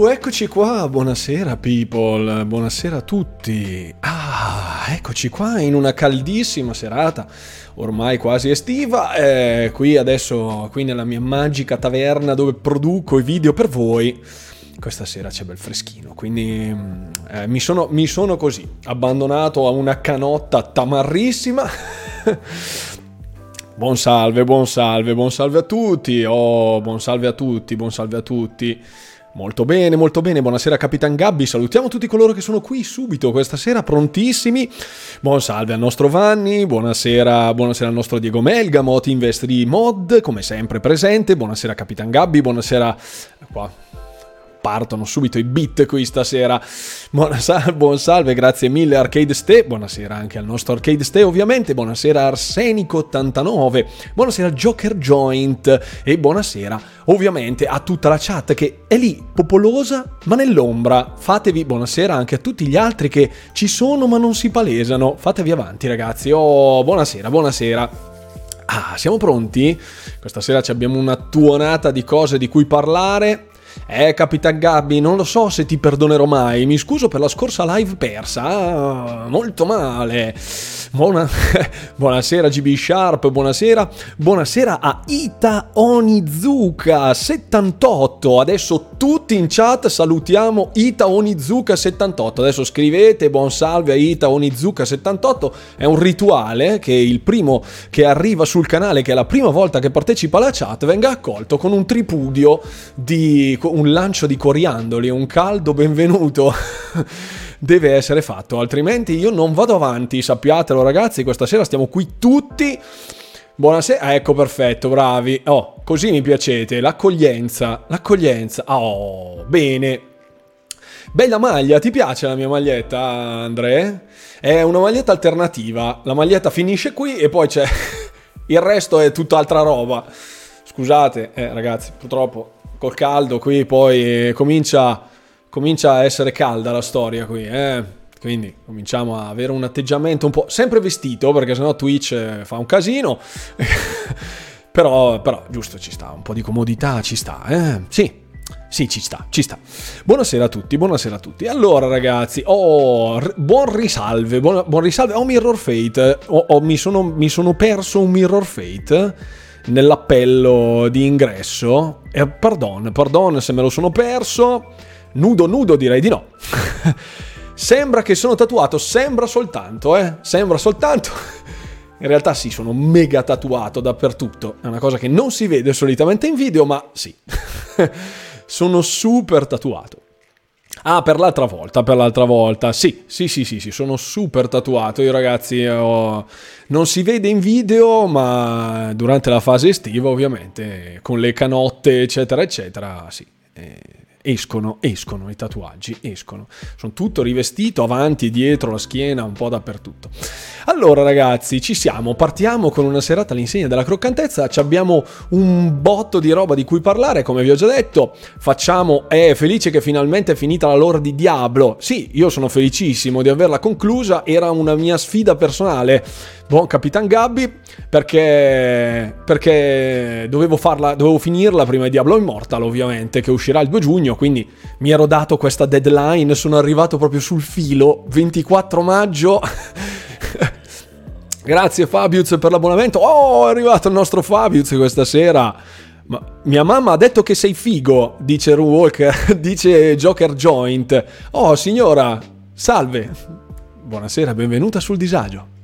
Uh, eccoci qua, buonasera people, buonasera a tutti. Ah, eccoci qua in una caldissima serata, ormai quasi estiva, eh, qui adesso, qui nella mia magica taverna dove produco i video per voi. Questa sera c'è bel freschino, quindi mm, eh, mi, sono, mi sono così, abbandonato a una canotta tamarrissima. Buon salve, buon salve, buon salve a tutti. Oh, buon salve a tutti, buon salve a tutti. Molto bene, molto bene. Buonasera Capitan Gabbi. Salutiamo tutti coloro che sono qui subito questa sera, prontissimi. Buon salve al nostro Vanni. Buonasera, buonasera al nostro Diego Melgamot, Investri Mod, come sempre presente. Buonasera Capitan Gabbi. Buonasera qua partono subito i beat qui stasera. Buon salve, buon salve, grazie mille Arcade Ste, buonasera anche al nostro Arcade Ste ovviamente, buonasera Arsenico89, buonasera Joker Joint e buonasera ovviamente a tutta la chat che è lì, popolosa ma nell'ombra. Fatevi buonasera anche a tutti gli altri che ci sono ma non si palesano. Fatevi avanti ragazzi, oh buonasera, buonasera. Ah, siamo pronti? Questa sera abbiamo una tuonata di cose di cui parlare. Eh, Capitan Gabby, non lo so se ti perdonerò mai. Mi scuso per la scorsa live persa. Ah, molto male. Buona... buonasera GB Sharp, buonasera. Buonasera a Ita Onizuka 78. Adesso tutti in chat salutiamo Ita Onizuka 78. Adesso scrivete buon salve a Ita Onizuka 78. È un rituale che il primo che arriva sul canale, che è la prima volta che partecipa alla chat, venga accolto con un tripudio di un lancio di coriandoli, un caldo benvenuto. deve essere fatto, altrimenti io non vado avanti, sappiatelo ragazzi, questa sera stiamo qui tutti. Buonasera, ecco perfetto, bravi. Oh, così mi piacete, l'accoglienza, l'accoglienza. Oh, bene. Bella maglia, ti piace la mia maglietta, Andre? È una maglietta alternativa. La maglietta finisce qui e poi c'è il resto è tutt'altra roba. Scusate, eh, ragazzi, purtroppo col caldo qui poi comincia, comincia a essere calda la storia qui, eh? Quindi cominciamo a avere un atteggiamento un po' sempre vestito, perché sennò Twitch eh, fa un casino. però, però, giusto, ci sta, un po' di comodità ci sta, eh? Sì, sì, ci sta, ci sta. Buonasera a tutti, buonasera a tutti. Allora, ragazzi, oh, buon risalve, buon, buon risalve. Ho oh, Mirror Fate. Oh, oh, mi, sono, mi sono perso un Mirror Fate nell'appello di ingresso. Eh, pardon, pardon se me lo sono perso. Nudo, nudo direi di no. sembra che sono tatuato, sembra soltanto, eh? Sembra soltanto. In realtà sì, sono mega tatuato dappertutto. È una cosa che non si vede solitamente in video, ma sì. sono super tatuato. Ah, per l'altra volta, per l'altra volta. Sì, sì, sì, sì, sì, sono super tatuato. Io ragazzi ho... non si vede in video, ma durante la fase estiva ovviamente, con le canotte, eccetera, eccetera, sì. Eh escono, escono i tatuaggi, escono. Sono tutto rivestito avanti dietro la schiena, un po' dappertutto. Allora ragazzi, ci siamo, partiamo con una serata all'insegna della croccantezza, abbiamo un botto di roba di cui parlare, come vi ho già detto, facciamo, è felice che finalmente è finita la lore di Diablo. Sì, io sono felicissimo di averla conclusa, era una mia sfida personale buon Capitan Gabby perché, perché dovevo, farla, dovevo finirla prima di Diablo Immortal ovviamente che uscirà il 2 giugno quindi mi ero dato questa deadline sono arrivato proprio sul filo 24 maggio grazie Fabius per l'abbonamento oh è arrivato il nostro Fabius questa sera ma mia mamma ha detto che sei figo, dice Rune Walker, dice Joker Joint. Oh signora, salve. Buonasera, benvenuta sul disagio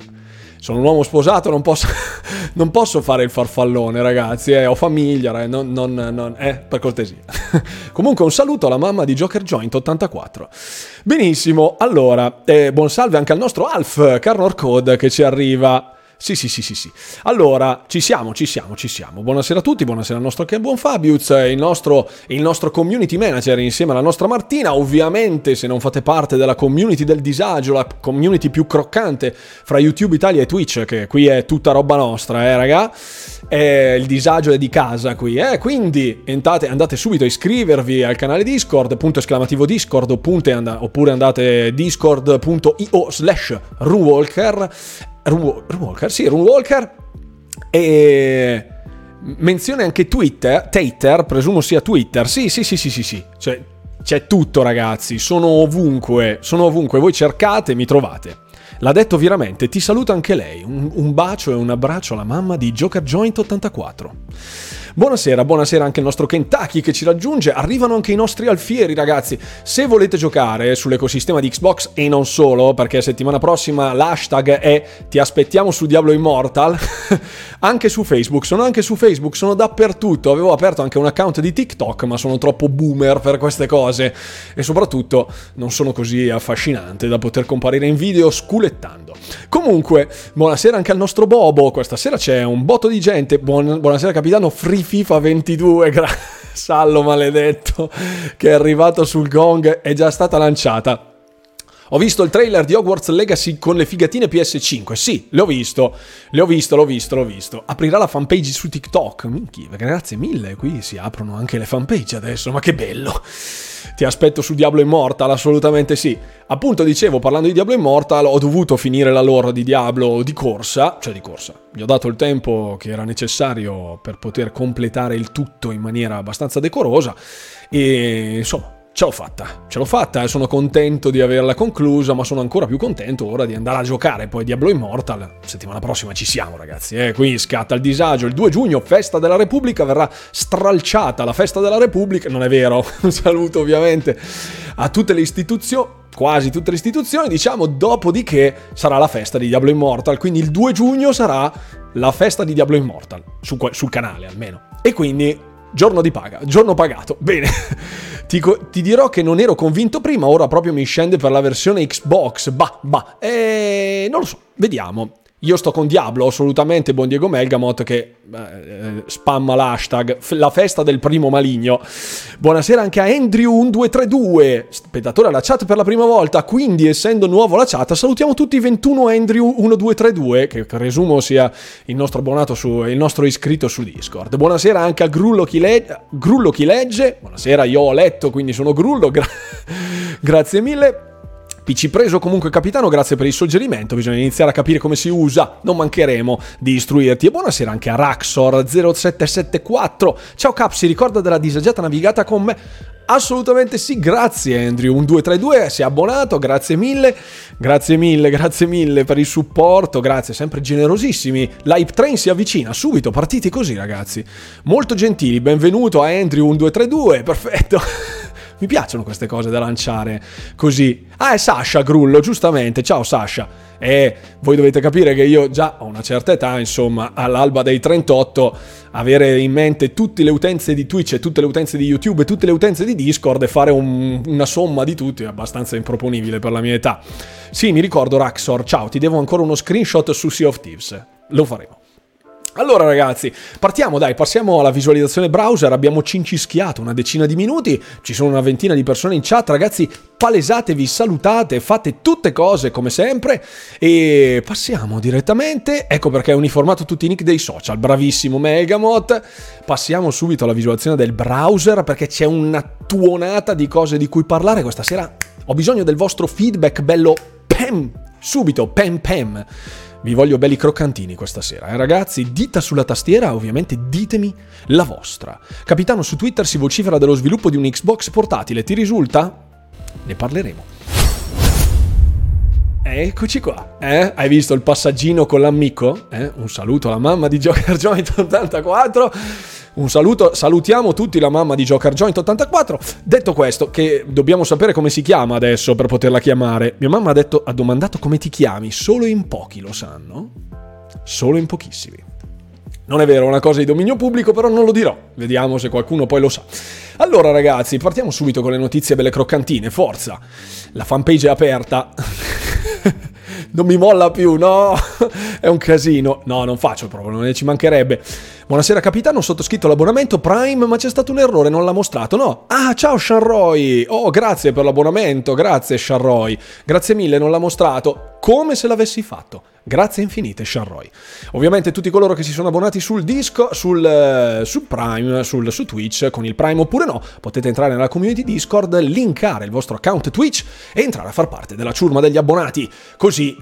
sono un uomo sposato, non posso, non posso fare il farfallone, ragazzi. Eh, ho famiglia, eh, non, non, non, eh, per cortesia. Comunque, un saluto alla mamma di Joker Joint 84. Benissimo, allora, eh, buon salve anche al nostro Alf Carnor Code che ci arriva. Sì, sì, sì, sì, sì. Allora, ci siamo, ci siamo, ci siamo. Buonasera a tutti, buonasera al nostro Ken Buon Fabius, il nostro, il nostro community manager insieme alla nostra Martina. Ovviamente, se non fate parte della community del disagio, la community più croccante fra YouTube Italia e Twitch, che qui è tutta roba nostra, eh, raga. Eh, il disagio è di casa qui, eh. Quindi andate, andate subito a iscrivervi al canale Discord, punto esclamativo Discord, oppure andate discord.io slash Runwalker Runewalker, sì, Runewalker. E menzione anche Twitter, Tater, presumo sia Twitter. Sì, sì, sì, sì, sì, sì. Cioè, c'è tutto ragazzi, sono ovunque, sono ovunque, voi cercate, mi trovate. L'ha detto veramente, ti saluta anche lei, un, un bacio e un abbraccio alla mamma di Joker Joint 84. Buonasera, buonasera anche il nostro Kentucky che ci raggiunge. Arrivano anche i nostri alfieri, ragazzi. Se volete giocare sull'ecosistema di Xbox e non solo, perché settimana prossima l'hashtag è ti aspettiamo su Diablo Immortal, anche su Facebook. Sono anche su Facebook, sono dappertutto. Avevo aperto anche un account di TikTok, ma sono troppo boomer per queste cose. E soprattutto non sono così affascinante da poter comparire in video sculettando. Comunque, buonasera anche al nostro Bobo. Questa sera c'è un botto di gente. Buon, buonasera capitano Free FIFA 22, gra- Sallo maledetto, che è arrivato sul gong, è già stata lanciata. Ho visto il trailer di Hogwarts Legacy con le figatine PS5. Sì, l'ho visto. L'ho visto, l'ho visto, l'ho visto. Aprirà la fanpage su TikTok. Minchia, grazie mille. Qui si aprono anche le fanpage adesso. Ma che bello. Ti aspetto su Diablo Immortal, assolutamente sì. Appunto, dicevo, parlando di Diablo Immortal, ho dovuto finire la lore di Diablo di corsa. Cioè di corsa. Gli ho dato il tempo che era necessario per poter completare il tutto in maniera abbastanza decorosa. E insomma ce l'ho fatta, ce l'ho fatta e sono contento di averla conclusa, ma sono ancora più contento ora di andare a giocare poi Diablo Immortal. Settimana prossima ci siamo ragazzi, eh? qui scatta il disagio. Il 2 giugno, festa della Repubblica, verrà stralciata la festa della Repubblica, non è vero, un saluto ovviamente a tutte le istituzioni quasi tutte le istituzioni, diciamo, dopodiché sarà la festa di Diablo Immortal, quindi il 2 giugno sarà la festa di Diablo Immortal, su, sul canale almeno. E quindi giorno di paga, giorno pagato. Bene. Ti, ti, dirò che non ero convinto prima, ora proprio mi scende per la versione Xbox. Bah, bah. E non lo so, vediamo. Io sto con Diablo, assolutamente, buon Diego Melgamot che eh, spamma l'hashtag la festa del primo maligno. Buonasera anche a Andrew1232, spettatore alla chat per la prima volta, quindi essendo nuovo la chat, salutiamo tutti i 21 Andrew1232, che presumo sia il nostro abbonato su, il nostro iscritto su Discord. Buonasera anche a Grullo chi, le, Grullo chi legge, buonasera, io ho letto, quindi sono Grullo, gra- grazie mille. PC preso comunque capitano, grazie per il suggerimento, bisogna iniziare a capire come si usa, non mancheremo di istruirti. E buonasera anche a Raxor0774. Ciao Cap, si ricorda della disagiata navigata con me? Assolutamente sì, grazie Andrew, un 232 si è abbonato, grazie mille, grazie mille, grazie mille per il supporto, grazie, sempre generosissimi. L'Hype Train si avvicina, subito, partiti così ragazzi. Molto gentili, benvenuto a Andrew, un 232, perfetto. Mi piacciono queste cose da lanciare così. Ah, è Sasha Grullo, giustamente. Ciao Sasha. E voi dovete capire che io già ho una certa età, insomma, all'alba dei 38, avere in mente tutte le utenze di Twitch e tutte le utenze di YouTube e tutte le utenze di Discord e fare un, una somma di tutti è abbastanza improponibile per la mia età. Sì, mi ricordo Raxor, ciao, ti devo ancora uno screenshot su Sea of Thieves. Lo faremo. Allora ragazzi, partiamo dai, passiamo alla visualizzazione browser, abbiamo cincischiato una decina di minuti, ci sono una ventina di persone in chat, ragazzi palesatevi, salutate, fate tutte cose come sempre. E passiamo direttamente, ecco perché ho uniformato tutti i nick dei social, bravissimo Megamot, passiamo subito alla visualizzazione del browser perché c'è una tuonata di cose di cui parlare. Questa sera, ho bisogno del vostro feedback bello pem, subito, pem pem. Vi voglio belli croccantini questa sera, eh ragazzi? Dita sulla tastiera, ovviamente ditemi la vostra. Capitano su Twitter si vocifera dello sviluppo di un Xbox portatile, ti risulta? Ne parleremo. Eccoci qua, eh? Hai visto il passaggino con l'amico? Eh? Un saluto alla mamma di Joker Joint 84. Un saluto, salutiamo tutti la mamma di Joker Joint 84. Detto questo, che dobbiamo sapere come si chiama adesso per poterla chiamare. Mia mamma ha, detto, ha domandato come ti chiami, solo in pochi lo sanno. Solo in pochissimi. Non è vero, è una cosa di dominio pubblico, però non lo dirò. Vediamo se qualcuno poi lo sa. Allora ragazzi, partiamo subito con le notizie belle croccantine. Forza! La fanpage è aperta. non mi molla più, no, è un casino. No, non faccio proprio, ne ci mancherebbe. Buonasera capitano, sottoscritto l'abbonamento Prime, ma c'è stato un errore, non l'ha mostrato, no? Ah, ciao Shanroy! Oh, grazie per l'abbonamento, grazie Shanroy. Grazie mille, non l'ha mostrato, come se l'avessi fatto. Grazie infinite, Shanroy. Ovviamente tutti coloro che si sono abbonati sul disco, sul, uh, su Prime, sul, su Twitch, con il Prime oppure no, potete entrare nella community Discord, linkare il vostro account Twitch e entrare a far parte della ciurma degli abbonati. Così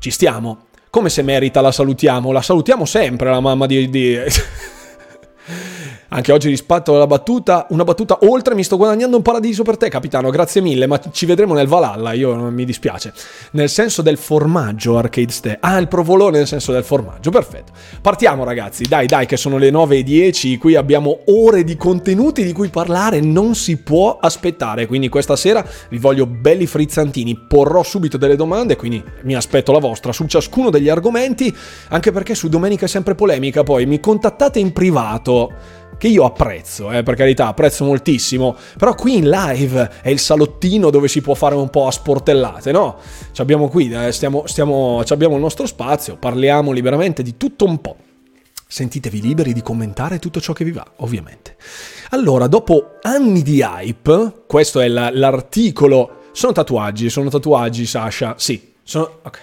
ci stiamo. Come se merita la salutiamo? La salutiamo sempre la mamma di... di... Anche oggi rispetto alla battuta, una battuta oltre, mi sto guadagnando un paradiso per te, capitano, grazie mille, ma ci vedremo nel Valhalla, io non mi dispiace. Nel senso del formaggio, Arcade Ste. Ah, il provolone nel senso del formaggio, perfetto. Partiamo ragazzi, dai dai che sono le 9.10, qui abbiamo ore di contenuti di cui parlare, non si può aspettare, quindi questa sera vi voglio belli frizzantini, porrò subito delle domande, quindi mi aspetto la vostra su ciascuno degli argomenti, anche perché su domenica è sempre polemica, poi mi contattate in privato che io apprezzo, eh, per carità, apprezzo moltissimo, però qui in live è il salottino dove si può fare un po' a sportellate, no? Ci abbiamo qui, eh, stiamo, stiamo, abbiamo il nostro spazio, parliamo liberamente di tutto un po'. Sentitevi liberi di commentare tutto ciò che vi va, ovviamente. Allora, dopo anni di hype, questo è la, l'articolo... Sono tatuaggi, sono tatuaggi, Sasha? Sì, sono... Ok.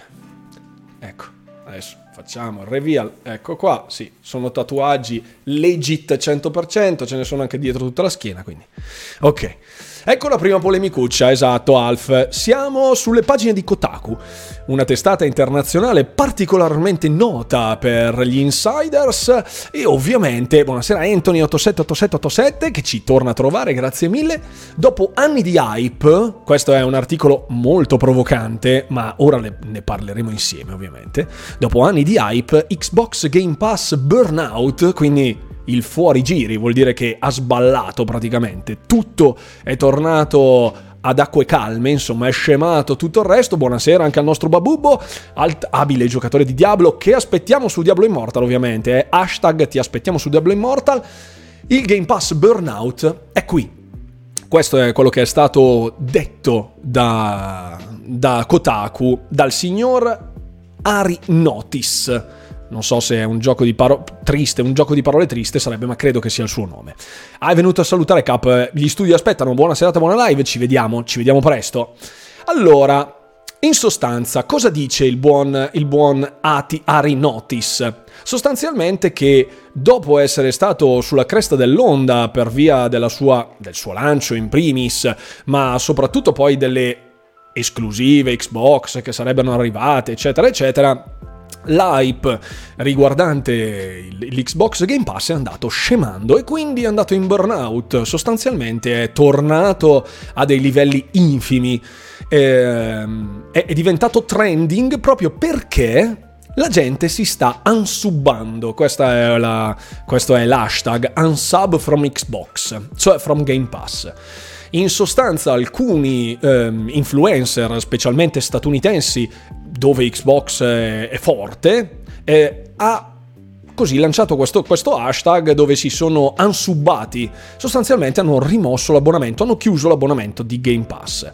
Ecco, adesso facciamo il reveal, ecco qua, sì, sono tatuaggi legit 100%, ce ne sono anche dietro tutta la schiena, quindi ok. Ecco la prima polemicuccia, esatto Alf. Siamo sulle pagine di Kotaku, una testata internazionale particolarmente nota per gli insiders e ovviamente, buonasera Anthony 878787 che ci torna a trovare, grazie mille. Dopo anni di hype, questo è un articolo molto provocante, ma ora ne parleremo insieme ovviamente. Dopo anni di hype, Xbox Game Pass Burnout, quindi il fuorigiri, vuol dire che ha sballato praticamente, tutto è tornato ad acque calme, insomma è scemato tutto il resto. Buonasera anche al nostro Babubbo, alt- abile giocatore di Diablo, che aspettiamo su Diablo Immortal ovviamente, eh? hashtag ti aspettiamo su Diablo Immortal. Il Game Pass Burnout è qui. Questo è quello che è stato detto da, da Kotaku, dal signor Ari Notis non so se è un gioco di parole triste, un gioco di parole triste sarebbe, ma credo che sia il suo nome. Ah, è venuto a salutare Cap. Gli studi aspettano. Buona serata, buona live. Ci vediamo, ci vediamo presto. Allora, in sostanza, cosa dice il buon, il buon Ati Ari Notis? Sostanzialmente che dopo essere stato sulla cresta dell'onda per via sua, del suo lancio in primis, ma soprattutto poi delle esclusive Xbox che sarebbero arrivate, eccetera, eccetera, l'hype riguardante l'Xbox Game Pass è andato scemando e quindi è andato in burnout, sostanzialmente è tornato a dei livelli infimi, ehm, è, diventato trending proprio perché la gente si sta unsubbando, è la, questo è l'hashtag unsub from Xbox, cioè from Game Pass. In sostanza alcuni ehm, influencer, specialmente statunitensi, dove Xbox è forte, eh, ha così lanciato questo, questo, hashtag dove si sono ansubbati, sostanzialmente hanno rimosso l'abbonamento, hanno chiuso l'abbonamento di Game Pass.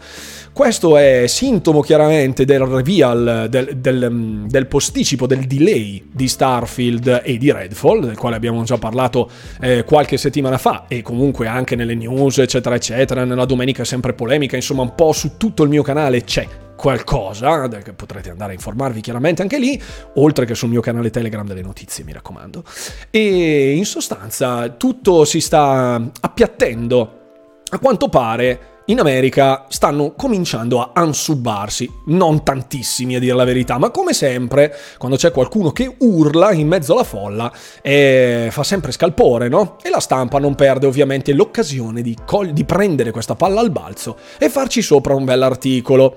Questo è sintomo chiaramente del reveal, del, del, del, posticipo, del delay di Starfield e di Redfall, del quale abbiamo già parlato eh, qualche settimana fa e comunque anche nelle news eccetera eccetera, nella domenica sempre polemica, insomma un po' su tutto il mio canale c'è qualcosa, potrete andare a informarvi chiaramente anche lì, oltre che sul mio canale Telegram delle notizie, mi raccomando. E in sostanza tutto si sta appiattendo. A quanto pare in America stanno cominciando a ansubbarsi, non tantissimi a dire la verità, ma come sempre, quando c'è qualcuno che urla in mezzo alla folla, eh, fa sempre scalpore, no? E la stampa non perde ovviamente l'occasione di, col- di prendere questa palla al balzo e farci sopra un bell'articolo.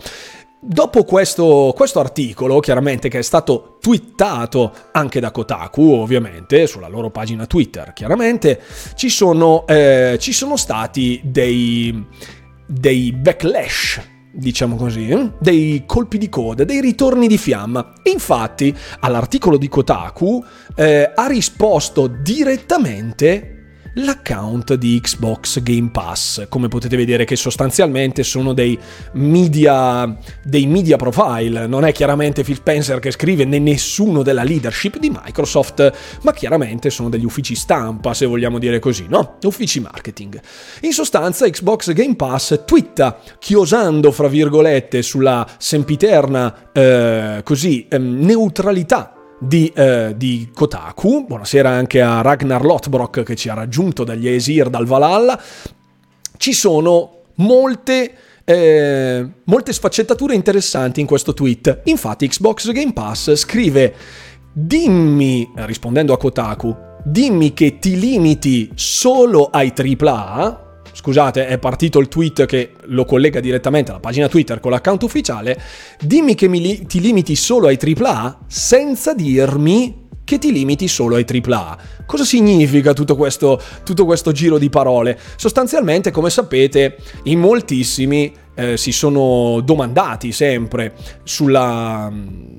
Dopo questo, questo, articolo, chiaramente che è stato twittato anche da Kotaku, ovviamente, sulla loro pagina Twitter, chiaramente, ci sono, eh, ci sono stati dei, dei backlash diciamo così, eh? dei colpi di coda, dei ritorni di fiamma. infatti, all'articolo di Kotaku eh, ha risposto direttamente l'account di Xbox Game Pass, come potete vedere che sostanzialmente sono dei media, dei media profile, non è chiaramente Phil Spencer che scrive né nessuno della leadership di Microsoft, ma chiaramente sono degli uffici stampa, se vogliamo dire così, no? Uffici marketing. In sostanza Xbox Game Pass twitta chiosando, fra virgolette, sulla sempiterna eh, così, ehm, neutralità di, eh, di, Kotaku. Buonasera anche a Ragnar Lotbrock che ci ha raggiunto dagli Esir, dal Valhalla. Ci sono molte, eh, molte sfaccettature interessanti in questo tweet. Infatti Xbox Game Pass scrive dimmi, rispondendo a Kotaku, dimmi che ti limiti solo ai AAA, scusate, è partito il tweet che lo collega direttamente alla pagina Twitter con l'account ufficiale, dimmi che li- ti limiti solo ai AAA senza dirmi che ti limiti solo ai AAA. Cosa significa tutto questo, tutto questo giro di parole? Sostanzialmente, come sapete, in moltissimi eh, si sono domandati sempre sulla...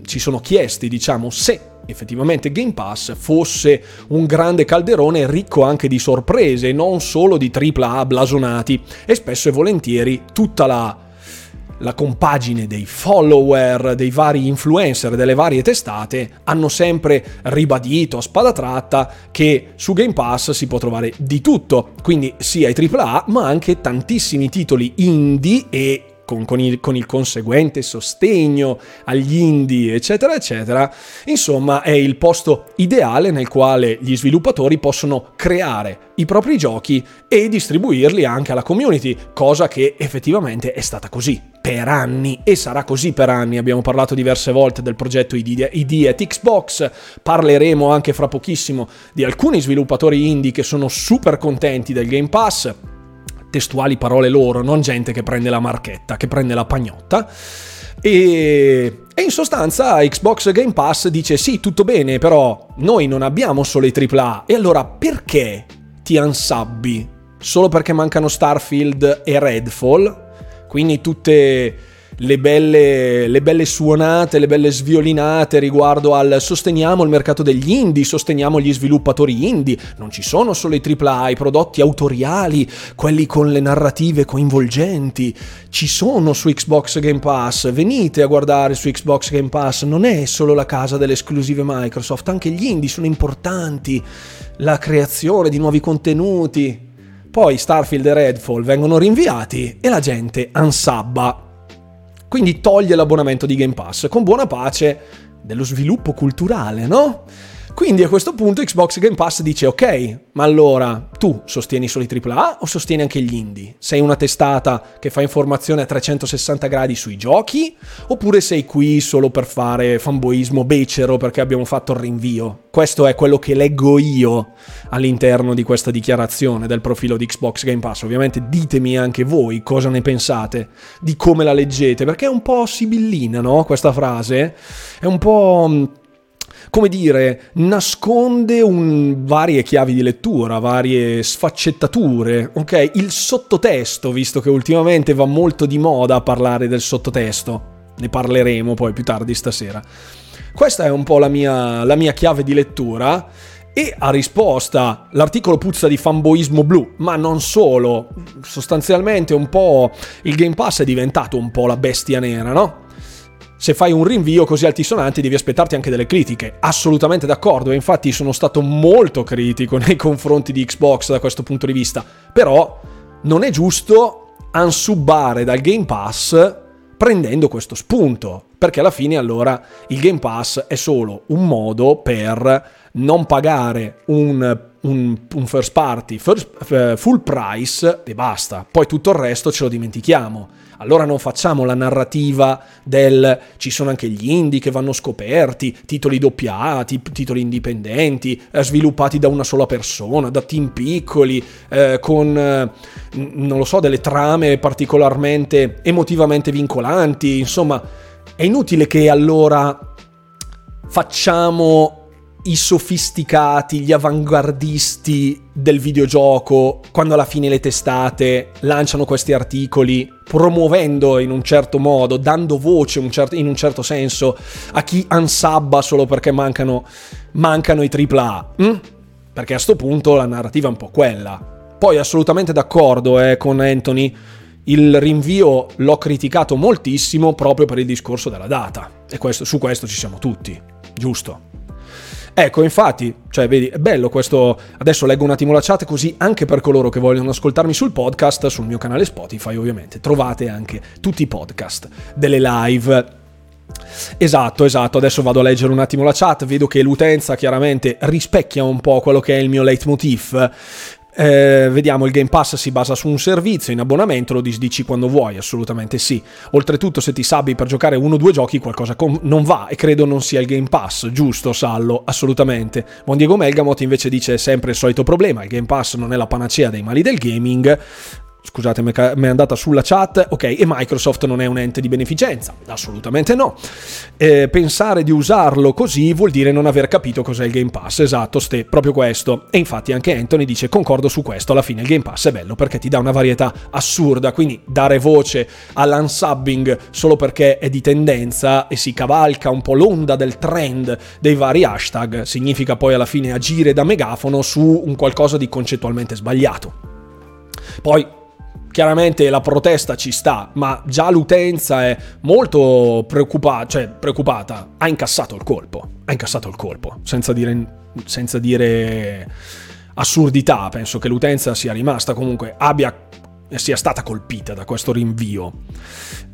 ci sono chiesti, diciamo, se effettivamente Game Pass fosse un grande calderone ricco anche di sorprese, non solo di AAA blasonati e spesso e volentieri tutta la la compagine dei follower, dei vari influencer, delle varie testate hanno sempre ribadito a spada tratta che su Game Pass si può trovare di tutto, quindi sia i AAA ma anche tantissimi titoli indie e con, con, il, con, il, conseguente sostegno agli indie, eccetera, eccetera. Insomma, è il posto ideale nel quale gli sviluppatori possono creare i propri giochi e distribuirli anche alla community, cosa che effettivamente è stata così per anni e sarà così per anni. Abbiamo parlato diverse volte del progetto ID, ID at Xbox, parleremo anche fra pochissimo di alcuni sviluppatori indie che sono super contenti del Game Pass testuali parole loro, non gente che prende la marchetta, che prende la pagnotta. E, e, in sostanza Xbox Game Pass dice sì, tutto bene, però noi non abbiamo solo i AAA. E allora perché ti ansabbi? Solo perché mancano Starfield e Redfall? Quindi tutte le belle, le belle suonate, le belle sviolinate riguardo al sosteniamo il mercato degli indie, sosteniamo gli sviluppatori indie. Non ci sono solo i AAA, i prodotti autoriali, quelli con le narrative coinvolgenti. Ci sono su Xbox Game Pass. Venite a guardare su Xbox Game Pass. Non è solo la casa delle esclusive Microsoft, anche gli indie sono importanti. La creazione di nuovi contenuti. Poi Starfield e Redfall vengono rinviati e la gente ansabba quindi toglie l'abbonamento di Game Pass, con buona pace dello sviluppo culturale, no? Quindi a questo punto Xbox Game Pass dice ok, ma allora tu sostieni solo i AAA o sostieni anche gli indie? Sei una testata che fa informazione a 360 gradi sui giochi? Oppure sei qui solo per fare fanboismo becero perché abbiamo fatto il rinvio? Questo è quello che leggo io all'interno di questa dichiarazione del profilo di Xbox Game Pass. Ovviamente ditemi anche voi cosa ne pensate, di come la leggete, perché è un po' sibillina, no? Questa frase è un po' come dire, nasconde un, varie chiavi di lettura, varie sfaccettature, ok? Il sottotesto, visto che ultimamente va molto di moda parlare del sottotesto, ne parleremo poi più tardi stasera. Questa è un po' la mia, la mia chiave di lettura. E a risposta l'articolo puzza di fanboismo blu, ma non solo, sostanzialmente un po' il Game Pass è diventato un po' la bestia nera, no? Se fai un rinvio così altisonante devi aspettarti anche delle critiche. Assolutamente d'accordo, e infatti sono stato molto critico nei confronti di Xbox da questo punto di vista. Però non è giusto ansubbare dal Game Pass prendendo questo spunto, perché alla fine allora il Game Pass è solo un modo per non pagare un, un, un first party first, uh, full price e basta, poi tutto il resto ce lo dimentichiamo allora non facciamo la narrativa del ci sono anche gli indie che vanno scoperti, titoli doppiati, titoli indipendenti, eh, sviluppati da una sola persona, da team piccoli, eh, con, eh, non lo so, delle trame particolarmente emotivamente vincolanti, insomma, è inutile che allora facciamo i sofisticati, gli avanguardisti del videogioco, quando alla fine le testate lanciano questi articoli, promuovendo in un certo modo, dando voce un certo, in un certo senso a chi ansabba solo perché mancano, mancano i AAA. Hm? Perché a questo punto la narrativa è un po' quella. Poi assolutamente d'accordo eh, con Anthony, il rinvio l'ho criticato moltissimo proprio per il discorso della data. E questo, su questo ci siamo tutti, giusto? Ecco, infatti, cioè, vedi, è bello questo. Adesso leggo un attimo la chat, così anche per coloro che vogliono ascoltarmi sul podcast, sul mio canale Spotify, ovviamente, trovate anche tutti i podcast delle live. Esatto, esatto, adesso vado a leggere un attimo la chat, vedo che l'utenza chiaramente rispecchia un po' quello che è il mio leitmotiv Eh, vediamo, il Game Pass si basa su un servizio in abbonamento, lo disdici quando vuoi, assolutamente sì. Oltretutto, se ti sabbi per giocare uno o due giochi, qualcosa com- non va e credo non sia il Game Pass, giusto, Sallo? Assolutamente. Buon Diego Melgamot invece dice sempre il solito problema: il Game Pass non è la panacea dei mali del gaming scusate, mi è andata sulla chat, ok, e Microsoft non è un ente di beneficenza? Assolutamente no. Eh, pensare di usarlo così vuol dire non aver capito cos'è il Game Pass, esatto, ste, proprio questo. E infatti anche Anthony dice concordo su questo, alla fine il Game Pass è bello perché ti dà una varietà assurda, quindi dare voce all'unsubbing solo perché è di tendenza e si cavalca un po' l'onda del trend dei vari hashtag significa poi alla fine agire da megafono su un qualcosa di concettualmente sbagliato. Poi chiaramente la protesta ci sta, ma già l'utenza è molto preoccupata, cioè preoccupata, ha incassato il colpo, ha incassato il colpo, senza dire, senza dire assurdità, penso che l'utenza sia rimasta comunque, abbia, sia stata colpita da questo rinvio.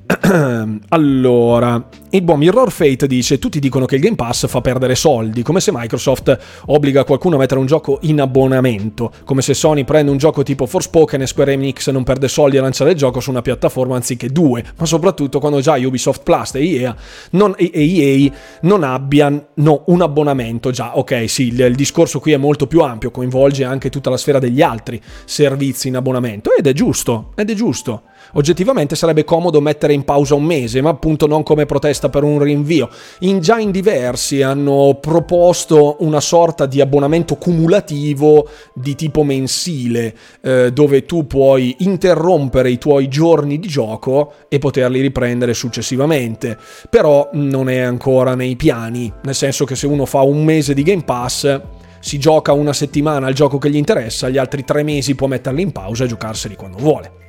allora, il buon Mirror Fate dice: Tutti dicono che il Game Pass fa perdere soldi, come se Microsoft obbliga qualcuno a mettere un gioco in abbonamento, come se Sony prende un gioco tipo Forspoken e Square Enix non perde soldi a lanciare il gioco su una piattaforma anziché due, ma soprattutto quando già Ubisoft Plus e EA non, e EA non abbiano un abbonamento. Già, ok, sì, il, il discorso qui è molto più ampio, coinvolge anche tutta la sfera degli altri servizi in abbonamento ed è giusto, ed è giusto. Oggettivamente sarebbe comodo mettere in pausa un mese, ma appunto non come protesta per un rinvio. In, già in diversi hanno proposto una sorta di abbonamento cumulativo di tipo mensile, eh, dove tu puoi interrompere i tuoi giorni di gioco e poterli riprendere successivamente. Però non è ancora nei piani, nel senso che se uno fa un mese di Game Pass si gioca una settimana al gioco che gli interessa, gli altri tre mesi può metterli in pausa e giocarseli quando vuole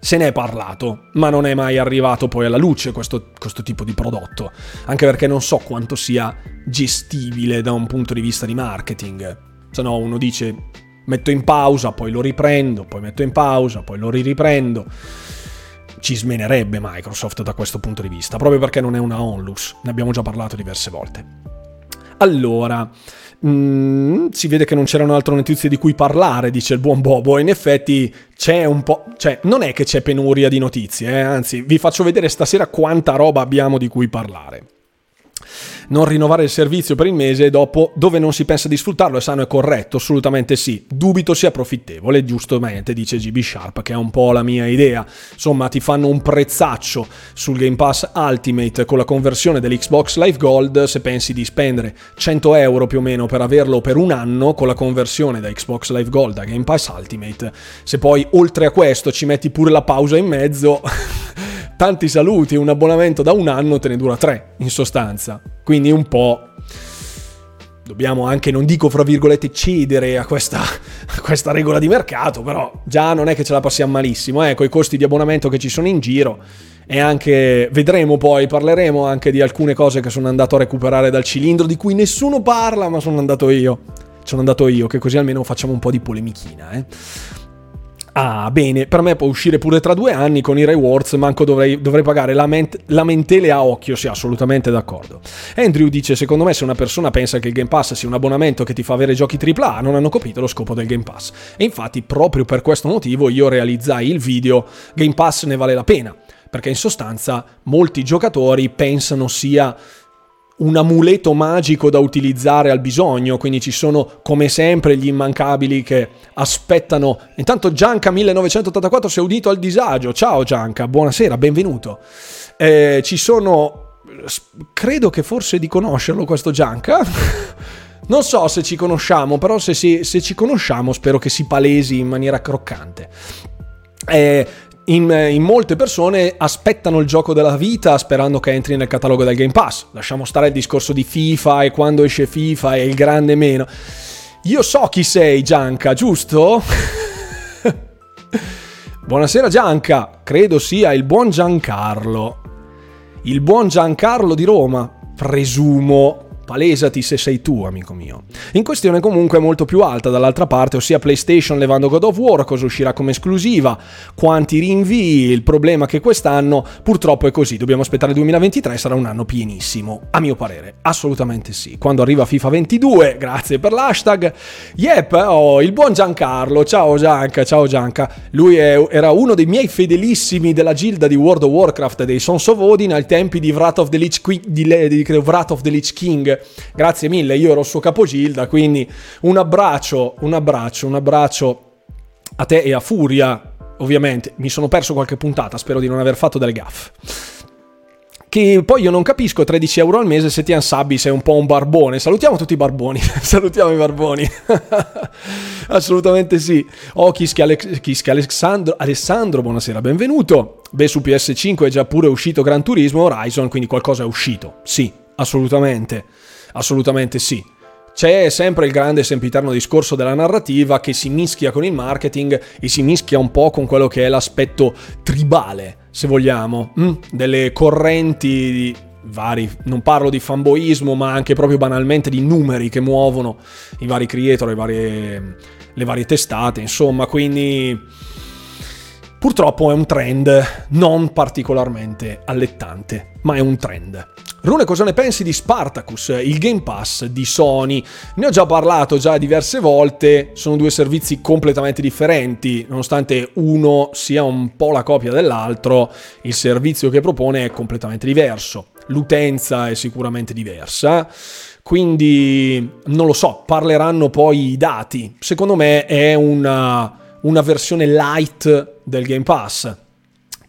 se ne è parlato, ma non è mai arrivato poi alla luce questo, questo, tipo di prodotto, anche perché non so quanto sia gestibile da un punto di vista di marketing. Se no uno dice metto in pausa, poi lo riprendo, poi metto in pausa, poi lo riprendo. Ci smenerebbe Microsoft da questo punto di vista, proprio perché non è una onlus, ne abbiamo già parlato diverse volte. Allora, Mm, si vede che non c'erano altre notizie di cui parlare, dice il buon Bobo. In effetti c'è un po'. Cioè, non è che c'è penuria di notizie, eh? anzi, vi faccio vedere stasera quanta roba abbiamo di cui parlare non rinnovare il servizio per il mese e dopo dove non si pensa di sfruttarlo è sano e corretto? Assolutamente sì. Dubito sia profittevole, giustamente dice GB Sharp, che è un po' la mia idea. Insomma, ti fanno un prezzaccio sul Game Pass Ultimate con la conversione dell'Xbox Live Gold se pensi di spendere 100 euro più o meno per averlo per un anno con la conversione da Xbox Live Gold a Game Pass Ultimate. Se poi oltre a questo ci metti pure la pausa in mezzo... tanti saluti, un abbonamento da un anno te ne dura tre, in sostanza. Quindi un po' dobbiamo anche, non dico fra virgolette, cedere a questa, a questa, regola di mercato, però già non è che ce la passiamo malissimo, eh, con i costi di abbonamento che ci sono in giro e anche, vedremo poi, parleremo anche di alcune cose che sono andato a recuperare dal cilindro di cui nessuno parla, ma sono andato io. Sono andato io, che così almeno facciamo un po' di polemichina, eh. Ah, bene, per me può uscire pure tra due anni con i rewards, manco dovrei, dovrei pagare lament- lamentele a occhio, sì, assolutamente d'accordo. Andrew dice, secondo me se una persona pensa che il Game Pass sia un abbonamento che ti fa avere giochi AAA, non hanno capito lo scopo del Game Pass. E infatti, proprio per questo motivo, io realizzai il video Game Pass ne vale la pena, perché in sostanza molti giocatori pensano sia un amuleto magico da utilizzare al bisogno, quindi ci sono come sempre gli immancabili che aspettano. Intanto Gianca 1984 si è udito al disagio. Ciao Gianca, buonasera, benvenuto. Eh, ci sono credo che forse di conoscerlo questo Gianca. non so se ci conosciamo, però se, si, se ci conosciamo spero che si palesi in maniera croccante. Eh, in, in, molte persone aspettano il gioco della vita sperando che entri nel catalogo del Game Pass. Lasciamo stare il discorso di FIFA e quando esce FIFA e il grande meno. Io so chi sei, Gianca, giusto? Buonasera Gianca, credo sia il buon Giancarlo. Il buon Giancarlo di Roma, presumo, palesati se sei tu, amico mio. In questione comunque è molto più alta dall'altra parte, ossia PlayStation levando God of War, cosa uscirà come esclusiva, quanti rinvii, il problema che quest'anno purtroppo è così, dobbiamo aspettare il 2023, sarà un anno pienissimo, a mio parere, assolutamente sì. Quando arriva FIFA 22, grazie per l'hashtag, yep, oh, il buon Giancarlo, ciao Gianca, ciao Gianca, lui è, era uno dei miei fedelissimi della gilda di World of Warcraft dei Sons of Odin ai tempi di Wrath of the Lich, di, di, di, Wrath of the Lich King, grazie mille, io ero il suo capogilda, quindi un abbraccio, un abbraccio, un abbraccio a te e a Furia, ovviamente, mi sono perso qualche puntata, spero di non aver fatto delle gaffe che poi io non capisco 13 euro al mese se ti ansabbi sei un po' un barbone. Salutiamo tutti i barboni, salutiamo i barboni. Assolutamente sì. Oh, Kiski, Alex- Alessandro, Alessandro, buonasera, benvenuto. Beh, su PS5 è già pure uscito Gran Turismo Horizon, quindi qualcosa è uscito. Sì, assolutamente. Assolutamente sì. C'è sempre il grande sempiterno discorso della narrativa che si mischia con il marketing e si mischia un po' con quello che è l'aspetto tribale se vogliamo, mm, delle correnti vari, non parlo di fanboismo, ma anche proprio banalmente di numeri che muovono i vari creator, le varie, le varie testate, insomma, quindi purtroppo è un trend non particolarmente allettante, ma è un trend. Rune, cosa ne pensi di Spartacus, il Game Pass di Sony? Ne ho già parlato già diverse volte, sono due servizi completamente differenti, nonostante uno sia un po' la copia dell'altro, il servizio che propone è completamente diverso, l'utenza è sicuramente diversa, quindi non lo so, parleranno poi i dati. Secondo me è una, una versione light del Game Pass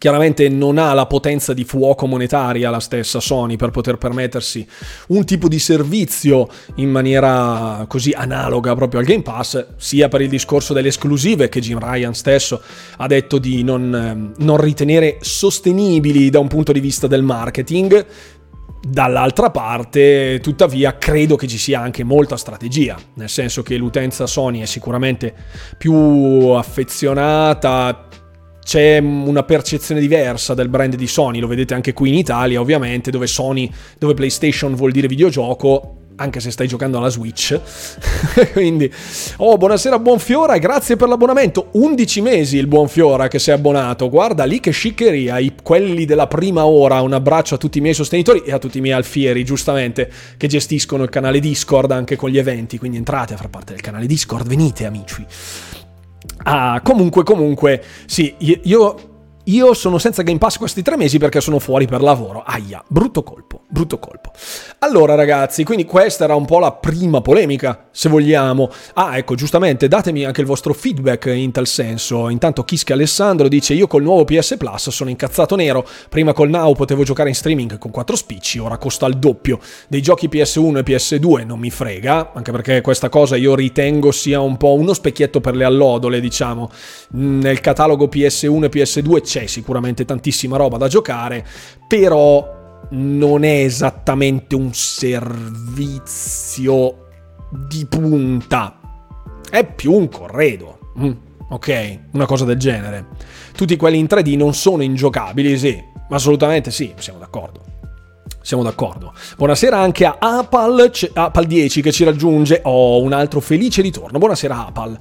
Chiaramente non ha la potenza di fuoco monetaria la stessa Sony per poter permettersi un tipo di servizio in maniera così analoga proprio al Game Pass, sia per il discorso delle esclusive che Jim Ryan stesso ha detto di non, ehm, non ritenere sostenibili da un punto di vista del marketing, Dall'altra parte, tuttavia, credo che ci sia anche molta strategia, nel senso che l'utenza Sony è sicuramente più affezionata, c'è una percezione diversa del brand di Sony, lo vedete anche qui in Italia ovviamente, dove Sony, dove PlayStation vuol dire videogioco, anche se stai giocando alla Switch. Quindi, oh, buonasera Buonfiora, grazie per l'abbonamento. 11 mesi il Buonfiora che è abbonato. Guarda lì che sciccheria, i, quelli della prima ora. Un abbraccio a tutti i miei sostenitori e a tutti i miei alfieri, giustamente, che gestiscono il canale Discord anche con gli eventi. Quindi entrate a far parte del canale Discord, venite amici. Ah, comunque, comunque, sì, io, io sono senza Game Pass questi tre mesi perché sono fuori per lavoro. Aia, brutto colpo, brutto colpo. Allora ragazzi, quindi questa era un po' la prima polemica, se vogliamo. Ah, ecco, giustamente, datemi anche il vostro feedback in tal senso. Intanto Kiske Alessandro dice io col nuovo PS Plus sono incazzato nero. Prima col Now potevo giocare in streaming con 4 spicci, ora costa il doppio. Dei giochi PS1 e PS2 non mi frega, anche perché questa cosa io ritengo sia un po' uno specchietto per le allodole, diciamo. Nel catalogo PS1 e PS2 c'è sicuramente tantissima roba da giocare, però non è esattamente un servizio di punta, è più un corredo. Mm, ok, una cosa del genere. Tutti quelli in 3D non sono ingiocabili, sì, assolutamente sì, siamo d'accordo. Siamo d'accordo. Buonasera anche a Apal, Apal 10 che ci raggiunge. Oh, un altro felice ritorno. Buonasera Apal.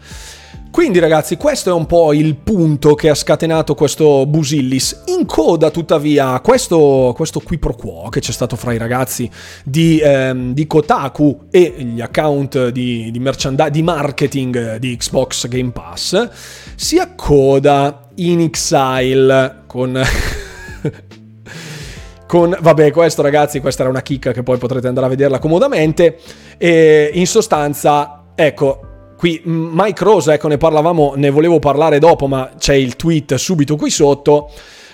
Quindi ragazzi, questo è un po' il punto che ha scatenato questo Busillis. In coda, tuttavia, questo, questo qui pro quo che c'è stato fra i ragazzi di, ehm, di Kotaku e gli account di, di, merchand- di marketing di Xbox Game Pass si accoda in Exile con... con... Vabbè, questo ragazzi, questa era una chicca che poi potrete andare a vederla comodamente. E in sostanza, ecco, Qui Mike Rose, ecco ne parlavamo, ne volevo parlare dopo, ma c'è il tweet subito qui sotto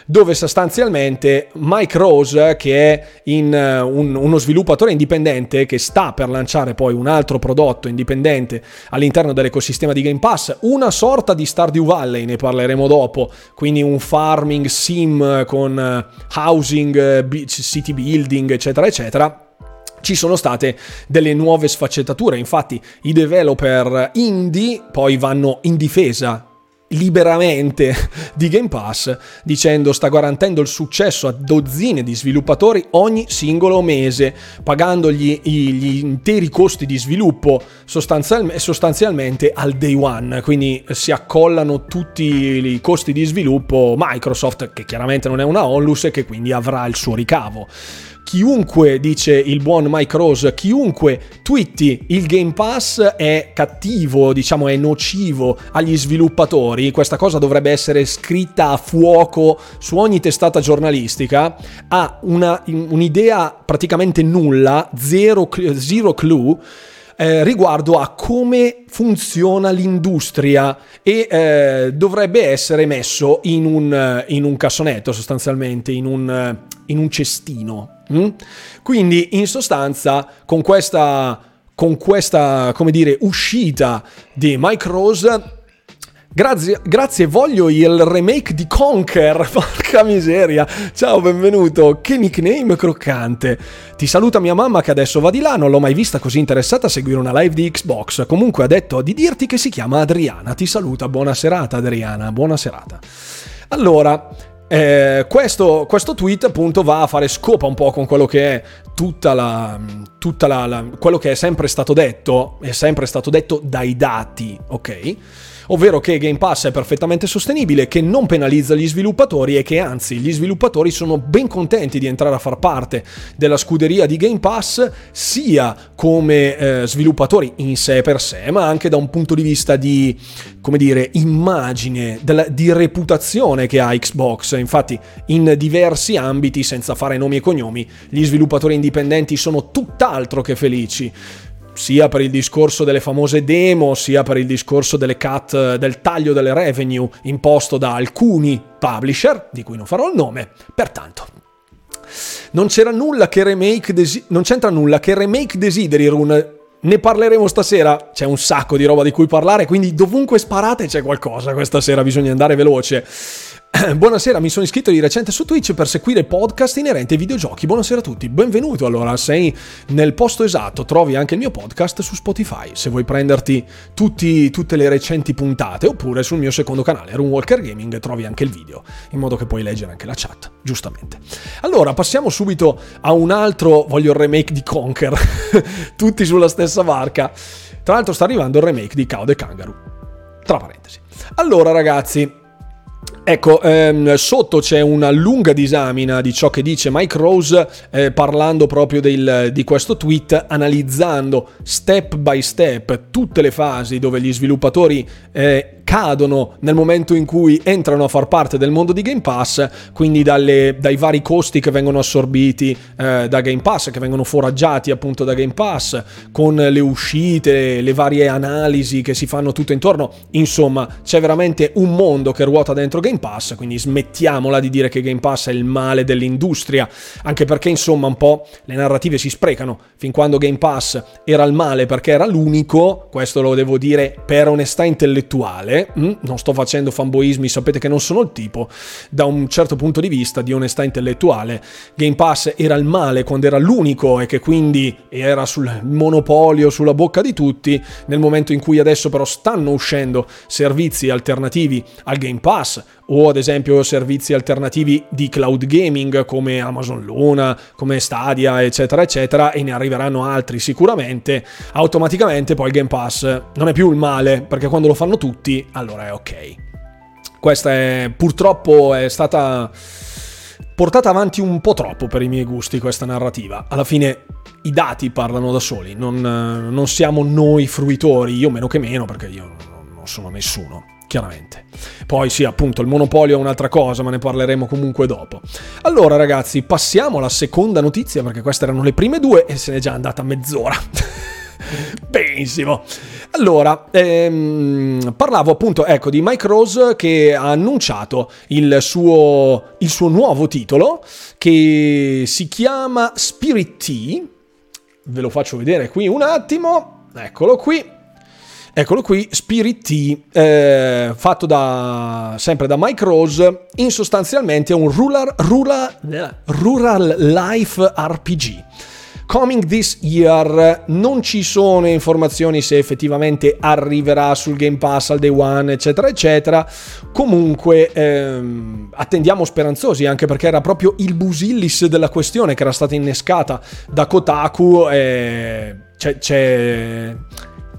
dove sostanzialmente Mike Rose, che è in, uh, un, uno sviluppatore indipendente che sta per lanciare poi un altro prodotto indipendente all'interno dell'ecosistema di Game Pass, una sorta di Stardew Valley, ne parleremo dopo, quindi un farming sim con uh, housing, uh, city building, eccetera, eccetera ci sono state delle nuove sfaccettature. Infatti, i developer indie poi vanno in difesa liberamente di Game Pass dicendo sta garantendo il successo a dozzine di sviluppatori ogni singolo mese, pagandogli gli interi costi di sviluppo sostanzialmente al day one, quindi si accollano tutti i costi di sviluppo Microsoft, che chiaramente non è una onlus e che quindi avrà il suo ricavo chiunque, dice il buon Mike Rose, chiunque twitti il Game Pass è cattivo, diciamo è nocivo agli sviluppatori, questa cosa dovrebbe essere scritta a fuoco su ogni testata giornalistica, ha una, un'idea praticamente nulla, zero, zero clue, eh, riguardo a come funziona l'industria e eh, dovrebbe essere messo in un, in un cassonetto sostanzialmente, in un, in un cestino. Mm? Quindi in sostanza con questa, con questa dire, uscita di Mike Rose Grazie, grazie, voglio il remake di Conker. Porca miseria. Ciao, benvenuto. Che nickname croccante. Ti saluta mia mamma che adesso va di là. Non l'ho mai vista così interessata a seguire una live di Xbox. Comunque ha detto di dirti che si chiama Adriana. Ti saluta. Buona serata, Adriana. Buona serata. Allora, eh, questo, questo, tweet appunto va a fare scopa un po' con quello che è tutta la, tutta la, la quello che è sempre stato detto, è sempre stato detto dai dati, ok? Ovvero che Game Pass è perfettamente sostenibile, che non penalizza gli sviluppatori e che anzi gli sviluppatori sono ben contenti di entrare a far parte della scuderia di Game Pass sia come eh, sviluppatori in sé per sé, ma anche da un punto di vista di, come dire, immagine, della, di reputazione che ha Xbox. Infatti in diversi ambiti, senza fare nomi e cognomi, gli sviluppatori indipendenti sono tutt'altro che felici sia per il discorso delle famose demo, sia per il discorso delle cut, del taglio delle revenue imposto da alcuni publisher, di cui non farò il nome. Pertanto, non c'era nulla che remake desi- non c'entra nulla che remake desideri Rune ne parleremo stasera, c'è un sacco di roba di cui parlare, quindi dovunque sparate c'è qualcosa questa sera, bisogna andare veloce. Buonasera, mi sono iscritto di recente su Twitch per seguire podcast inerenti ai videogiochi. Buonasera a tutti, benvenuto. Allora, sei nel posto esatto, trovi anche il mio podcast su Spotify se vuoi prenderti tutti, tutte le recenti puntate, oppure sul mio secondo canale, Runwalker Gaming, trovi anche il video, in modo che puoi leggere anche la chat, giustamente. Allora, passiamo subito a un altro, voglio il remake di Conker, tutti sulla stessa barca. Tra l'altro sta arrivando il remake di Cow the Kangaroo. Tra parentesi. Allora, ragazzi, Ecco, ehm, sotto c'è una lunga disamina di ciò che dice Mike Rose eh, parlando proprio del, di questo tweet, analizzando step by step tutte le fasi dove gli sviluppatori eh, cadono nel momento in cui entrano a far parte del mondo di Game Pass, quindi dalle, dai vari costi che vengono assorbiti eh, da Game Pass, che vengono foraggiati appunto da Game Pass, con le uscite, le varie analisi che si fanno tutto intorno. Insomma, c'è veramente un mondo che ruota dentro Game Pass, quindi smettiamola di dire che Game Pass è il male dell'industria, anche perché insomma un po' le narrative si sprecano. Fin quando Game Pass era il male perché era l'unico, questo lo devo dire per onestà intellettuale, mm, non sto facendo fanboismi, sapete che non sono il tipo, da un certo punto di vista di onestà intellettuale, Game Pass era il male quando era l'unico e che quindi era sul monopolio, sulla bocca di tutti, nel momento in cui adesso però stanno uscendo servizi alternativi al Game Pass o ad esempio servizi alternativi di cloud gaming come Amazon Luna, come Stadia, eccetera, eccetera, e ne arriveranno altri sicuramente, automaticamente poi il Game Pass non è più il male, perché quando lo fanno tutti, allora è ok. Questa è purtroppo è stata portata avanti un po' troppo per i miei gusti questa narrativa. Alla fine i dati parlano da soli, non, non siamo noi fruitori, io meno che meno, perché io non sono nessuno chiaramente. Poi sì, appunto, il monopolio è un'altra cosa, ma ne parleremo comunque dopo. Allora, ragazzi, passiamo alla seconda notizia, perché queste erano le prime due e se n'è già andata mezz'ora. Benissimo. Allora, ehm, parlavo appunto ecco, di Mike Rose che ha annunciato il suo, il suo nuovo titolo che si chiama Spirit T. Ve lo faccio vedere qui un attimo. Eccolo qui. Eccolo qui, Spirit T, eh, fatto da, sempre da Mike Rose, in sostanzialmente un rural, rural, rural life RPG. Coming this year, non ci sono informazioni se effettivamente arriverà sul Game Pass al day one, eccetera, eccetera. Comunque ehm, attendiamo speranzosi, anche perché era proprio il busillis della questione che era stata innescata da Kotaku. Eh, c'è, c'è,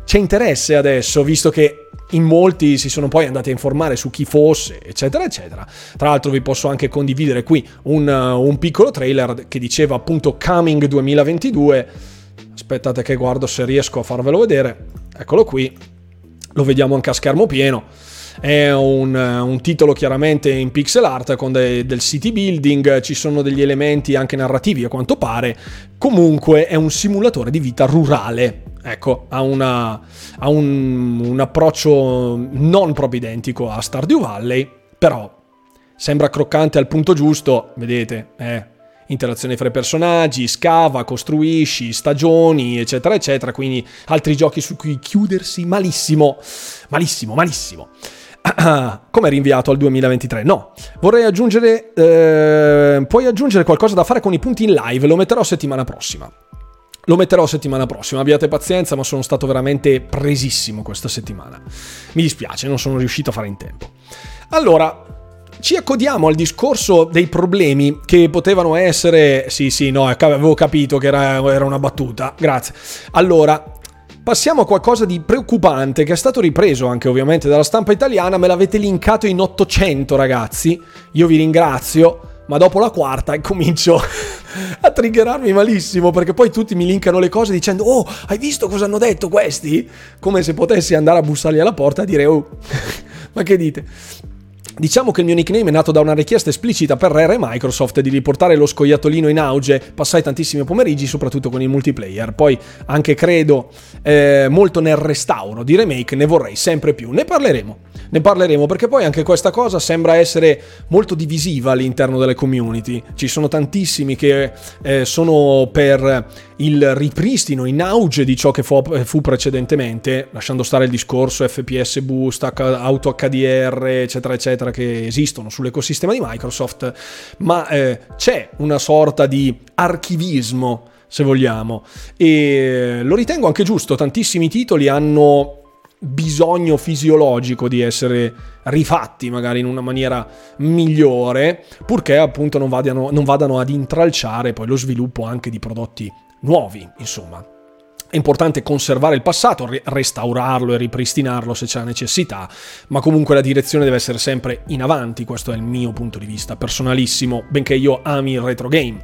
c'è interesse adesso, visto che in molti si sono poi andati a informare su chi fosse, eccetera, eccetera. Tra l'altro vi posso anche condividere qui un, uh, un piccolo trailer che diceva appunto Coming 2022. Aspettate che guardo se riesco a farvelo vedere. Eccolo qui. Lo vediamo anche a schermo pieno. È un, uh, un, titolo chiaramente in pixel art con de, del city building, ci sono degli elementi anche narrativi a quanto pare. Comunque è un simulatore di vita rurale, ecco, ha, una, ha un, un, approccio non proprio identico a Stardew Valley, però sembra croccante al punto giusto, vedete, eh, interazione fra i personaggi, scava, costruisci, stagioni, eccetera, eccetera, quindi altri giochi su cui chiudersi malissimo, malissimo, malissimo. Come rinviato al 2023? No, vorrei aggiungere, eh, puoi aggiungere qualcosa da fare con i punti in live, lo metterò settimana prossima. Lo metterò settimana prossima, abbiate pazienza, ma sono stato veramente presissimo questa settimana. Mi dispiace, non sono riuscito a fare in tempo. Allora, ci accodiamo al discorso dei problemi che potevano essere... Sì, sì, no, avevo capito che era, era una battuta, grazie. Allora, passiamo a qualcosa di preoccupante che è stato ripreso anche ovviamente dalla stampa italiana, me l'avete linkato in 800 ragazzi, io vi ringrazio ma dopo la quarta comincio a triggerarmi malissimo perché poi tutti mi linkano le cose dicendo oh hai visto cosa hanno detto questi? Come se potessi andare a bussargli alla porta e dire oh ma che dite? Diciamo che il mio nickname è nato da una richiesta esplicita per Rare e Microsoft di riportare lo scoiattolino in auge. Passai tantissimi pomeriggi, soprattutto con il multiplayer. Poi anche credo eh, molto nel restauro di remake, ne vorrei sempre più. Ne parleremo. Ne parleremo perché poi anche questa cosa sembra essere molto divisiva all'interno delle community. Ci sono tantissimi che eh, sono per il ripristino in auge di ciò che fu, fu, precedentemente, lasciando stare il discorso FPS boost, auto HDR, eccetera, eccetera, che esistono sull'ecosistema di Microsoft, ma eh, c'è una sorta di archivismo se vogliamo. E lo ritengo anche giusto, tantissimi titoli hanno bisogno fisiologico di essere rifatti magari in una maniera migliore, purché appunto non vadano, non vadano ad intralciare poi lo sviluppo anche di prodotti nuovi, insomma. È importante conservare il passato, restaurarlo e ripristinarlo se c'è la necessità, ma comunque la direzione deve essere sempre in avanti, questo è il mio punto di vista personalissimo, benché io ami il retro game,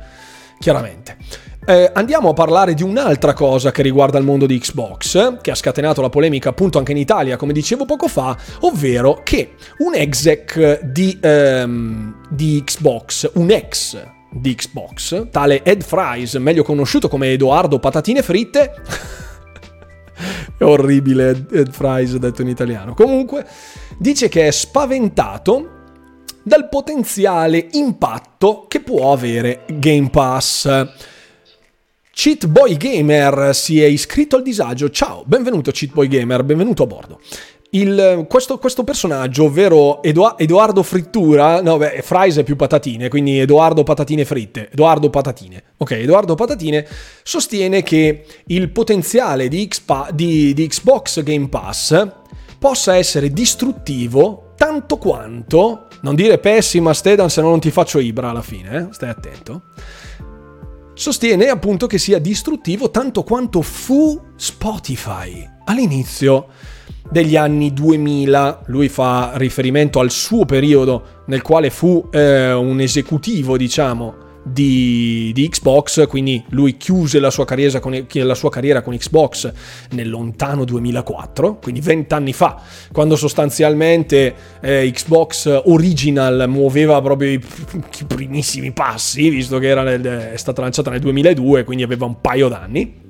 chiaramente. Eh, andiamo a parlare di un'altra cosa che riguarda il mondo di Xbox, che ha scatenato la polemica appunto anche in Italia, come dicevo poco fa, ovvero che un exec di, ehm, di Xbox, un ex di Xbox, tale Ed Fries, meglio conosciuto come Edoardo Patatine Fritte, è orribile Ed Fries detto in italiano, comunque, dice che è spaventato dal potenziale impatto che può avere Game Pass. Cheat Boy Gamer si è iscritto al disagio. Ciao, benvenuto Cheat Boy Gamer, benvenuto a bordo. Il, questo, questo, personaggio, ovvero Edo, Edoardo Frittura, no, beh, Fries è più patatine, quindi Edoardo Patatine Fritte, Edoardo Patatine. Ok, Edoardo Patatine sostiene che il potenziale di, Xpa, di, di Xbox Game Pass possa essere distruttivo tanto quanto, non dire pessima Stedan se no non ti faccio Ibra alla fine, eh? stai attento sostiene appunto che sia distruttivo tanto quanto fu Spotify all'inizio degli anni 2000. Lui fa riferimento al suo periodo nel quale fu eh, un esecutivo, diciamo, di, di, Xbox, quindi lui chiuse la sua, con, la sua, carriera con Xbox nel lontano 2004, quindi vent'anni fa, quando sostanzialmente eh, Xbox Original muoveva proprio i, primissimi passi, visto che nel, è stata lanciata nel 2002, quindi aveva un paio d'anni.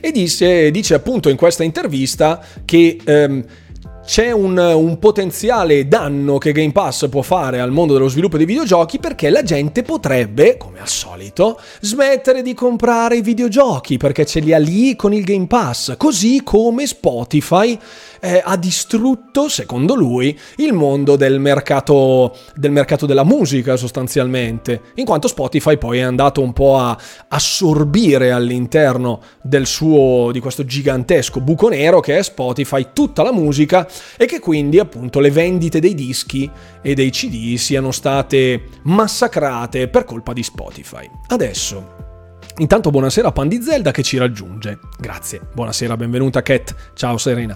E dice, dice appunto in questa intervista che... Ehm, c'è un, un, potenziale danno che Game Pass può fare al mondo dello sviluppo dei videogiochi perché la gente potrebbe, come al solito, smettere di comprare i videogiochi perché ce li ha lì con il Game Pass, così come Spotify eh, ha distrutto, secondo lui, il mondo del mercato, del mercato della musica sostanzialmente, in quanto Spotify poi è andato un po' a assorbire all'interno del suo, di questo gigantesco buco nero che è Spotify tutta la musica e che quindi appunto le vendite dei dischi e dei CD siano state massacrate per colpa di Spotify. Adesso Intanto buonasera a Pan di Zelda che ci raggiunge. Grazie. Buonasera, benvenuta Cat. Ciao Serena.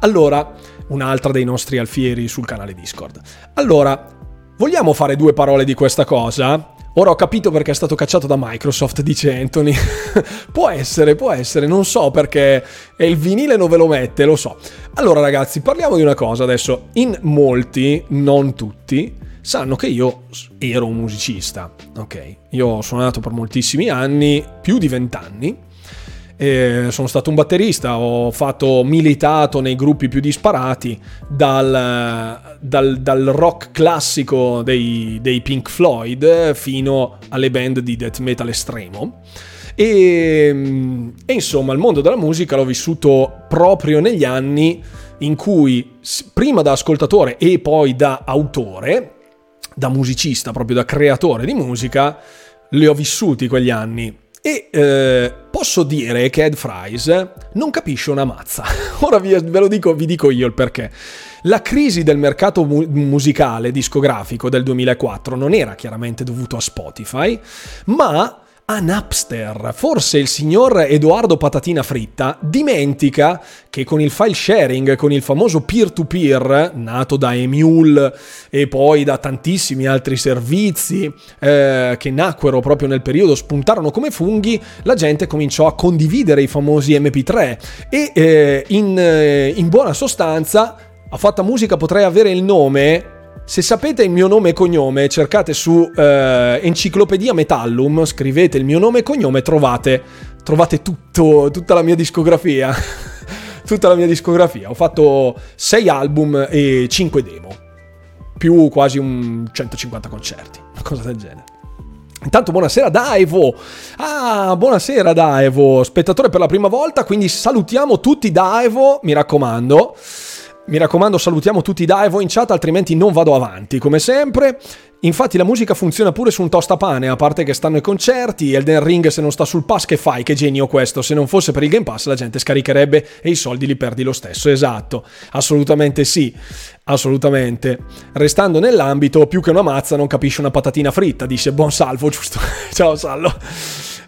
Allora, un'altra dei nostri alfieri sul canale Discord. Allora, vogliamo fare due parole di questa cosa? Ora ho capito perché è stato cacciato da Microsoft, dice Anthony. può essere, può essere, non so perché è il vinile non ve lo mette, lo so. Allora ragazzi, parliamo di una cosa adesso. In molti, non tutti, sanno che io ero un musicista, ok? Io ho suonato per moltissimi anni, più di vent'anni. Sono stato un batterista, ho fatto militato nei gruppi più disparati, dal, dal, dal rock classico dei, dei, Pink Floyd fino alle band di death metal estremo. E, e insomma, il mondo della musica l'ho vissuto proprio negli anni in cui, prima da ascoltatore e poi da autore, da musicista, proprio da creatore di musica, li ho vissuti quegli anni. E eh, posso dire che Ed Fries non capisce una mazza. Ora vi, ve lo dico, vi dico io il perché. La crisi del mercato mu- musicale discografico del 2004 non era chiaramente dovuto a Spotify, ma a Napster. Forse il signor Edoardo Patatina Fritta dimentica che con il file sharing, con il famoso peer-to-peer, nato da Emule e poi da tantissimi altri servizi eh, che nacquero proprio nel periodo, spuntarono come funghi, la gente cominciò a condividere i famosi MP3 e eh, in, eh, in buona sostanza a fatta musica potrei avere il nome se sapete il mio nome e cognome, cercate su eh, Enciclopedia Metallum, scrivete il mio nome e cognome, trovate, trovate tutto, tutta la mia discografia. tutta la mia discografia. Ho fatto 6 album e 5 demo, più quasi un 150 concerti, una cosa del genere. Intanto buonasera Daevo. Ah, buonasera Daevo, spettatore per la prima volta, quindi salutiamo tutti Daevo, mi raccomando. Mi raccomando, salutiamo tutti Daevo in chat, altrimenti non vado avanti, come sempre. Infatti la musica funziona pure su un tostapane, a parte che stanno i concerti, Elden Ring se non sta sul pass che fai? Che genio questo, se non fosse per il Game Pass la gente scaricherebbe e i soldi li perdi lo stesso, esatto, assolutamente sì, assolutamente. Restando nell'ambito, più che una mazza non capisce una patatina fritta, dice buon salvo, giusto? Ciao Sallo.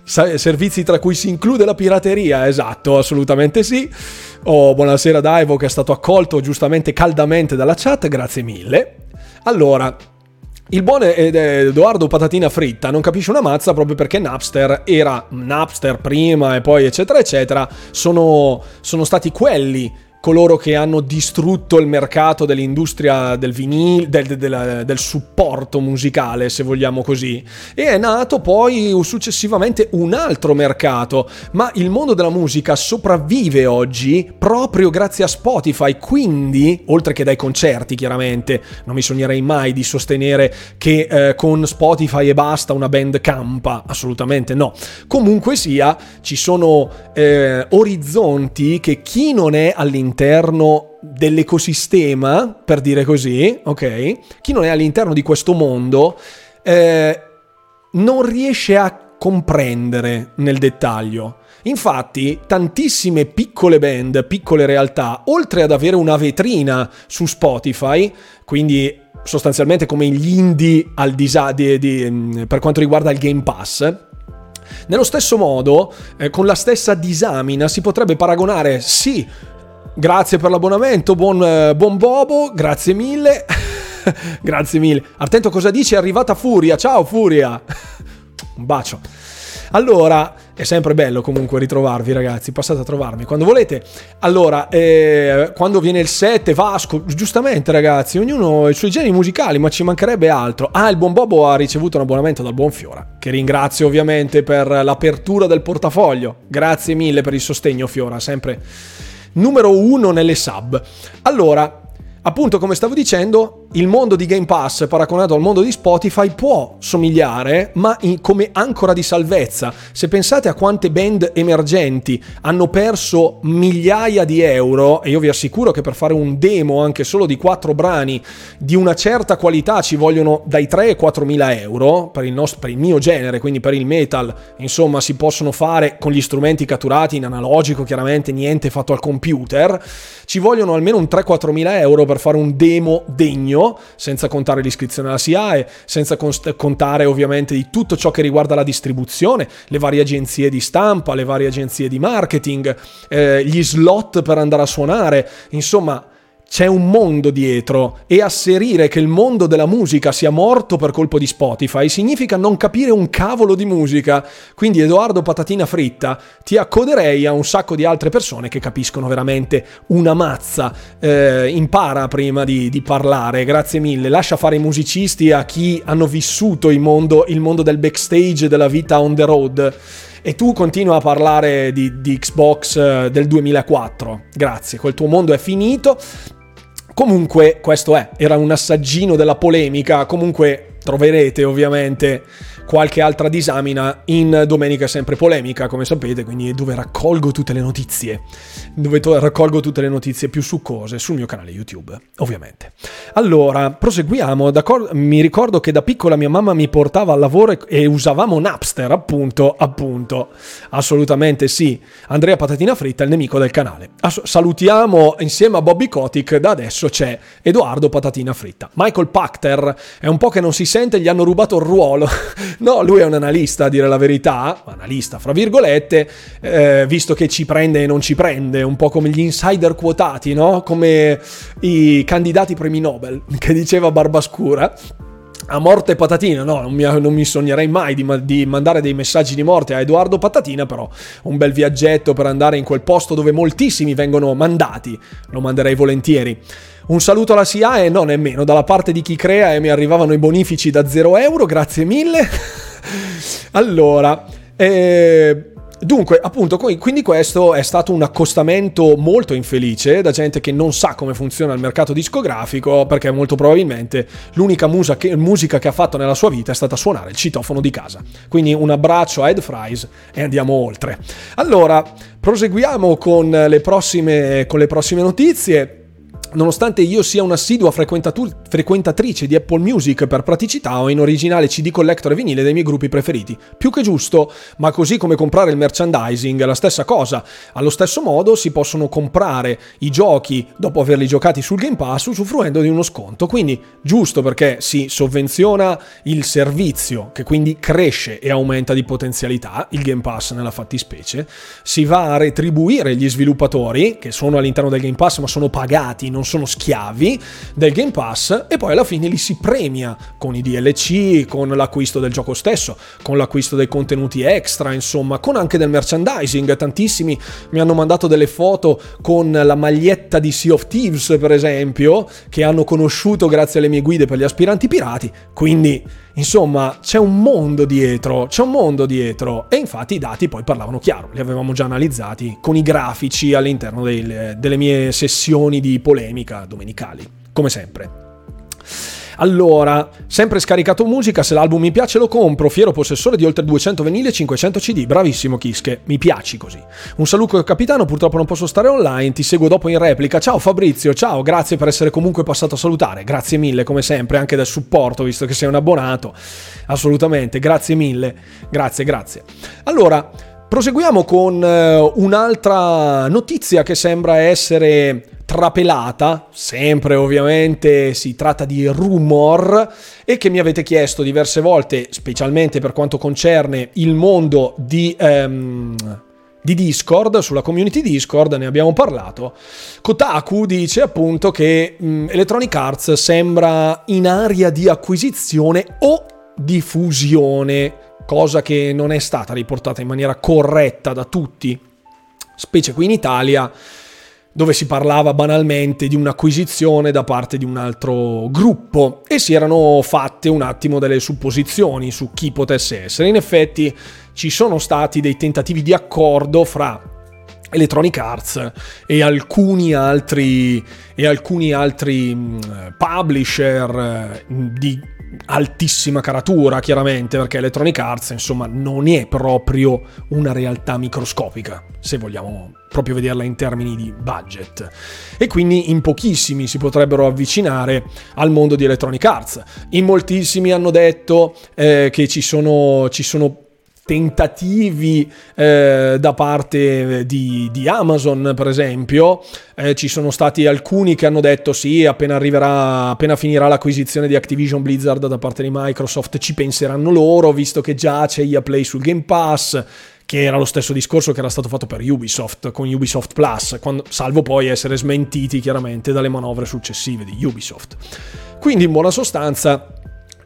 Servizi tra cui si include la pirateria, esatto, assolutamente sì. Oh, buonasera Daivo che è stato accolto giustamente caldamente dalla chat, grazie mille. Allora, il buon Edoardo Patatina Fritta non capisce una mazza proprio perché Napster era Napster prima e poi eccetera eccetera, sono, sono stati quelli coloro che hanno distrutto il mercato dell'industria del vinile, del, del, del, supporto musicale, se vogliamo così. E è nato poi successivamente un altro mercato, ma il mondo della musica sopravvive oggi proprio grazie a Spotify, quindi, oltre che dai concerti chiaramente, non mi sognerei mai di sostenere che eh, con Spotify e basta una band campa, assolutamente no. Comunque sia, ci sono eh, orizzonti che chi non è all'interno all'interno dell'ecosistema, per dire così, ok? Chi non è all'interno di questo mondo eh, non riesce a comprendere nel dettaglio. Infatti, tantissime piccole band, piccole realtà, oltre ad avere una vetrina su Spotify, quindi sostanzialmente come gli indie disa- di, di, per quanto riguarda il Game Pass, nello stesso modo, eh, con la stessa disamina, si potrebbe paragonare sì Grazie per l'abbonamento, buon, eh, buon Bobo, grazie mille. grazie mille. Attento cosa dici, è arrivata Furia. Ciao Furia. Un bacio. Allora, è sempre bello comunque ritrovarvi ragazzi, passate a trovarmi quando volete. Allora, eh, quando viene il 7, Vasco, giustamente ragazzi, ognuno ha i suoi generi musicali, ma ci mancherebbe altro. Ah, il buon Bobo ha ricevuto un abbonamento dal buon Fiora, che ringrazio ovviamente per l'apertura del portafoglio. Grazie mille per il sostegno Fiora, sempre numero uno nelle sub. Allora, appunto come stavo dicendo, il mondo di Game Pass paragonato al mondo di Spotify può somigliare, ma in, come ancora di salvezza. Se pensate a quante band emergenti hanno perso migliaia di euro, e io vi assicuro che per fare un demo anche solo di quattro brani di una certa qualità ci vogliono dai 3 ai 4 mila euro per il, nostro, per il mio genere, quindi per il metal, insomma si possono fare con gli strumenti catturati in analogico, chiaramente niente fatto al computer, ci vogliono almeno un 3-4 mila euro per fare un demo degno senza contare l'iscrizione alla SIAE, senza contare ovviamente di tutto ciò che riguarda la distribuzione, le varie agenzie di stampa, le varie agenzie di marketing, eh, gli slot per andare a suonare, insomma c'è un mondo dietro e asserire che il mondo della musica sia morto per colpo di Spotify significa non capire un cavolo di musica. Quindi Edoardo Patatina Fritta ti accoderei a un sacco di altre persone che capiscono veramente una mazza. Eh, impara prima di, di, parlare, grazie mille. Lascia fare i musicisti a chi hanno vissuto il mondo, il mondo del backstage della vita on the road e tu continua a parlare di, di, Xbox eh, del 2004. Grazie, quel tuo mondo è finito. Comunque, questo è, era un assaggino della polemica. Comunque troverete ovviamente qualche altra disamina in Domenica sempre polemica, come sapete, quindi dove raccolgo tutte le notizie, dove to- raccolgo tutte le notizie più succose sul mio canale YouTube, ovviamente. Allora, proseguiamo, mi ricordo che da piccola mia mamma mi portava al lavoro e usavamo Napster, appunto, appunto, assolutamente sì. Andrea Patatina Fritta, il nemico del canale. Ass- salutiamo insieme a Bobby Kotick, da adesso c'è Edoardo Patatina Fritta. Michael Pachter, è un po' che non si sente, gli hanno rubato il ruolo. No, lui è un analista, a dire la verità, analista fra virgolette, eh, visto che ci prende e non ci prende, un po' come gli insider quotati, no? Come i candidati premi Nobel, che diceva Barbascura a morte Patatina, no, non mi, non mi sognerei mai di, di, mandare dei messaggi di morte a Edoardo Patatina, però un bel viaggetto per andare in quel posto dove moltissimi vengono mandati, lo manderei volentieri. Un saluto alla SIA e no nemmeno, dalla parte di chi crea e mi arrivavano i bonifici da 0 euro, grazie mille. allora, eh, Dunque, appunto, quindi questo è stato un accostamento molto infelice da gente che non sa come funziona il mercato discografico, perché molto probabilmente l'unica musa che, musica che ha fatto nella sua vita è stata suonare il citofono di casa. Quindi un abbraccio a Ed Fries e andiamo oltre. Allora, proseguiamo con le prossime, con le prossime notizie. Nonostante io sia un'assidua frequentatrice di Apple Music per praticità, ho in originale CD collector e vinile dei miei gruppi preferiti. Più che giusto, ma così come comprare il merchandising è la stessa cosa. Allo stesso modo si possono comprare i giochi dopo averli giocati sul Game Pass usufruendo di uno sconto. Quindi giusto perché si sovvenziona il servizio, che quindi cresce e aumenta di potenzialità, il Game Pass nella fattispecie. Si va a retribuire gli sviluppatori, che sono all'interno del Game Pass ma sono pagati, non non sono schiavi del Game Pass e poi alla fine li si premia con i DLC, con l'acquisto del gioco stesso, con l'acquisto dei contenuti extra, insomma, con anche del merchandising. Tantissimi mi hanno mandato delle foto con la maglietta di Sea of Thieves, per esempio, che hanno conosciuto grazie alle mie guide per gli aspiranti pirati. Quindi Insomma, c'è un mondo dietro, c'è un mondo dietro. E infatti i dati poi parlavano chiaro, li avevamo già analizzati con i grafici all'interno del, delle mie sessioni di polemica domenicali, come sempre. Allora, sempre scaricato musica, se l'album mi piace lo compro, fiero possessore di oltre 200 vinili e 500 CD, bravissimo Kiske, mi piaci così. Un saluto capitano, purtroppo non posso stare online, ti seguo dopo in replica. Ciao Fabrizio, ciao, grazie per essere comunque passato a salutare, grazie mille come sempre anche del supporto, visto che sei un abbonato. Assolutamente, grazie mille, grazie, grazie. Allora, proseguiamo con uh, un'altra notizia che sembra essere trapelata, sempre ovviamente si tratta di rumor, e che mi avete chiesto diverse volte, specialmente per quanto concerne il mondo di... Um, di Discord, sulla community Discord, ne abbiamo parlato. Kotaku dice appunto che mh, Electronic Arts sembra in area di acquisizione o di fusione, cosa che non è stata riportata in maniera corretta da tutti, specie qui in Italia dove si parlava banalmente di un'acquisizione da parte di un altro gruppo e si erano fatte un attimo delle supposizioni su chi potesse essere. In effetti ci sono stati dei tentativi di accordo fra Electronic Arts e alcuni altri, e alcuni altri mm, publisher mm, di altissima caratura, chiaramente, perché Electronic Arts, insomma, non è proprio una realtà microscopica, se vogliamo proprio vederla in termini di budget. E quindi in pochissimi si potrebbero avvicinare al mondo di Electronic Arts. In moltissimi hanno detto eh, che ci sono, ci sono tentativi eh, da parte di, di, Amazon, per esempio. Eh, ci sono stati alcuni che hanno detto sì, appena arriverà, appena finirà l'acquisizione di Activision Blizzard da parte di Microsoft, ci penseranno loro, visto che già c'è EA Play sul Game Pass che era lo stesso discorso che era stato fatto per Ubisoft con Ubisoft Plus, quando, salvo poi essere smentiti chiaramente dalle manovre successive di Ubisoft. Quindi in buona sostanza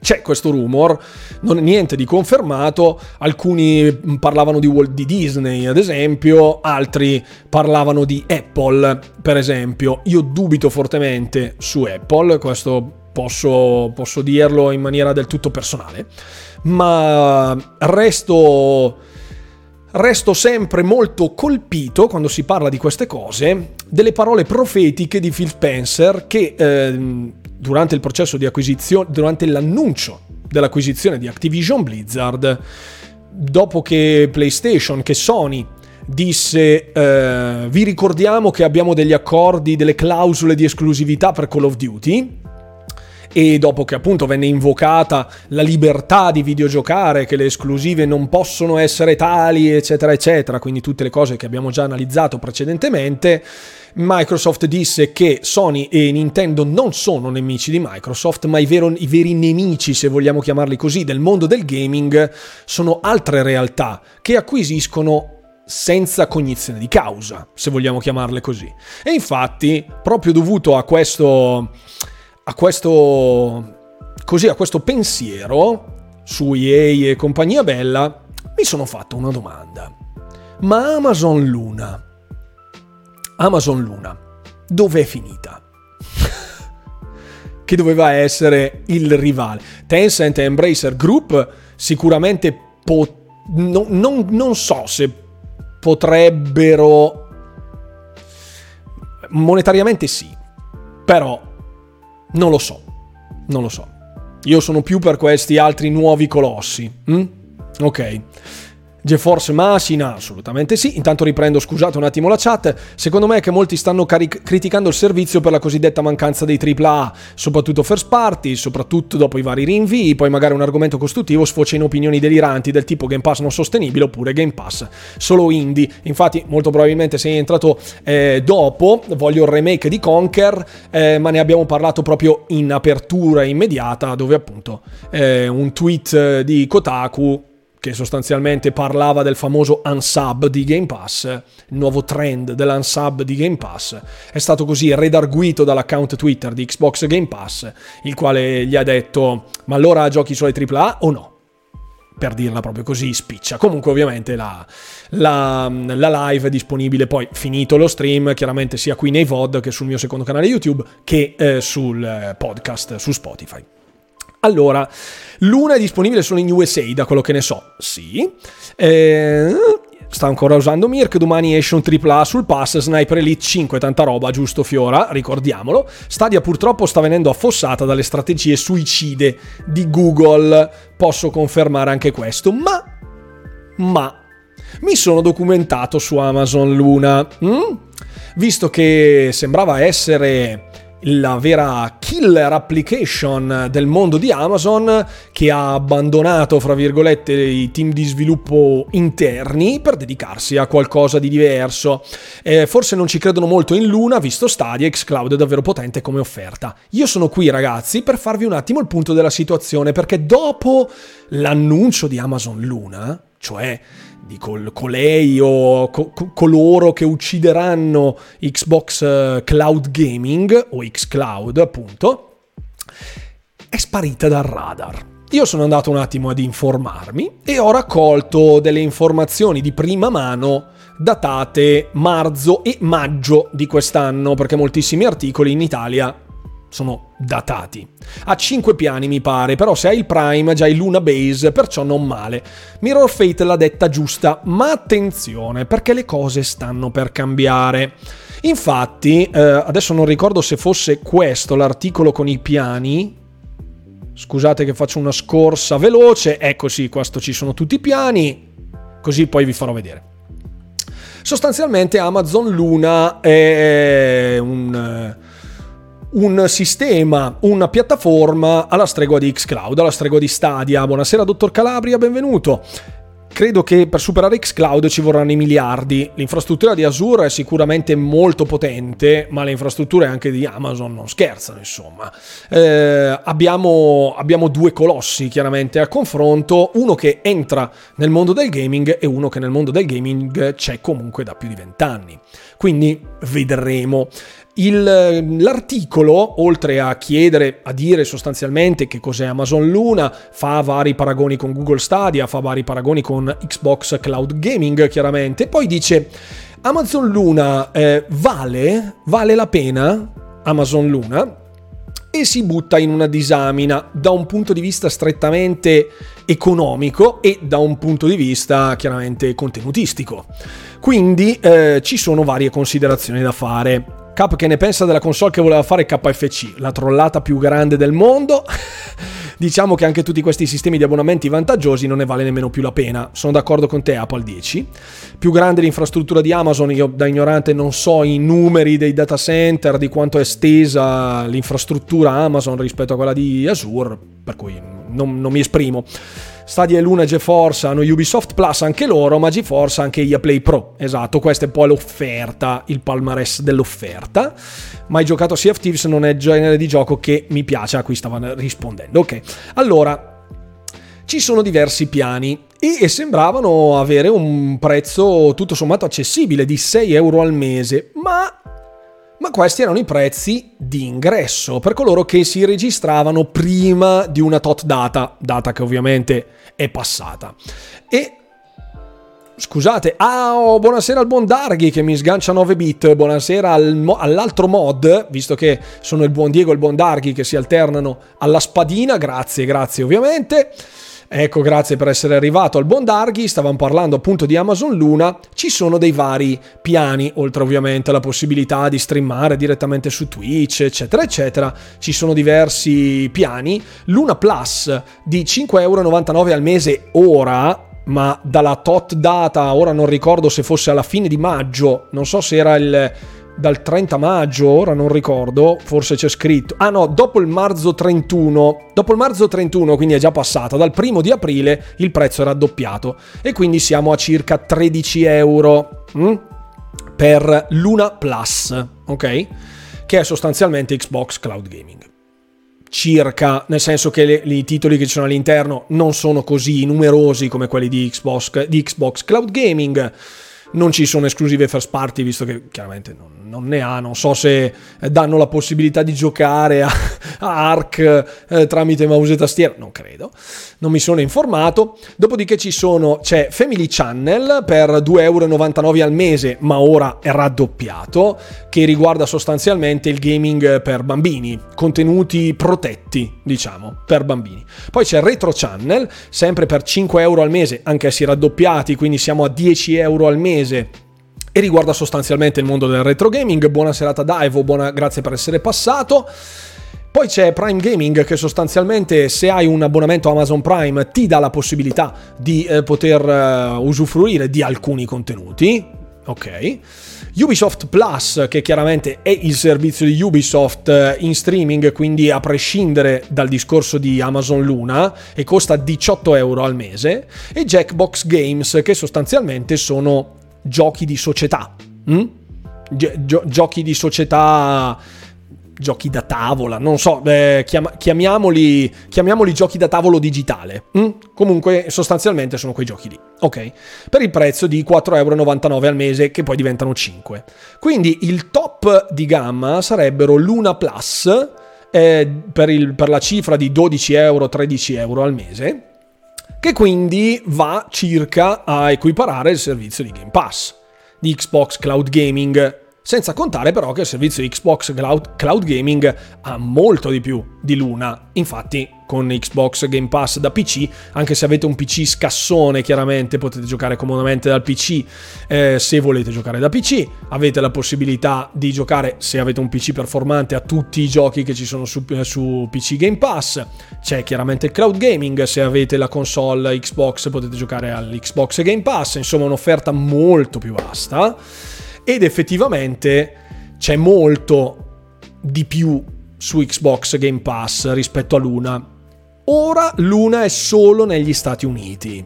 c'è questo rumor, non è niente di confermato, alcuni parlavano di Walt di Disney ad esempio, altri parlavano di Apple per esempio, io dubito fortemente su Apple, questo posso, posso dirlo in maniera del tutto personale, ma resto resto sempre molto colpito quando si parla di queste cose delle parole profetiche di Phil Spencer che eh, durante il processo di acquisizione, durante l'annuncio dell'acquisizione di Activision Blizzard, dopo che PlayStation, che Sony disse eh, vi ricordiamo che abbiamo degli accordi, delle clausole di esclusività per Call of Duty e dopo che appunto venne invocata la libertà di videogiocare, che le esclusive non possono essere tali, eccetera, eccetera, quindi tutte le cose che abbiamo già analizzato precedentemente, Microsoft disse che Sony e Nintendo non sono nemici di Microsoft, ma i, vero, i, veri nemici, se vogliamo chiamarli così, del mondo del gaming sono altre realtà che acquisiscono senza cognizione di causa, se vogliamo chiamarle così. E infatti, proprio dovuto a questo a questo, così, a questo pensiero su EA e compagnia bella, mi sono fatto una domanda. Ma Amazon Luna, Amazon Luna, dov'è finita? che doveva essere il rivale. Tencent e Embracer Group sicuramente po- no, non, non so se potrebbero monetariamente sì, però non lo so, non lo so. Io sono più per questi altri nuovi colossi. Hm? Ok. GeForce Machina? Assolutamente sì. Intanto riprendo, scusate un attimo la chat. Secondo me è che molti stanno caric- criticando il servizio per la cosiddetta mancanza dei AAA, soprattutto first party, soprattutto dopo i vari rinvii, poi magari un argomento costruttivo sfocia in opinioni deliranti del tipo Game Pass non sostenibile oppure Game Pass solo indie. Infatti molto probabilmente sei entrato eh, dopo, voglio il remake di Conker, eh, ma ne abbiamo parlato proprio in apertura immediata dove appunto eh, un tweet di Kotaku che sostanzialmente parlava del famoso unsub di Game Pass, il nuovo trend dell'unsub di Game Pass, è stato così redarguito dall'account Twitter di Xbox Game Pass, il quale gli ha detto ma allora giochi solo ai AAA o no? Per dirla proprio così, spiccia. Comunque ovviamente la, la, la, live è disponibile poi finito lo stream, chiaramente sia qui nei VOD che sul mio secondo canale YouTube che eh, sul podcast su Spotify. Allora, l'una è disponibile solo in USA, da quello che ne so. Sì. Eh, sta ancora usando Mirk, domani esce un AAA sul pass, Sniper Elite 5, tanta roba, giusto Fiora, ricordiamolo. Stadia purtroppo sta venendo affossata dalle strategie suicide di Google, posso confermare anche questo, ma... ma... Mi sono documentato su Amazon Luna, hm? visto che sembrava essere la vera killer application del mondo di Amazon che ha abbandonato, fra virgolette, i team di sviluppo interni per dedicarsi a qualcosa di diverso. Eh, forse non ci credono molto in Luna, visto Stadia, xCloud è davvero potente come offerta. Io sono qui ragazzi per farvi un attimo il punto della situazione, perché dopo l'annuncio di Amazon Luna, cioè di col- colei o co- coloro che uccideranno Xbox eh, Cloud Gaming o xCloud appunto, è sparita dal radar. Io sono andato un attimo ad informarmi e ho raccolto delle informazioni di prima mano datate marzo e maggio di quest'anno, perché moltissimi articoli in Italia sono datati. Ha 5 piani mi pare, però se hai il Prime già hai Luna Base, perciò non male. Mirror Fate l'ha detta giusta, ma attenzione perché le cose stanno per cambiare. Infatti, eh, adesso non ricordo se fosse questo l'articolo con i piani. Scusate che faccio una scorsa veloce. Ecco sì, questo ci sono tutti i piani. Così poi vi farò vedere. Sostanzialmente Amazon Luna è un un sistema, una piattaforma alla stregua di xCloud, alla stregua di Stadia. Buonasera dottor Calabria, benvenuto. Credo che per superare xCloud ci vorranno i miliardi. L'infrastruttura di Azure è sicuramente molto potente, ma le infrastrutture anche di Amazon non scherzano, insomma. Eh, abbiamo, abbiamo due colossi chiaramente a confronto, uno che entra nel mondo del gaming e uno che nel mondo del gaming c'è comunque da più di vent'anni. Quindi vedremo. Il, l'articolo, oltre a chiedere, a dire sostanzialmente che cos'è Amazon Luna, fa vari paragoni con Google Stadia, fa vari paragoni con Xbox Cloud Gaming, chiaramente, poi dice Amazon Luna eh, vale, vale la pena, Amazon Luna, e si butta in una disamina da un punto di vista strettamente economico e da un punto di vista chiaramente contenutistico. Quindi eh, ci sono varie considerazioni da fare. Cap che ne pensa della console che voleva fare KFC, la trollata più grande del mondo. diciamo che anche tutti questi sistemi di abbonamenti vantaggiosi non ne vale nemmeno più la pena. Sono d'accordo con te, Apple 10. Più grande l'infrastruttura di Amazon, io da ignorante non so i numeri dei data center, di quanto è estesa l'infrastruttura Amazon rispetto a quella di Azure, per cui non, non mi esprimo. Stadia e Luna e GeForce hanno Ubisoft Plus anche loro, ma GeForce anche EA Play Pro. Esatto, questa è poi l'offerta, il palmarès dell'offerta. Mai giocato a Sea of Thieves non è il genere di gioco che mi piace, a cui stavano rispondendo. Ok, allora, ci sono diversi piani e sembravano avere un prezzo tutto sommato accessibile di 6 euro al mese, ma ma questi erano i prezzi di ingresso per coloro che si registravano prima di una tot data, data che ovviamente è passata. E Scusate, ah, oh, buonasera al buon Darghi che mi sgancia 9 bit, buonasera al all'altro mod, visto che sono il buon Diego e il buon Darghi che si alternano alla spadina, grazie, grazie ovviamente. Ecco, grazie per essere arrivato al Bondarghi. Stavamo parlando appunto di Amazon Luna. Ci sono dei vari piani, oltre ovviamente alla possibilità di streamare direttamente su Twitch, eccetera, eccetera. Ci sono diversi piani. Luna Plus di 5,99€ al mese ora ma dalla tot data, ora non ricordo se fosse alla fine di maggio, non so se era il dal 30 maggio, ora non ricordo, forse c'è scritto. Ah no, dopo il marzo 31, dopo il marzo 31, quindi è già passata, dal primo di aprile il prezzo è raddoppiato e quindi siamo a circa 13 euro hm? per Luna Plus, ok? Che è sostanzialmente Xbox Cloud Gaming. Circa, nel senso che le, i titoli che ci sono all'interno non sono così numerosi come quelli di Xbox, di Xbox Cloud Gaming non ci sono esclusive first party, visto che chiaramente non, non ne ha. Non so se danno la possibilità di giocare a, a Ark eh, tramite mouse e tastiera, non credo. Non mi sono informato. Dopodiché ci sono, c'è Family Channel per 2,99€ al mese, ma ora è raddoppiato, che riguarda sostanzialmente il gaming per bambini, contenuti protetti, diciamo, per bambini. Poi c'è Retro Channel, sempre per 5€ al mese, anche se raddoppiati, quindi siamo a 10€ al mese e riguarda sostanzialmente il mondo del retro gaming. Buona serata Daivo, buona, grazie per essere passato. Poi c'è Prime Gaming che sostanzialmente se hai un abbonamento Amazon Prime ti dà la possibilità di eh, poter uh, usufruire di alcuni contenuti. Ok. Ubisoft Plus, che chiaramente è il servizio di Ubisoft eh, in streaming, quindi a prescindere dal discorso di Amazon Luna, e costa 18 euro al mese. E Jackbox Games, che sostanzialmente sono giochi di società. Mm? Gio- giochi di società giochi da tavola, non so, eh, chiam- chiamiamoli, chiamiamoli, giochi da tavolo digitale. Mm? Comunque sostanzialmente sono quei giochi lì, ok? Per il prezzo di 4,99€ al mese che poi diventano 5. Quindi il top di gamma sarebbero Luna Plus eh, per, il, per la cifra di 12 euro, 13 euro al mese che quindi va circa a equiparare il servizio di Game Pass di Xbox Cloud Gaming, Senza contare però che il servizio Xbox Cloud, Gaming ha molto di più di Luna. Infatti con Xbox Game Pass da PC, anche se avete un PC scassone chiaramente potete giocare comodamente dal PC eh, se volete giocare da PC. Avete la possibilità di giocare se avete un PC performante a tutti i giochi che ci sono su, eh, su PC Game Pass. C'è chiaramente il Cloud Gaming, se avete la console Xbox potete giocare all'Xbox Game Pass, insomma un'offerta molto più vasta ed effettivamente c'è molto di più su Xbox Game Pass rispetto a Luna. Ora Luna è solo negli Stati Uniti.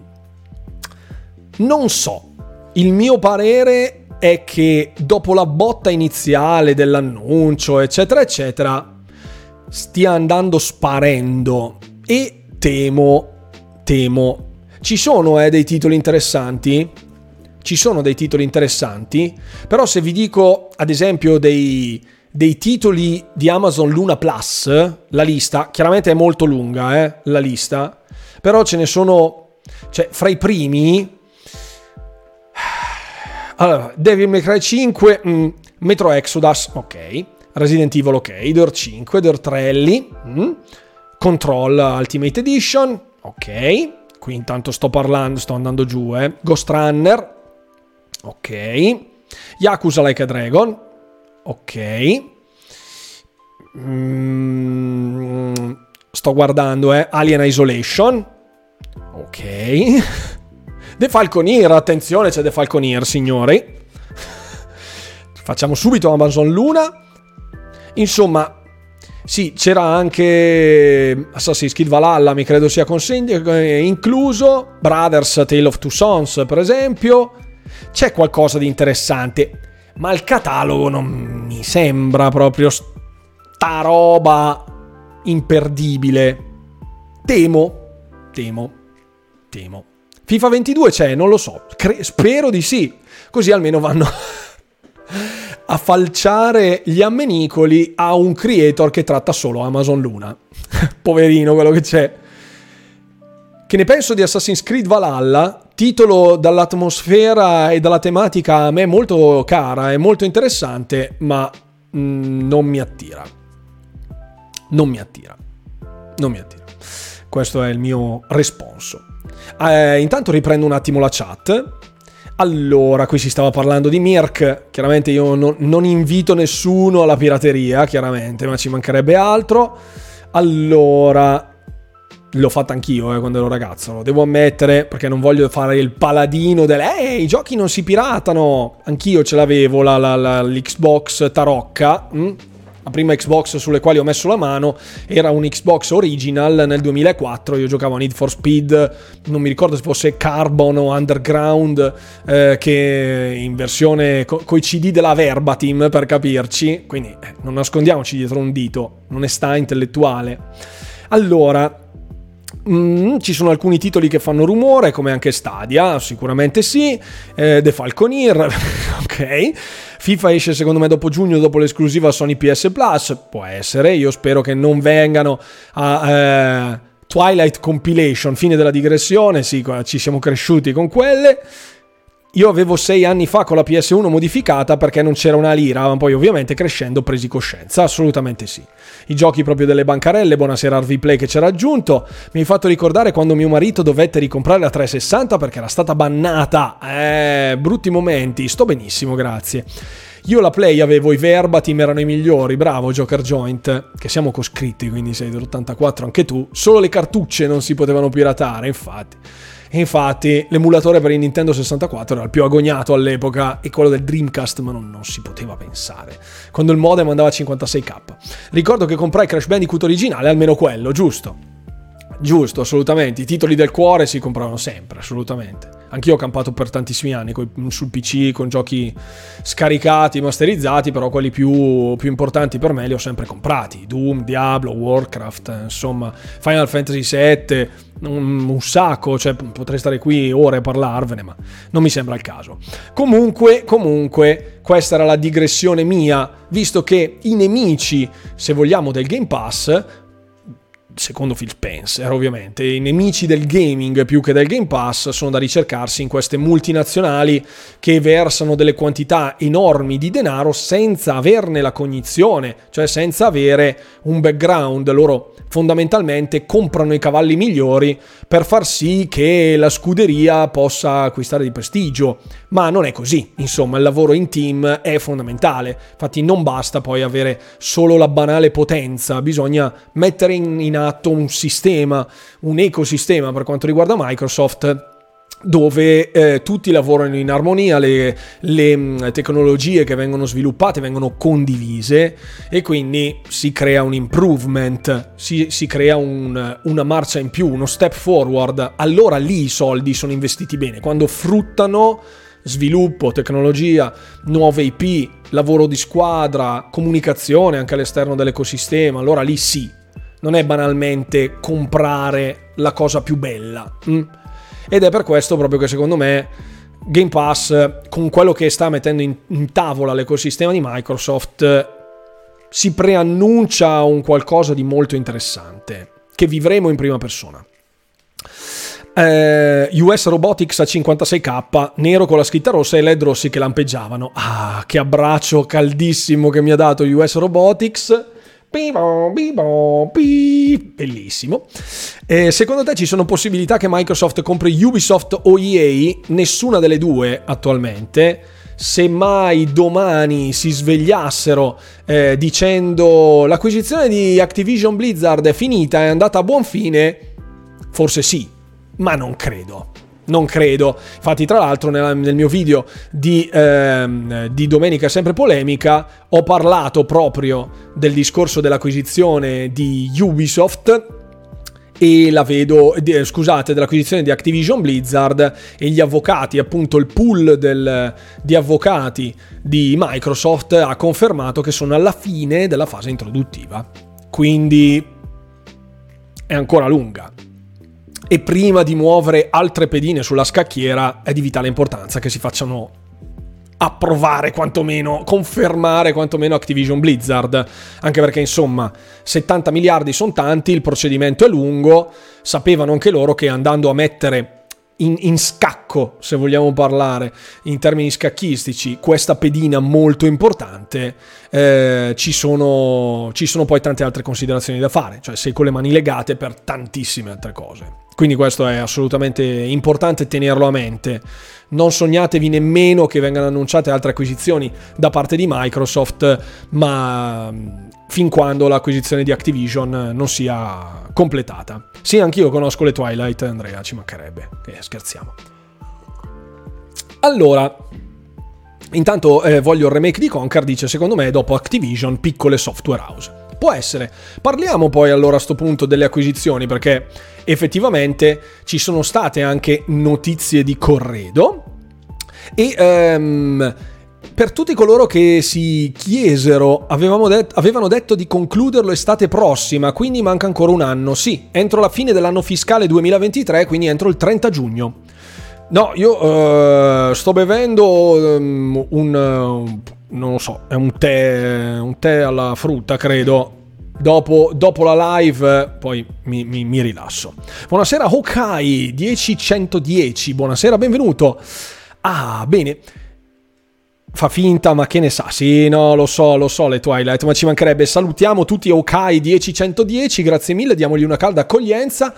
Non so, il mio parere è che dopo la botta iniziale dell'annuncio, eccetera, eccetera, stia andando sparendo e temo, temo. Ci sono eh, dei titoli interessanti, ci sono dei titoli interessanti, però se vi dico ad esempio dei, dei titoli di Amazon Luna Plus, la lista, chiaramente è molto lunga eh, la lista, però ce ne sono, cioè fra i primi, allora, Devil May Cry 5, mm, Metro Exodus, ok, Resident Evil, ok, Door 5, Door 3, mm, Control Ultimate Edition, ok, qui intanto sto parlando, sto andando giù, eh, Ghost Runner, Ok. Yakuza Like a Dragon. Ok. Mm, sto guardando, eh. Alien Isolation. Ok. The Falconeer, attenzione, c'è The Falconeer, signori. Facciamo subito Amazon Luna. Insomma, sì, c'era anche Assassin's Creed Valhalla, mi credo sia consegno, eh, incluso. Brothers Tale of Two Sons, per esempio c'è qualcosa di interessante, ma il catalogo non mi sembra proprio sta roba imperdibile. Temo, temo, temo. FIFA 22 c'è, non lo so, Cre- spero di sì, così almeno vanno a falciare gli ammenicoli a un creator che tratta solo Amazon Luna. Poverino quello che c'è. Che ne penso di Assassin's Creed Valhalla? Titolo dall'atmosfera e dalla tematica a me molto cara e molto interessante, ma mm, non mi attira. Non mi attira. Non mi attira. Questo è il mio responso. Eh, intanto riprendo un attimo la chat. Allora, qui si stava parlando di Mirk. Chiaramente io non, non invito nessuno alla pirateria, chiaramente, ma ci mancherebbe altro. Allora, L'ho fatta anch'io eh, quando ero ragazzo, lo devo ammettere, perché non voglio fare il paladino del Ehi, i giochi non si piratano. Anch'io ce l'avevo, la, la, la, l'Xbox Tarocca, hm? la prima Xbox sulle quali ho messo la mano, era un Xbox original nel 2004, io giocavo a Need for Speed, non mi ricordo se fosse Carbon o Underground, eh, che in versione co- coi CD della Verbatim, per capirci, quindi eh, non nascondiamoci dietro un dito, onestà intellettuale. Allora, Mm, ci sono alcuni titoli che fanno rumore, come anche Stadia, sicuramente sì. Eh, The Falconeer, ok. FIFA esce secondo me dopo giugno, dopo l'esclusiva Sony PS Plus, può essere. Io spero che non vengano a eh, Twilight Compilation, fine della digressione. Sì, ci siamo cresciuti con quelle. Io avevo sei anni fa con la PS1 modificata perché non c'era una lira, ma poi ovviamente crescendo presi coscienza, assolutamente sì. I giochi proprio delle bancarelle, buonasera RV Play che c'era aggiunto, mi hai fatto ricordare quando mio marito dovette ricomprare la 360 perché era stata bannata. Eh, brutti momenti, sto benissimo, grazie. Io la Play avevo i verbatim, erano i migliori, bravo Joker Joint, che siamo coscritti, quindi sei dell'84 anche tu. Solo le cartucce non si potevano piratare, infatti. E infatti l'emulatore per il Nintendo 64 era il più agognato all'epoca e quello del Dreamcast, ma non, non si poteva pensare. Quando il modem andava a 56k. Ricordo che comprai Crash Bandicoot originale, almeno quello, giusto? Giusto, assolutamente. I titoli del cuore si compravano sempre, assolutamente. Anch'io ho campato per tantissimi anni sul PC con giochi scaricati, masterizzati, però quelli più, più, importanti per me li ho sempre comprati. Doom, Diablo, Warcraft, insomma, Final Fantasy VII, un, un sacco, cioè potrei stare qui ore a parlarvene, ma non mi sembra il caso. Comunque, comunque, questa era la digressione mia, visto che i nemici, se vogliamo, del Game Pass secondo Phil Spencer ovviamente, i nemici del gaming più che del Game Pass sono da ricercarsi in queste multinazionali che versano delle quantità enormi di denaro senza averne la cognizione, cioè senza avere un background. Loro fondamentalmente comprano i cavalli migliori per far sì che la scuderia possa acquistare di prestigio, ma non è così, insomma il lavoro in team è fondamentale, infatti non basta poi avere solo la banale potenza, bisogna mettere in, in atto un sistema, un ecosistema per quanto riguarda Microsoft dove eh, tutti lavorano in armonia, le, le tecnologie che vengono sviluppate vengono condivise e quindi si crea un improvement, si, si crea un, una marcia in più, uno step forward. Allora lì i soldi sono investiti bene, quando fruttano sviluppo, tecnologia, nuove IP, lavoro di squadra, comunicazione anche all'esterno dell'ecosistema, allora lì sì, non è banalmente comprare la cosa più bella. Mm? Ed è per questo proprio che secondo me Game Pass, con quello che sta mettendo in, tavola l'ecosistema di Microsoft, si preannuncia un qualcosa di molto interessante che vivremo in prima persona. Eh, US Robotics a 56k, nero con la scritta rossa e LED rossi che lampeggiavano. Ah, che abbraccio caldissimo che mi ha dato US Robotics. Bellissimo. Eh, secondo te ci sono possibilità che Microsoft compri Ubisoft o EA? Nessuna delle due attualmente. Se mai domani si svegliassero eh, dicendo l'acquisizione di Activision Blizzard è finita, è andata a buon fine, forse sì, ma non credo non credo. Infatti, tra l'altro, nel, nel mio video di, ehm, di, Domenica Sempre Polemica ho parlato proprio del discorso dell'acquisizione di Ubisoft. E la vedo, di, scusate, dell'acquisizione di Activision Blizzard e gli avvocati, appunto il pool del, di avvocati di Microsoft ha confermato che sono alla fine della fase introduttiva. Quindi è ancora lunga e prima di muovere altre pedine sulla scacchiera è di vitale importanza che si facciano approvare quantomeno, confermare quantomeno Activision Blizzard, anche perché insomma 70 miliardi sono tanti, il procedimento è lungo, sapevano anche loro che andando a mettere in, in, scacco, se vogliamo parlare in termini scacchistici, questa pedina molto importante, eh, ci, sono, ci sono poi tante altre considerazioni da fare, cioè sei con le mani legate per tantissime altre cose. Quindi questo è assolutamente importante tenerlo a mente. Non sognatevi nemmeno che vengano annunciate altre acquisizioni da parte di Microsoft, ma fin quando l'acquisizione di Activision non sia completata. Sì, anch'io conosco le Twilight, Andrea, ci mancherebbe. Eh, scherziamo. Allora, intanto eh, voglio il remake di Conquer, dice secondo me dopo Activision piccole software house. Può essere. Parliamo poi allora a questo punto delle acquisizioni perché effettivamente ci sono state anche notizie di corredo e um, per tutti coloro che si chiesero, det- avevano detto di concluderlo estate prossima, quindi manca ancora un anno. Sì, entro la fine dell'anno fiscale 2023, quindi entro il 30 giugno. No, io uh, sto bevendo um, un, uh, non lo so, è un tè, un tè alla frutta, credo. Dopo, dopo la live poi mi, mi, mi rilasso. Buonasera Hokai 10110, buonasera, benvenuto. Ah, bene. Fa finta, ma che ne sa? Sì, no, lo so, lo so, le Twilight, ma ci mancherebbe. Salutiamo tutti Hokai 10110, grazie mille, diamogli una calda accoglienza.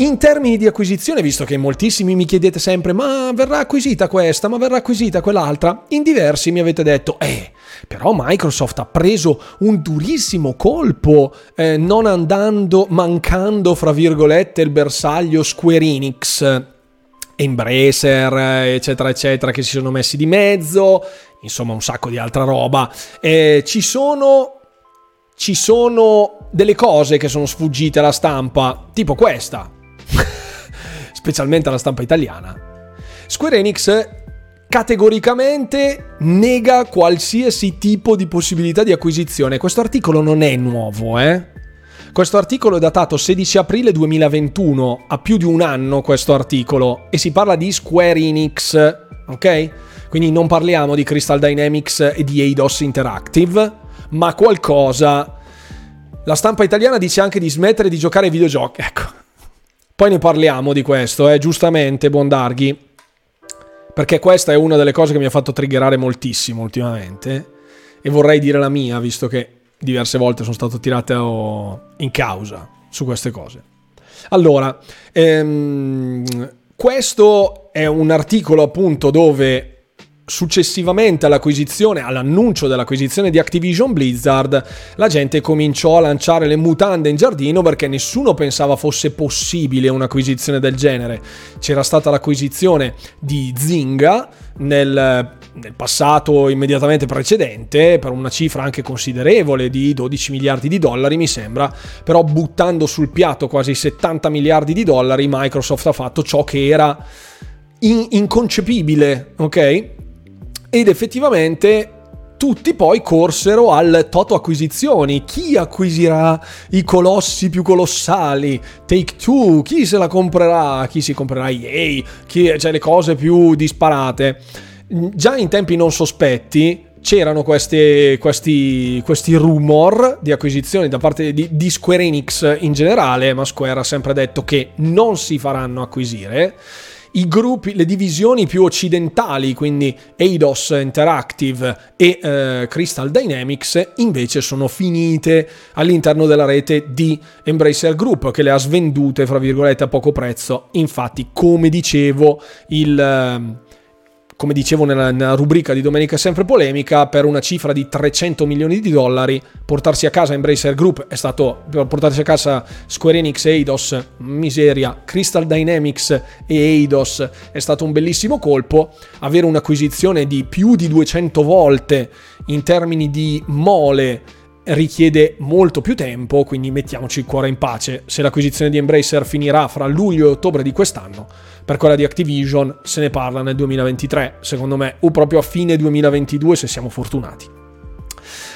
In termini di acquisizione, visto che moltissimi mi chiedete sempre ma verrà acquisita questa, ma verrà acquisita quell'altra, in diversi mi avete detto eh, però Microsoft ha preso un durissimo colpo eh, non andando, mancando fra virgolette il bersaglio Square Enix. Embracer, eccetera, eccetera, che si sono messi di mezzo, insomma un sacco di altra roba. Eh, ci sono ci sono delle cose che sono sfuggite alla stampa, tipo questa. specialmente alla stampa italiana, Square Enix categoricamente nega qualsiasi tipo di possibilità di acquisizione. Questo articolo non è nuovo, eh? Questo articolo è datato 16 aprile 2021, ha più di un anno questo articolo, e si parla di Square Enix, ok? Quindi non parliamo di Crystal Dynamics e di Eidos Interactive, ma qualcosa La stampa italiana dice anche di smettere di giocare ai videogiochi. Ecco. Poi ne parliamo di questo, eh, giustamente, Bondarghi. Perché questa è una delle cose che mi ha fatto triggerare moltissimo ultimamente. E vorrei dire la mia, visto che diverse volte sono stato tirato in causa su queste cose. Allora, ehm, questo è un articolo appunto dove successivamente all'acquisizione, all'annuncio dell'acquisizione di Activision Blizzard, la gente cominciò a lanciare le mutande in giardino perché nessuno pensava fosse possibile un'acquisizione del genere. C'era stata l'acquisizione di Zynga nel, nel passato immediatamente precedente per una cifra anche considerevole di 12 miliardi di dollari, mi sembra, però buttando sul piatto quasi 70 miliardi di dollari, Microsoft ha fatto ciò che era in- inconcepibile, ok? Ed effettivamente tutti poi corsero al Toto acquisizioni. Chi acquisirà i colossi più colossali? Take Two? Chi se la comprerà? Chi si comprerà EA? Chi, cioè le cose più disparate. Già in tempi non sospetti c'erano questi, questi, questi, rumor di acquisizioni da parte di, di Square Enix in generale, ma Square ha sempre detto che non si faranno acquisire i gruppi, le divisioni più occidentali, quindi Eidos Interactive e eh, Crystal Dynamics, invece sono finite all'interno della rete di Embracer Group, che le ha svendute, fra virgolette, a poco prezzo. Infatti, come dicevo, il... Come dicevo nella, nella, rubrica di Domenica Sempre Polemica, per una cifra di 300 milioni di dollari, portarsi a casa Embracer Group è stato, portarsi a casa Square Enix e Eidos, miseria, Crystal Dynamics e Eidos è stato un bellissimo colpo, avere un'acquisizione di più di 200 volte in termini di mole richiede molto più tempo, quindi mettiamoci il cuore in pace. Se l'acquisizione di Embracer finirà fra luglio e ottobre di quest'anno, per quella di Activision se ne parla nel 2023, secondo me, o proprio a fine 2022 se siamo fortunati.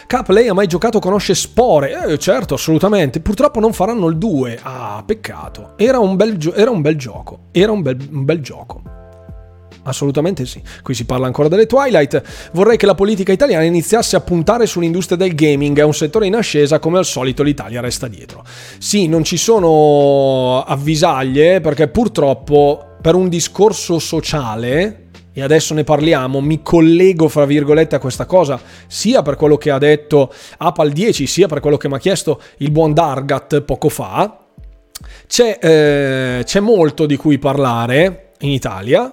Cap, lei ha mai giocato Conosce Spore? Eh, certo, assolutamente. Purtroppo non faranno il 2. Ah, peccato. Era un bel, gio- era un bel gioco. Era un bel, un bel gioco. Assolutamente sì. Qui si parla ancora delle Twilight. Vorrei che la politica italiana iniziasse a puntare sull'industria del gaming, è un settore in ascesa, come al solito l'Italia resta dietro. Sì, non ci sono avvisaglie perché purtroppo per un discorso sociale e adesso ne parliamo, mi collego fra virgolette a questa cosa, sia per quello che ha detto Apal 10, sia per quello che mi ha chiesto il buon Dargat poco fa. C'è, eh, c'è molto di cui parlare in Italia,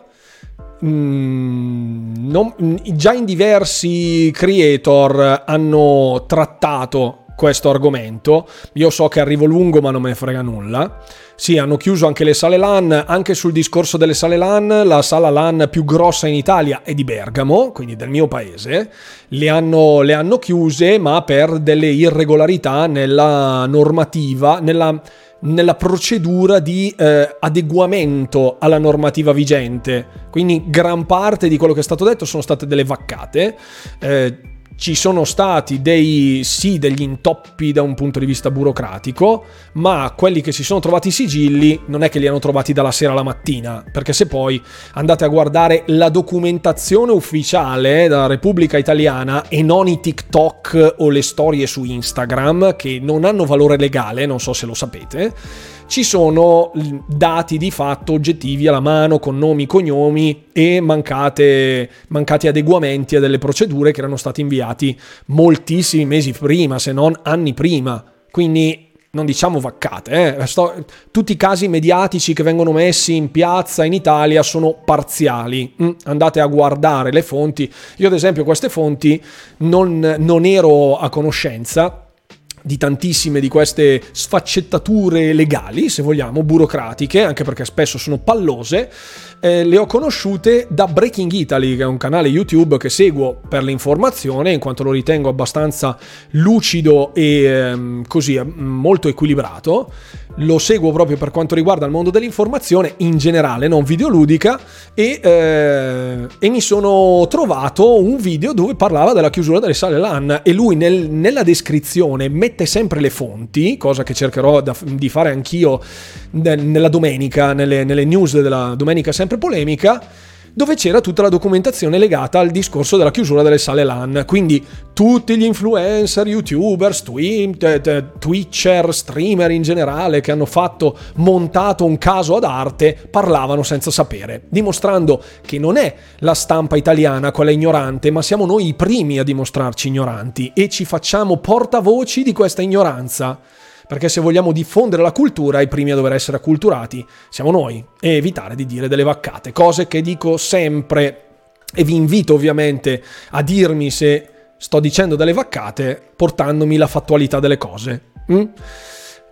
Mm, non, già in diversi creator hanno trattato questo argomento. Io so che arrivo lungo, ma non me ne frega nulla. Sì, hanno chiuso anche le sale LAN. Anche sul discorso delle sale LAN, la sala LAN più grossa in Italia è di Bergamo, quindi del mio paese. Le hanno, le hanno chiuse, ma per delle irregolarità nella normativa, nella nella procedura di eh, adeguamento alla normativa vigente. Quindi gran parte di quello che è stato detto sono state delle vaccate. Eh, ci sono stati dei sì degli intoppi da un punto di vista burocratico, ma quelli che si sono trovati i sigilli non è che li hanno trovati dalla sera alla mattina, perché se poi andate a guardare la documentazione ufficiale della Repubblica Italiana e non i TikTok o le storie su Instagram che non hanno valore legale, non so se lo sapete, ci sono dati di fatto oggettivi alla mano con nomi, cognomi e mancate, mancati adeguamenti a delle procedure che erano stati inviati moltissimi mesi prima, se non anni prima. Quindi non diciamo vaccate, eh. Sto, tutti i casi mediatici che vengono messi in piazza in Italia sono parziali. Mm, andate a guardare le fonti. Io ad esempio queste fonti non, non ero a conoscenza di tantissime di queste sfaccettature legali, se vogliamo, burocratiche, anche perché spesso sono pallose, eh, le ho conosciute da Breaking Italy, che è un canale YouTube che seguo per l'informazione, in quanto lo ritengo abbastanza lucido e ehm, così eh, molto equilibrato. Lo seguo proprio per quanto riguarda il mondo dell'informazione in generale, non videoludica, e, eh, e mi sono trovato un video dove parlava della chiusura delle sale LAN e lui nel, nella descrizione mette sempre le fonti, cosa che cercherò da, di fare anch'io nella domenica, nelle, nelle news della domenica sempre polemica, dove c'era tutta la documentazione legata al discorso della chiusura delle sale LAN. Quindi tutti gli influencer, youtuber, stream, twitcher, streamer in generale che hanno fatto, montato un caso ad arte, parlavano senza sapere, dimostrando che non è la stampa italiana quella ignorante, ma siamo noi i primi a dimostrarci ignoranti e ci facciamo portavoci di questa ignoranza perché se vogliamo diffondere la cultura, i primi a dover essere acculturati siamo noi e evitare di dire delle vaccate, cose che dico sempre e vi invito ovviamente a dirmi se sto dicendo delle vaccate portandomi la fattualità delle cose. Mm?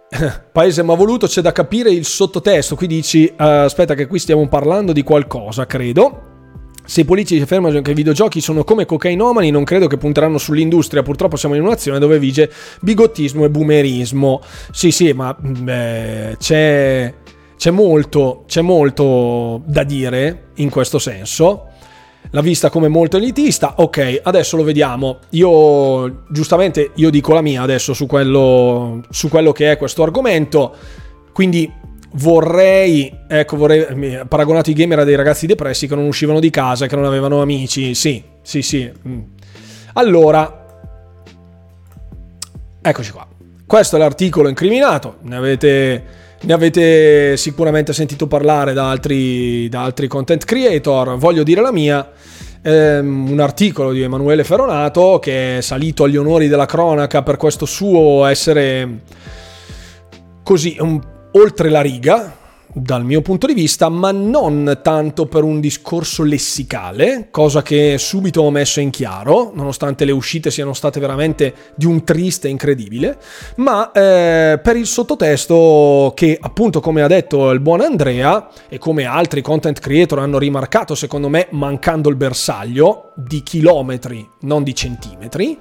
Paese ma voluto, c'è da capire il sottotesto. Qui dici, uh, aspetta che qui stiamo parlando di qualcosa, credo. Se i politici affermano che i videogiochi sono come cocainomani, non credo che punteranno sull'industria. Purtroppo siamo in un'azione dove vige bigottismo e boomerismo. Sì, sì, ma beh, c'è, c'è, molto, c'è molto da dire in questo senso. La vista come molto elitista, ok, adesso lo vediamo. Io, giustamente, io dico la mia adesso su quello, su quello che è questo argomento. Quindi vorrei, ecco, vorrei paragonato i gamer a dei ragazzi depressi che non uscivano di casa, che non avevano amici. Sì, sì, sì. Mm. Allora, eccoci qua. Questo è l'articolo incriminato. Ne avete, ne avete sicuramente sentito parlare da altri, da altri content creator. Voglio dire la mia. Um, un articolo di Emanuele Ferronato che è salito agli onori della cronaca per questo suo essere così un oltre la riga, dal mio punto di vista, ma non tanto per un discorso lessicale, cosa che subito ho messo in chiaro, nonostante le uscite siano state veramente di un triste incredibile, ma eh, per il sottotesto che appunto come ha detto il buon Andrea e come altri content creator hanno rimarcato secondo me mancando il bersaglio di chilometri, non di centimetri,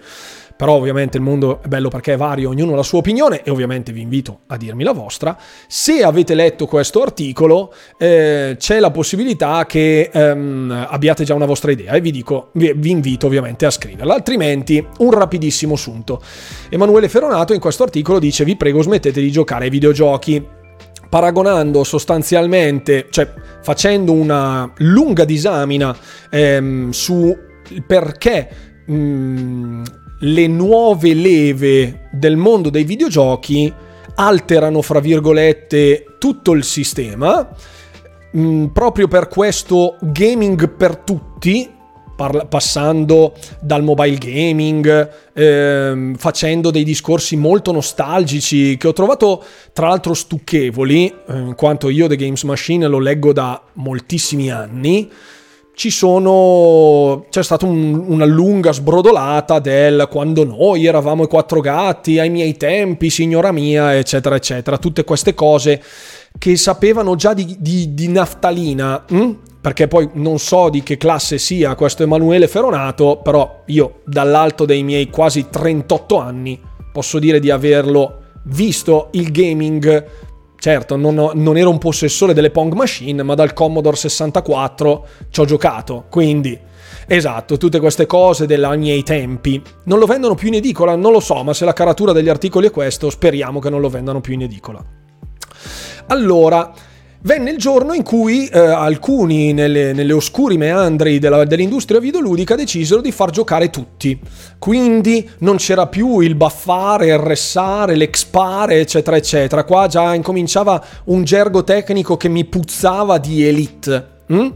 però ovviamente il mondo è bello perché è vario, ognuno ha la sua opinione e ovviamente vi invito a dirmi la vostra. Se avete letto questo articolo eh, c'è la possibilità che ehm, abbiate già una vostra idea e vi, dico, vi, vi invito ovviamente a scriverla, altrimenti un rapidissimo assunto. Emanuele Ferronato in questo articolo dice vi prego smettete di giocare ai videogiochi paragonando sostanzialmente, cioè facendo una lunga disamina ehm, su perché mh, le nuove leve del mondo dei videogiochi alterano, fra virgolette, tutto il sistema. Mm, proprio per questo gaming per tutti, parla- passando dal mobile gaming, ehm, facendo dei discorsi molto nostalgici che ho trovato tra l'altro stucchevoli, eh, in quanto io The Games Machine lo leggo da moltissimi anni sono c'è stata un, una lunga sbrodolata del quando noi eravamo i quattro gatti ai miei tempi signora mia eccetera eccetera tutte queste cose che sapevano già di, di, di naftalina hm? perché poi non so di che classe sia questo Emanuele Feronato però io dall'alto dei miei quasi 38 anni posso dire di averlo visto il gaming Certo, non, non, ero un possessore delle Pong Machine, ma dal Commodore 64 ci ho giocato, quindi... Esatto, tutte queste cose dei miei tempi. Non lo vendono più in edicola? Non lo so, ma se la caratura degli articoli è questo, speriamo che non lo vendano più in edicola. Allora, venne il giorno in cui eh, alcuni nelle, nelle, oscuri meandri della, dell'industria videoludica decisero di far giocare tutti. Quindi non c'era più il baffare, il ressare, l'expare, eccetera, eccetera. Qua già incominciava un gergo tecnico che mi puzzava di elite. Mm?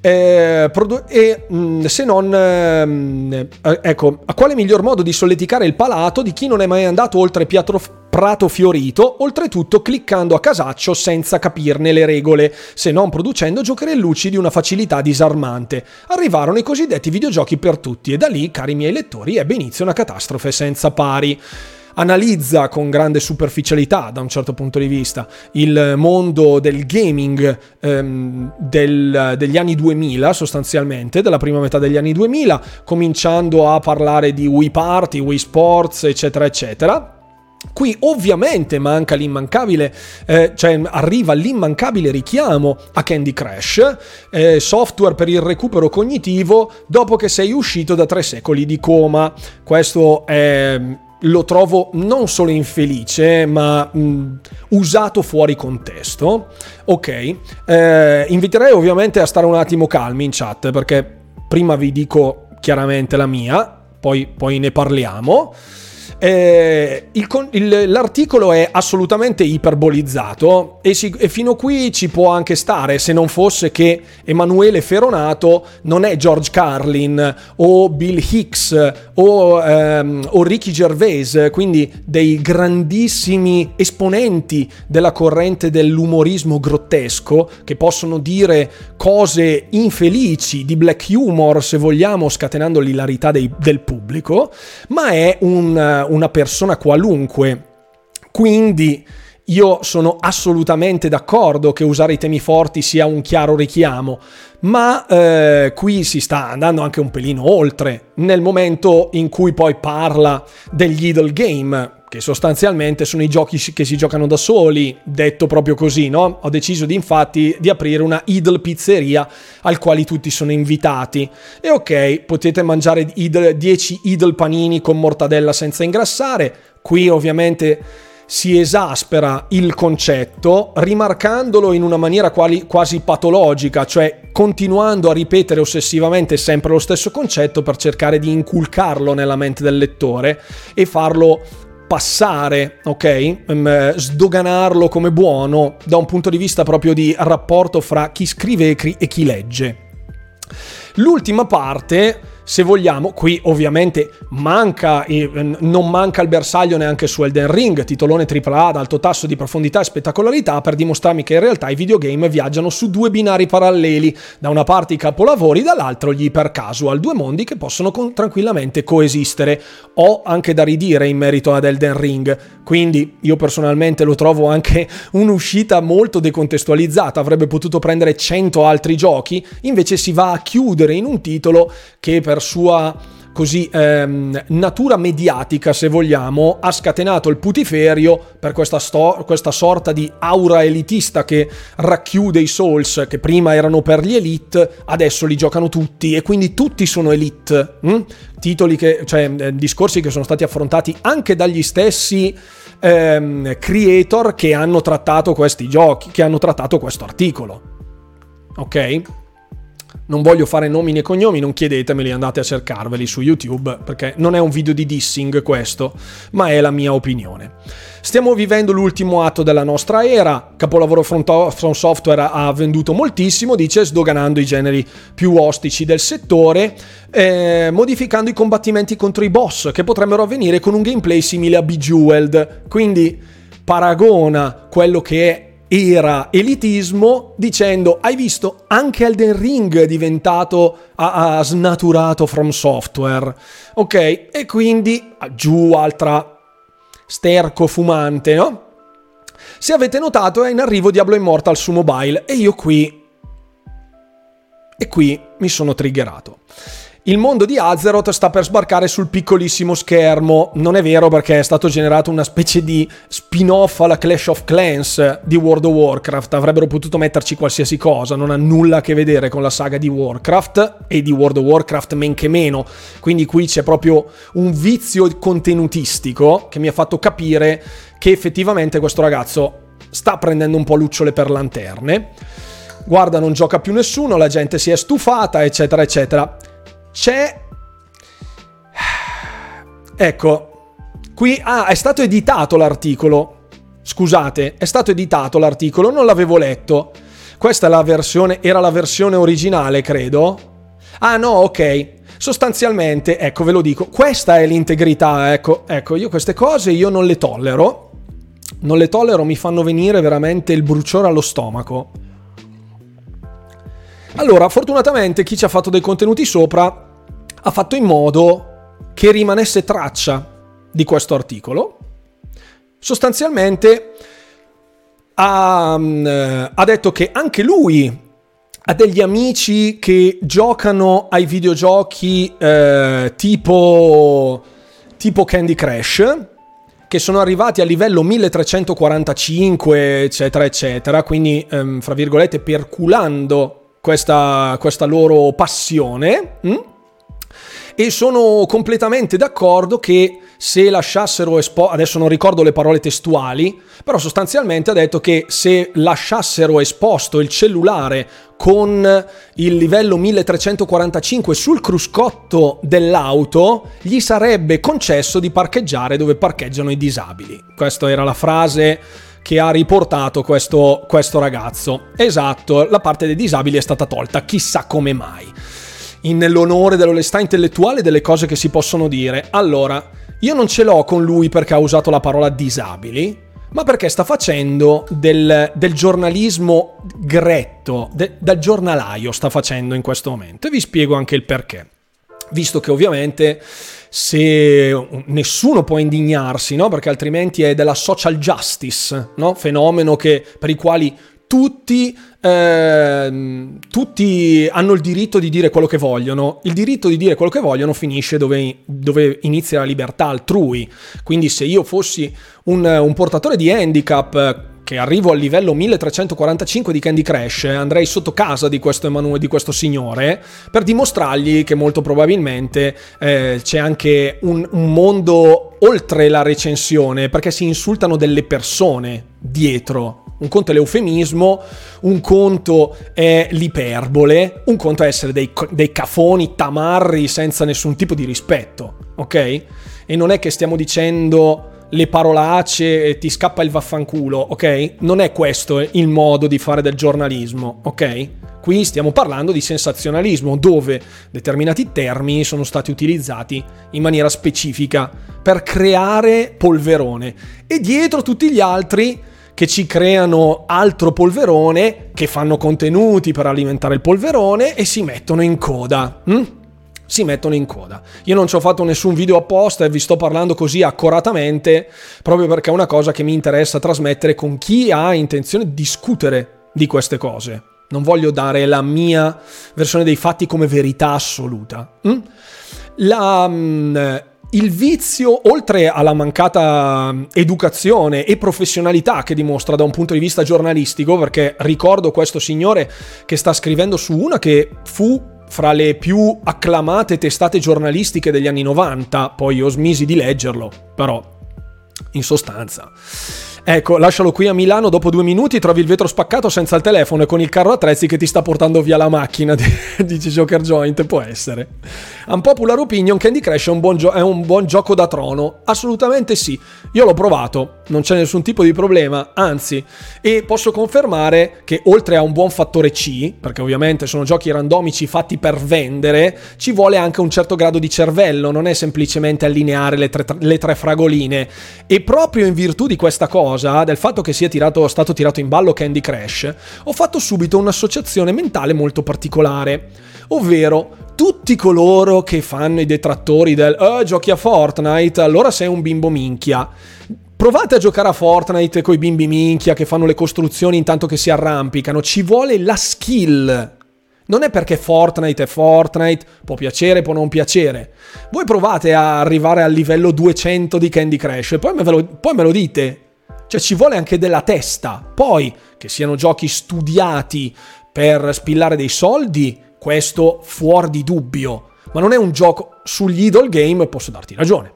Eh, e mm, se non eh, ecco a quale miglior modo di solleticare il palato di chi non è mai andato oltre Piatro, Prato Fiorito oltretutto cliccando a casaccio senza capirne le regole se non producendo giocherellucci di una facilità disarmante. Arrivarono i cosiddetti videogiochi per tutti e da lì cari miei lettori ebbe inizio una catastrofe senza pari analizza con grande superficialità da un certo punto di vista il mondo del gaming ehm, del, degli anni 2000 sostanzialmente, della prima metà degli anni 2000, cominciando a parlare di Wii Party, Wii Sports, eccetera, eccetera. Qui ovviamente manca l'immancabile, eh, cioè arriva l'immancabile richiamo a Candy Crush, eh, software per il recupero cognitivo dopo che sei uscito da tre secoli di coma. Questo è lo trovo non solo infelice, ma mh, usato fuori contesto. Ok, eh, inviterei ovviamente a stare un attimo calmi in chat perché prima vi dico chiaramente la mia, poi, poi ne parliamo. Eh, il, il, l'articolo è assolutamente iperbolizzato e, si, e, fino qui ci può anche stare se non fosse che Emanuele Feronato non è George Carlin o Bill Hicks o, ehm, o Ricky Gervais, quindi dei grandissimi esponenti della corrente dell'umorismo grottesco che possono dire cose infelici di black humor se vogliamo scatenando l'ilarità dei, del pubblico, ma è un una persona qualunque. Quindi io sono assolutamente d'accordo che usare i temi forti sia un chiaro richiamo, ma eh, qui si sta andando anche un pelino oltre, nel momento in cui poi parla degli idle game, che sostanzialmente sono i giochi che si giocano da soli, detto proprio così, no? Ho deciso di, infatti di aprire una idle pizzeria al quale tutti sono invitati. E ok, potete mangiare idle, 10 idle panini con mortadella senza ingrassare. Qui ovviamente si esaspera il concetto, rimarcandolo in una maniera quali, quasi patologica, cioè continuando a ripetere ossessivamente sempre lo stesso concetto per cercare di inculcarlo nella mente del lettore e farlo passare, ok? Um, sdoganarlo come buono da un punto di vista proprio di rapporto fra chi scrive e chi legge. L'ultima parte se vogliamo, qui ovviamente manca, non manca il bersaglio neanche su Elden Ring, titolone AAA ad alto tasso di profondità e spettacolarità per dimostrarmi che in realtà i videogame viaggiano su due binari paralleli, da una parte i capolavori, dall'altro gli iper casual, due mondi che possono con- tranquillamente coesistere. Ho anche da ridire in merito ad Elden Ring, quindi io personalmente lo trovo anche un'uscita molto decontestualizzata, avrebbe potuto prendere 100 altri giochi, invece si va a chiudere in un titolo che per per sua così ehm, natura mediatica, se vogliamo, ha scatenato il putiferio per questa, sto- questa, sorta di aura elitista che racchiude i Souls, che prima erano per gli elite, adesso li giocano tutti e quindi tutti sono elite. Hm? Titoli che, cioè, eh, discorsi che sono stati affrontati anche dagli stessi ehm, creator che hanno trattato questi giochi, che hanno trattato questo articolo. Ok? Non voglio fare nomi né cognomi, non chiedetemeli, andate a cercarveli su YouTube, perché non è un video di dissing questo, ma è la mia opinione. Stiamo vivendo l'ultimo atto della nostra era, capolavoro From Software ha venduto moltissimo, dice, sdoganando i generi più ostici del settore, eh, modificando i combattimenti contro i boss, che potrebbero avvenire con un gameplay simile a Bejeweled. Quindi paragona quello che è era elitismo dicendo hai visto anche Elden Ring è diventato ha, ha snaturato from software. Ok e quindi giù altra sterco fumante no? Se avete notato è in arrivo Diablo Immortal su mobile e io qui e qui mi sono triggerato il mondo di Azeroth sta per sbarcare sul piccolissimo schermo. Non è vero perché è stato generato una specie di spin-off alla Clash of Clans di World of Warcraft. Avrebbero potuto metterci qualsiasi cosa, non ha nulla a che vedere con la saga di Warcraft e di World of Warcraft men che meno. Quindi qui c'è proprio un vizio contenutistico che mi ha fatto capire che effettivamente questo ragazzo sta prendendo un po' lucciole per lanterne. Guarda, non gioca più nessuno, la gente si è stufata, eccetera, eccetera c'è... Ecco, qui... Ah, è stato editato l'articolo. Scusate, è stato editato l'articolo, non l'avevo letto. Questa è la versione, era la versione originale, credo. Ah no, ok. Sostanzialmente, ecco, ve lo dico, questa è l'integrità, ecco, ecco, io queste cose io non le tollero. Non le tollero, mi fanno venire veramente il bruciore allo stomaco. Allora, fortunatamente chi ci ha fatto dei contenuti sopra ha fatto in modo che rimanesse traccia di questo articolo. Sostanzialmente ha, mm, ha detto che anche lui ha degli amici che giocano ai videogiochi eh, tipo, tipo Candy Crush che sono arrivati a livello 1345 eccetera eccetera quindi ehm, fra virgolette perculando questa, questa loro passione hm? E sono completamente d'accordo che se lasciassero esposto, adesso non ricordo le parole testuali, però sostanzialmente ha detto che se lasciassero esposto il cellulare con il livello 1345 sul cruscotto dell'auto, gli sarebbe concesso di parcheggiare dove parcheggiano i disabili. Questa era la frase che ha riportato questo, questo ragazzo. Esatto, la parte dei disabili è stata tolta, chissà come mai. Nell'onore dell'onestà intellettuale delle cose che si possono dire. Allora, io non ce l'ho con lui perché ha usato la parola disabili, ma perché sta facendo del, del giornalismo gretto, de, dal giornalaio sta facendo in questo momento. E vi spiego anche il perché. Visto che ovviamente se nessuno può indignarsi, no? perché altrimenti è della social justice, no? fenomeno che, per i quali tutti, eh, tutti, hanno il diritto di dire quello che vogliono. Il diritto di dire quello che vogliono finisce dove, dove inizia la libertà altrui. Quindi se io fossi un, un portatore di handicap che arrivo al livello 1345 di Candy Crush, andrei sotto casa di questo, Emanuele, di questo signore per dimostrargli che molto probabilmente eh, c'è anche un, un mondo oltre la recensione, perché si insultano delle persone dietro un conto è l'eufemismo, un conto è l'iperbole, un conto è essere dei, dei, cafoni tamarri senza nessun tipo di rispetto, ok? E non è che stiamo dicendo le parolacce e ti scappa il vaffanculo, ok? Non è questo il modo di fare del giornalismo, ok? Qui stiamo parlando di sensazionalismo, dove determinati termini sono stati utilizzati in maniera specifica per creare polverone e dietro tutti gli altri che ci creano altro polverone, che fanno contenuti per alimentare il polverone e si mettono in coda. Hm? Si mettono in coda. Io non ci ho fatto nessun video apposta e vi sto parlando così accuratamente proprio perché è una cosa che mi interessa trasmettere con chi ha intenzione di discutere di queste cose. Non voglio dare la mia versione dei fatti come verità assoluta. Mm? La, mm, il vizio, oltre alla mancata mm, educazione e professionalità che dimostra da un punto di vista giornalistico, perché ricordo questo signore che sta scrivendo su una che fu fra le più acclamate testate giornalistiche degli anni 90, poi io smisi di leggerlo, però in sostanza Ecco, lascialo qui a Milano, dopo due minuti trovi il vetro spaccato senza il telefono e con il carro attrezzi che ti sta portando via la macchina, dice Joker Joint, può essere. Unpopular opinion, Candy Crush è un, buon gio- è un buon gioco da trono? Assolutamente sì, io l'ho provato, non c'è nessun tipo di problema, anzi, e posso confermare che oltre a un buon fattore C, perché ovviamente sono giochi randomici fatti per vendere, ci vuole anche un certo grado di cervello, non è semplicemente allineare le tre, le tre fragoline. E proprio in virtù di questa cosa, cosa, del fatto che sia tirato, stato tirato in ballo Candy Crush, ho fatto subito un'associazione mentale molto particolare, ovvero tutti coloro che fanno i detrattori del oh, giochi a Fortnite, allora sei un bimbo minchia. Provate a giocare a Fortnite con i bimbi minchia che fanno le costruzioni intanto che si arrampicano, ci vuole la skill. Non è perché Fortnite è Fortnite, può piacere, può non piacere. Voi provate a arrivare al livello 200 di Candy Crush e poi me lo, poi me lo dite. Cioè ci vuole anche della testa. Poi, che siano giochi studiati per spillare dei soldi, questo fuori di dubbio. Ma non è un gioco sugli idol game, posso darti ragione.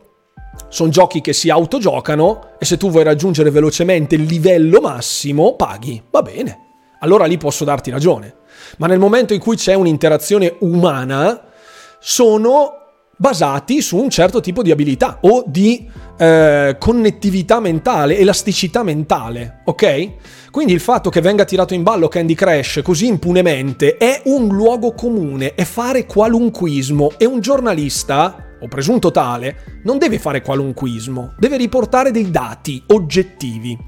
Sono giochi che si autogiocano e se tu vuoi raggiungere velocemente il livello massimo, paghi. Va bene. Allora lì posso darti ragione. Ma nel momento in cui c'è un'interazione umana, sono basati su un certo tipo di abilità o di eh, connettività mentale, elasticità mentale, ok? Quindi il fatto che venga tirato in ballo Candy Crush così impunemente è un luogo comune, è fare qualunquismo e un giornalista o presunto tale, non deve fare qualunquismo, deve riportare dei dati oggettivi.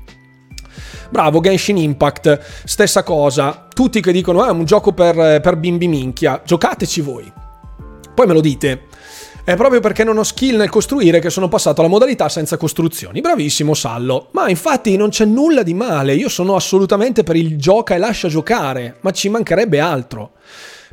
Bravo, Genshin Impact, stessa cosa. Tutti che dicono ah, è un gioco per, per bimbi minchia, giocateci voi. Poi me lo dite, è proprio perché non ho skill nel costruire che sono passato alla modalità senza costruzioni. Bravissimo Sallo. Ma infatti non c'è nulla di male, io sono assolutamente per il gioca e lascia giocare, ma ci mancherebbe altro.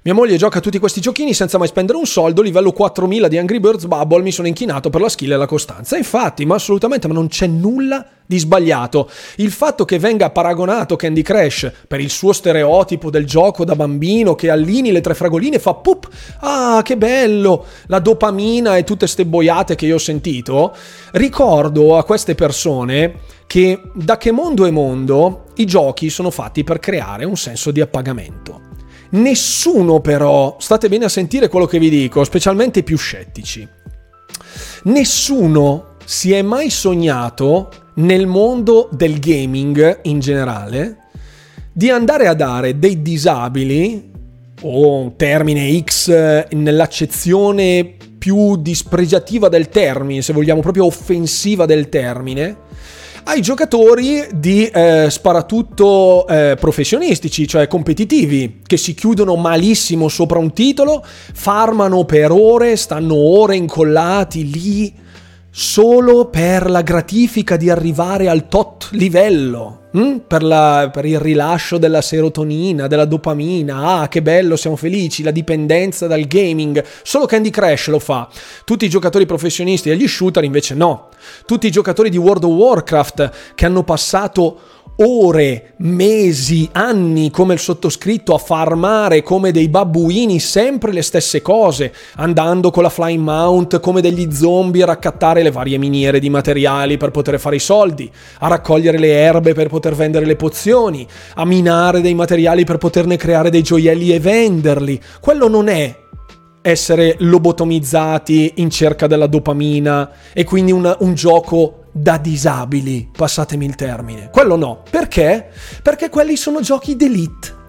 Mia moglie gioca tutti questi giochini senza mai spendere un soldo, livello 4000 di Angry Birds Bubble, mi sono inchinato per la skill e la costanza. Infatti, ma assolutamente, ma non c'è nulla di sbagliato. Il fatto che venga paragonato Candy Crush per il suo stereotipo del gioco da bambino che allini le tre fragoline fa pup, ah che bello, la dopamina e tutte ste boiate che io ho sentito, ricordo a queste persone che da che mondo è mondo i giochi sono fatti per creare un senso di appagamento. Nessuno però, state bene a sentire quello che vi dico, specialmente i più scettici, nessuno si è mai sognato nel mondo del gaming in generale di andare a dare dei disabili o termine X nell'accezione più dispregiativa del termine, se vogliamo proprio offensiva del termine, ai giocatori di eh, sparatutto eh, professionistici, cioè competitivi, che si chiudono malissimo sopra un titolo, farmano per ore, stanno ore incollati lì solo per la gratifica di arrivare al tot livello. Mm? Per, la, per, il rilascio della serotonina, della dopamina, ah che bello, siamo felici, la dipendenza dal gaming. Solo Candy Crush lo fa. Tutti i giocatori professionisti degli shooter invece no. Tutti i giocatori di World of Warcraft che hanno passato ore, mesi, anni come il sottoscritto a farmare come dei babbuini sempre le stesse cose, andando con la flying mount come degli zombie a raccattare le varie miniere di materiali per poter fare i soldi, a raccogliere le erbe per poter vendere le pozioni, a minare dei materiali per poterne creare dei gioielli e venderli. Quello non è essere lobotomizzati in cerca della dopamina e quindi un, un gioco da disabili, passatemi il termine. Quello no. Perché? Perché quelli sono giochi d'elite.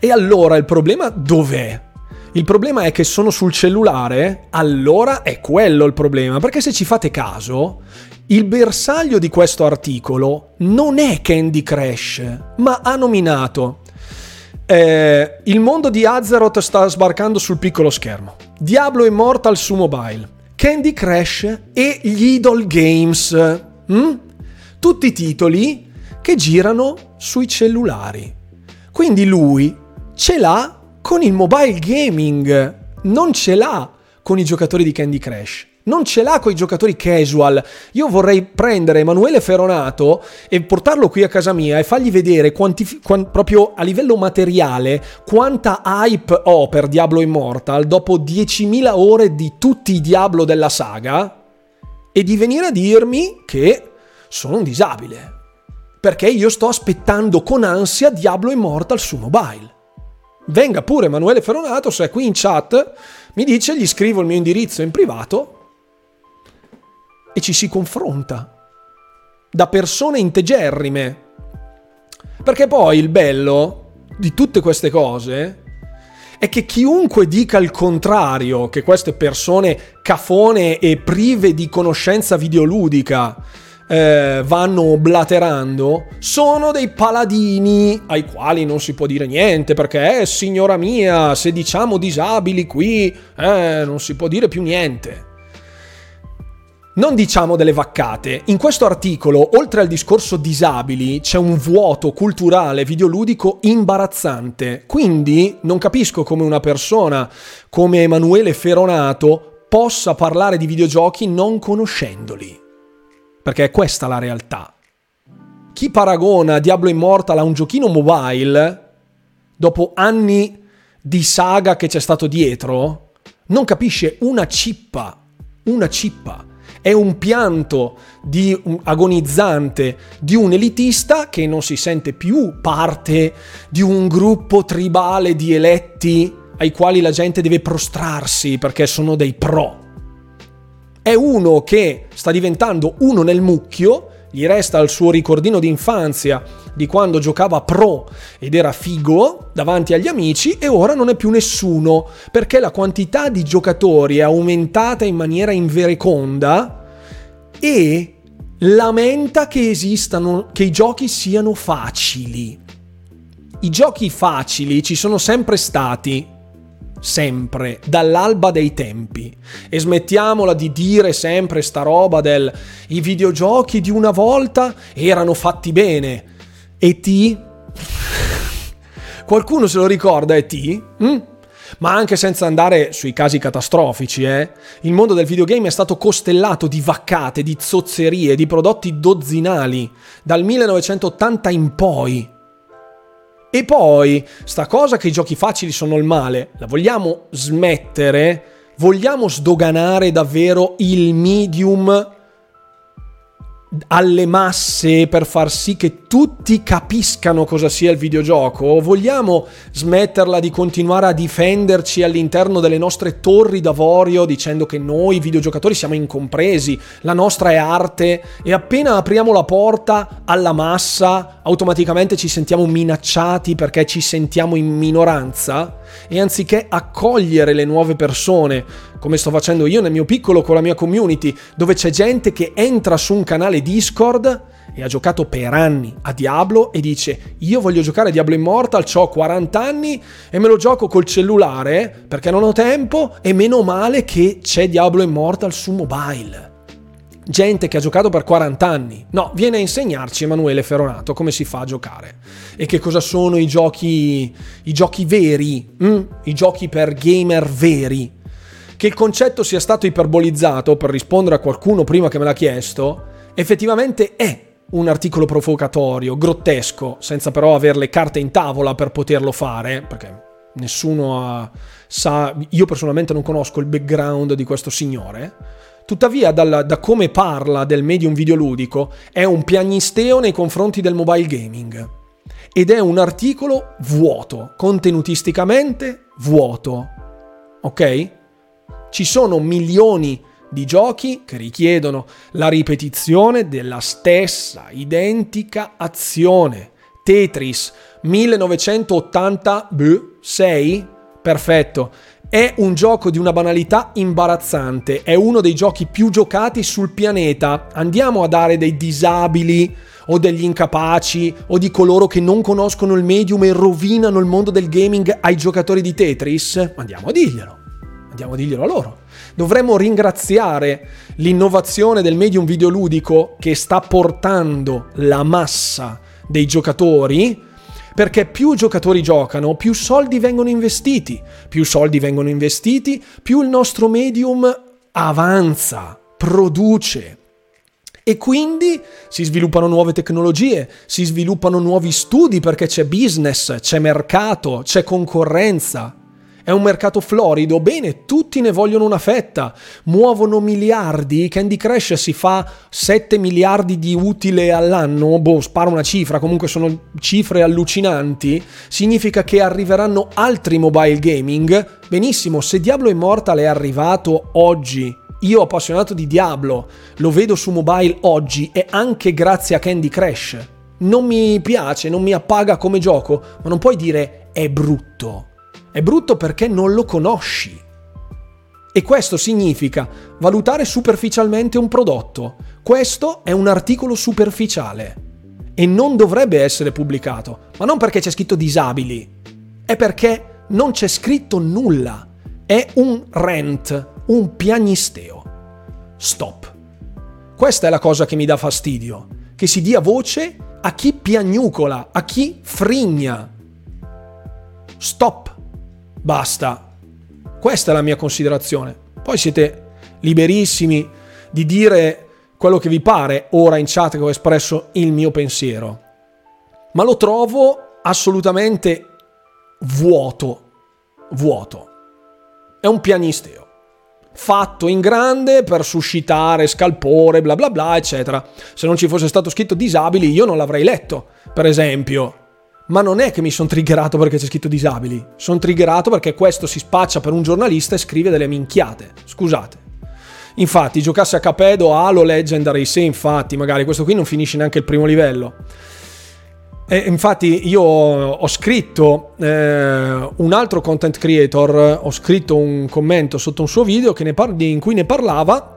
E allora il problema dov'è? Il problema è che sono sul cellulare, allora è quello il problema, perché se ci fate caso, il bersaglio di questo articolo non è Candy Crush, ma ha nominato eh, il mondo di Azeroth sta sbarcando sul piccolo schermo. Diablo Immortal su mobile. Candy Crush e gli Idol Games. Mm? Tutti titoli che girano sui cellulari. Quindi lui ce l'ha con il mobile gaming, non ce l'ha con i giocatori di Candy Crush non ce l'ha con i giocatori casual. Io vorrei prendere Emanuele Feronato e portarlo qui a casa mia e fargli vedere quanti, quant, proprio a livello materiale quanta hype ho per Diablo Immortal dopo 10.000 ore di tutti i Diablo della saga e di venire a dirmi che sono un disabile. Perché io sto aspettando con ansia Diablo Immortal su mobile. Venga pure Emanuele Feronato, se è qui in chat, mi dice, gli scrivo il mio indirizzo in privato e ci si confronta da persone integerrime. Perché poi il bello di tutte queste cose è che chiunque dica il contrario, che queste persone cafone e prive di conoscenza videoludica eh, vanno blaterando, sono dei paladini ai quali non si può dire niente perché, eh, signora mia, se diciamo disabili qui, eh, non si può dire più niente. Non diciamo delle vaccate. In questo articolo, oltre al discorso disabili, c'è un vuoto culturale videoludico imbarazzante. Quindi non capisco come una persona come Emanuele Feronato possa parlare di videogiochi non conoscendoli. Perché è questa la realtà. Chi paragona Diablo Immortal a un giochino mobile, dopo anni di saga che c'è stato dietro, non capisce una cippa. Una cippa è un pianto di un agonizzante di un elitista che non si sente più parte di un gruppo tribale di eletti ai quali la gente deve prostrarsi perché sono dei pro. È uno che sta diventando uno nel mucchio, gli resta il suo ricordino d'infanzia di quando giocava pro ed era figo davanti agli amici e ora non è più nessuno perché la quantità di giocatori è aumentata in maniera invereconda e lamenta che esistano, che i giochi siano facili. I giochi facili ci sono sempre stati, sempre, dall'alba dei tempi. E smettiamola di dire sempre sta roba del i videogiochi di una volta erano fatti bene. E ti Qualcuno se lo ricorda e ti? Mm? Ma anche senza andare sui casi catastrofici, eh? Il mondo del videogame è stato costellato di vaccate, di zozzerie, di prodotti dozzinali, dal 1980 in poi. E poi, sta cosa che i giochi facili sono il male, la vogliamo smettere? Vogliamo sdoganare davvero il medium alle masse per far sì che tutti capiscano cosa sia il videogioco? O vogliamo smetterla di continuare a difenderci all'interno delle nostre torri d'avorio dicendo che noi videogiocatori siamo incompresi, la nostra è arte e appena apriamo la porta alla massa automaticamente ci sentiamo minacciati perché ci sentiamo in minoranza? E anziché accogliere le nuove persone, come sto facendo io nel mio piccolo con la mia community, dove c'è gente che entra su un canale Discord e ha giocato per anni a Diablo e dice io voglio giocare a Diablo Immortal, ho 40 anni e me lo gioco col cellulare perché non ho tempo e meno male che c'è Diablo Immortal su mobile. Gente che ha giocato per 40 anni. No, viene a insegnarci Emanuele Ferronato come si fa a giocare e che cosa sono i giochi, i giochi veri, mm? i giochi per gamer veri. Che il concetto sia stato iperbolizzato, per rispondere a qualcuno prima che me l'ha chiesto, effettivamente è un articolo provocatorio, grottesco, senza però avere le carte in tavola per poterlo fare, perché nessuno ha, sa, io personalmente non conosco il background di questo signore. Tuttavia, dalla, da come parla del medium videoludico, è un piagnisteo nei confronti del mobile gaming. Ed è un articolo vuoto, contenutisticamente vuoto. Ok? Ci sono milioni di giochi che richiedono la ripetizione della stessa identica azione. Tetris 1986, perfetto. È un gioco di una banalità imbarazzante, è uno dei giochi più giocati sul pianeta. Andiamo a dare dei disabili o degli incapaci o di coloro che non conoscono il medium e rovinano il mondo del gaming ai giocatori di Tetris? Andiamo a dirglielo. Andiamo a dirglielo a loro. Dovremmo ringraziare l'innovazione del medium videoludico che sta portando la massa dei giocatori perché più giocatori giocano, più soldi vengono investiti. Più soldi vengono investiti, più il nostro medium avanza, produce. E quindi si sviluppano nuove tecnologie, si sviluppano nuovi studi perché c'è business, c'è mercato, c'è concorrenza. È un mercato florido, bene, tutti ne vogliono una fetta, muovono miliardi, Candy Crush si fa 7 miliardi di utile all'anno, boh, sparo una cifra, comunque sono cifre allucinanti, significa che arriveranno altri mobile gaming. Benissimo, se Diablo Immortal è arrivato oggi io appassionato di Diablo, lo vedo su mobile oggi e anche grazie a Candy Crush. Non mi piace, non mi appaga come gioco, ma non puoi dire è brutto. È brutto perché non lo conosci. E questo significa valutare superficialmente un prodotto. Questo è un articolo superficiale e non dovrebbe essere pubblicato, ma non perché c'è scritto disabili, è perché non c'è scritto nulla. È un rent, un piagnisteo. Stop. Questa è la cosa che mi dà fastidio, che si dia voce a chi piagnucola, a chi frigna. Stop. Basta. Questa è la mia considerazione. Poi siete liberissimi di dire quello che vi pare ora in chat che ho espresso il mio pensiero. Ma lo trovo assolutamente vuoto. Vuoto. È un pianisteo. Fatto in grande per suscitare scalpore, bla bla bla, eccetera. Se non ci fosse stato scritto disabili, io non l'avrei letto, per esempio. Ma non è che mi sono triggerato perché c'è scritto disabili. Sono triggerato perché questo si spaccia per un giornalista e scrive delle minchiate. Scusate. Infatti, giocasse a Capedo, Halo, Legendary, se infatti, magari questo qui non finisce neanche il primo livello. E infatti io ho scritto eh, un altro content creator, ho scritto un commento sotto un suo video par- in cui ne parlava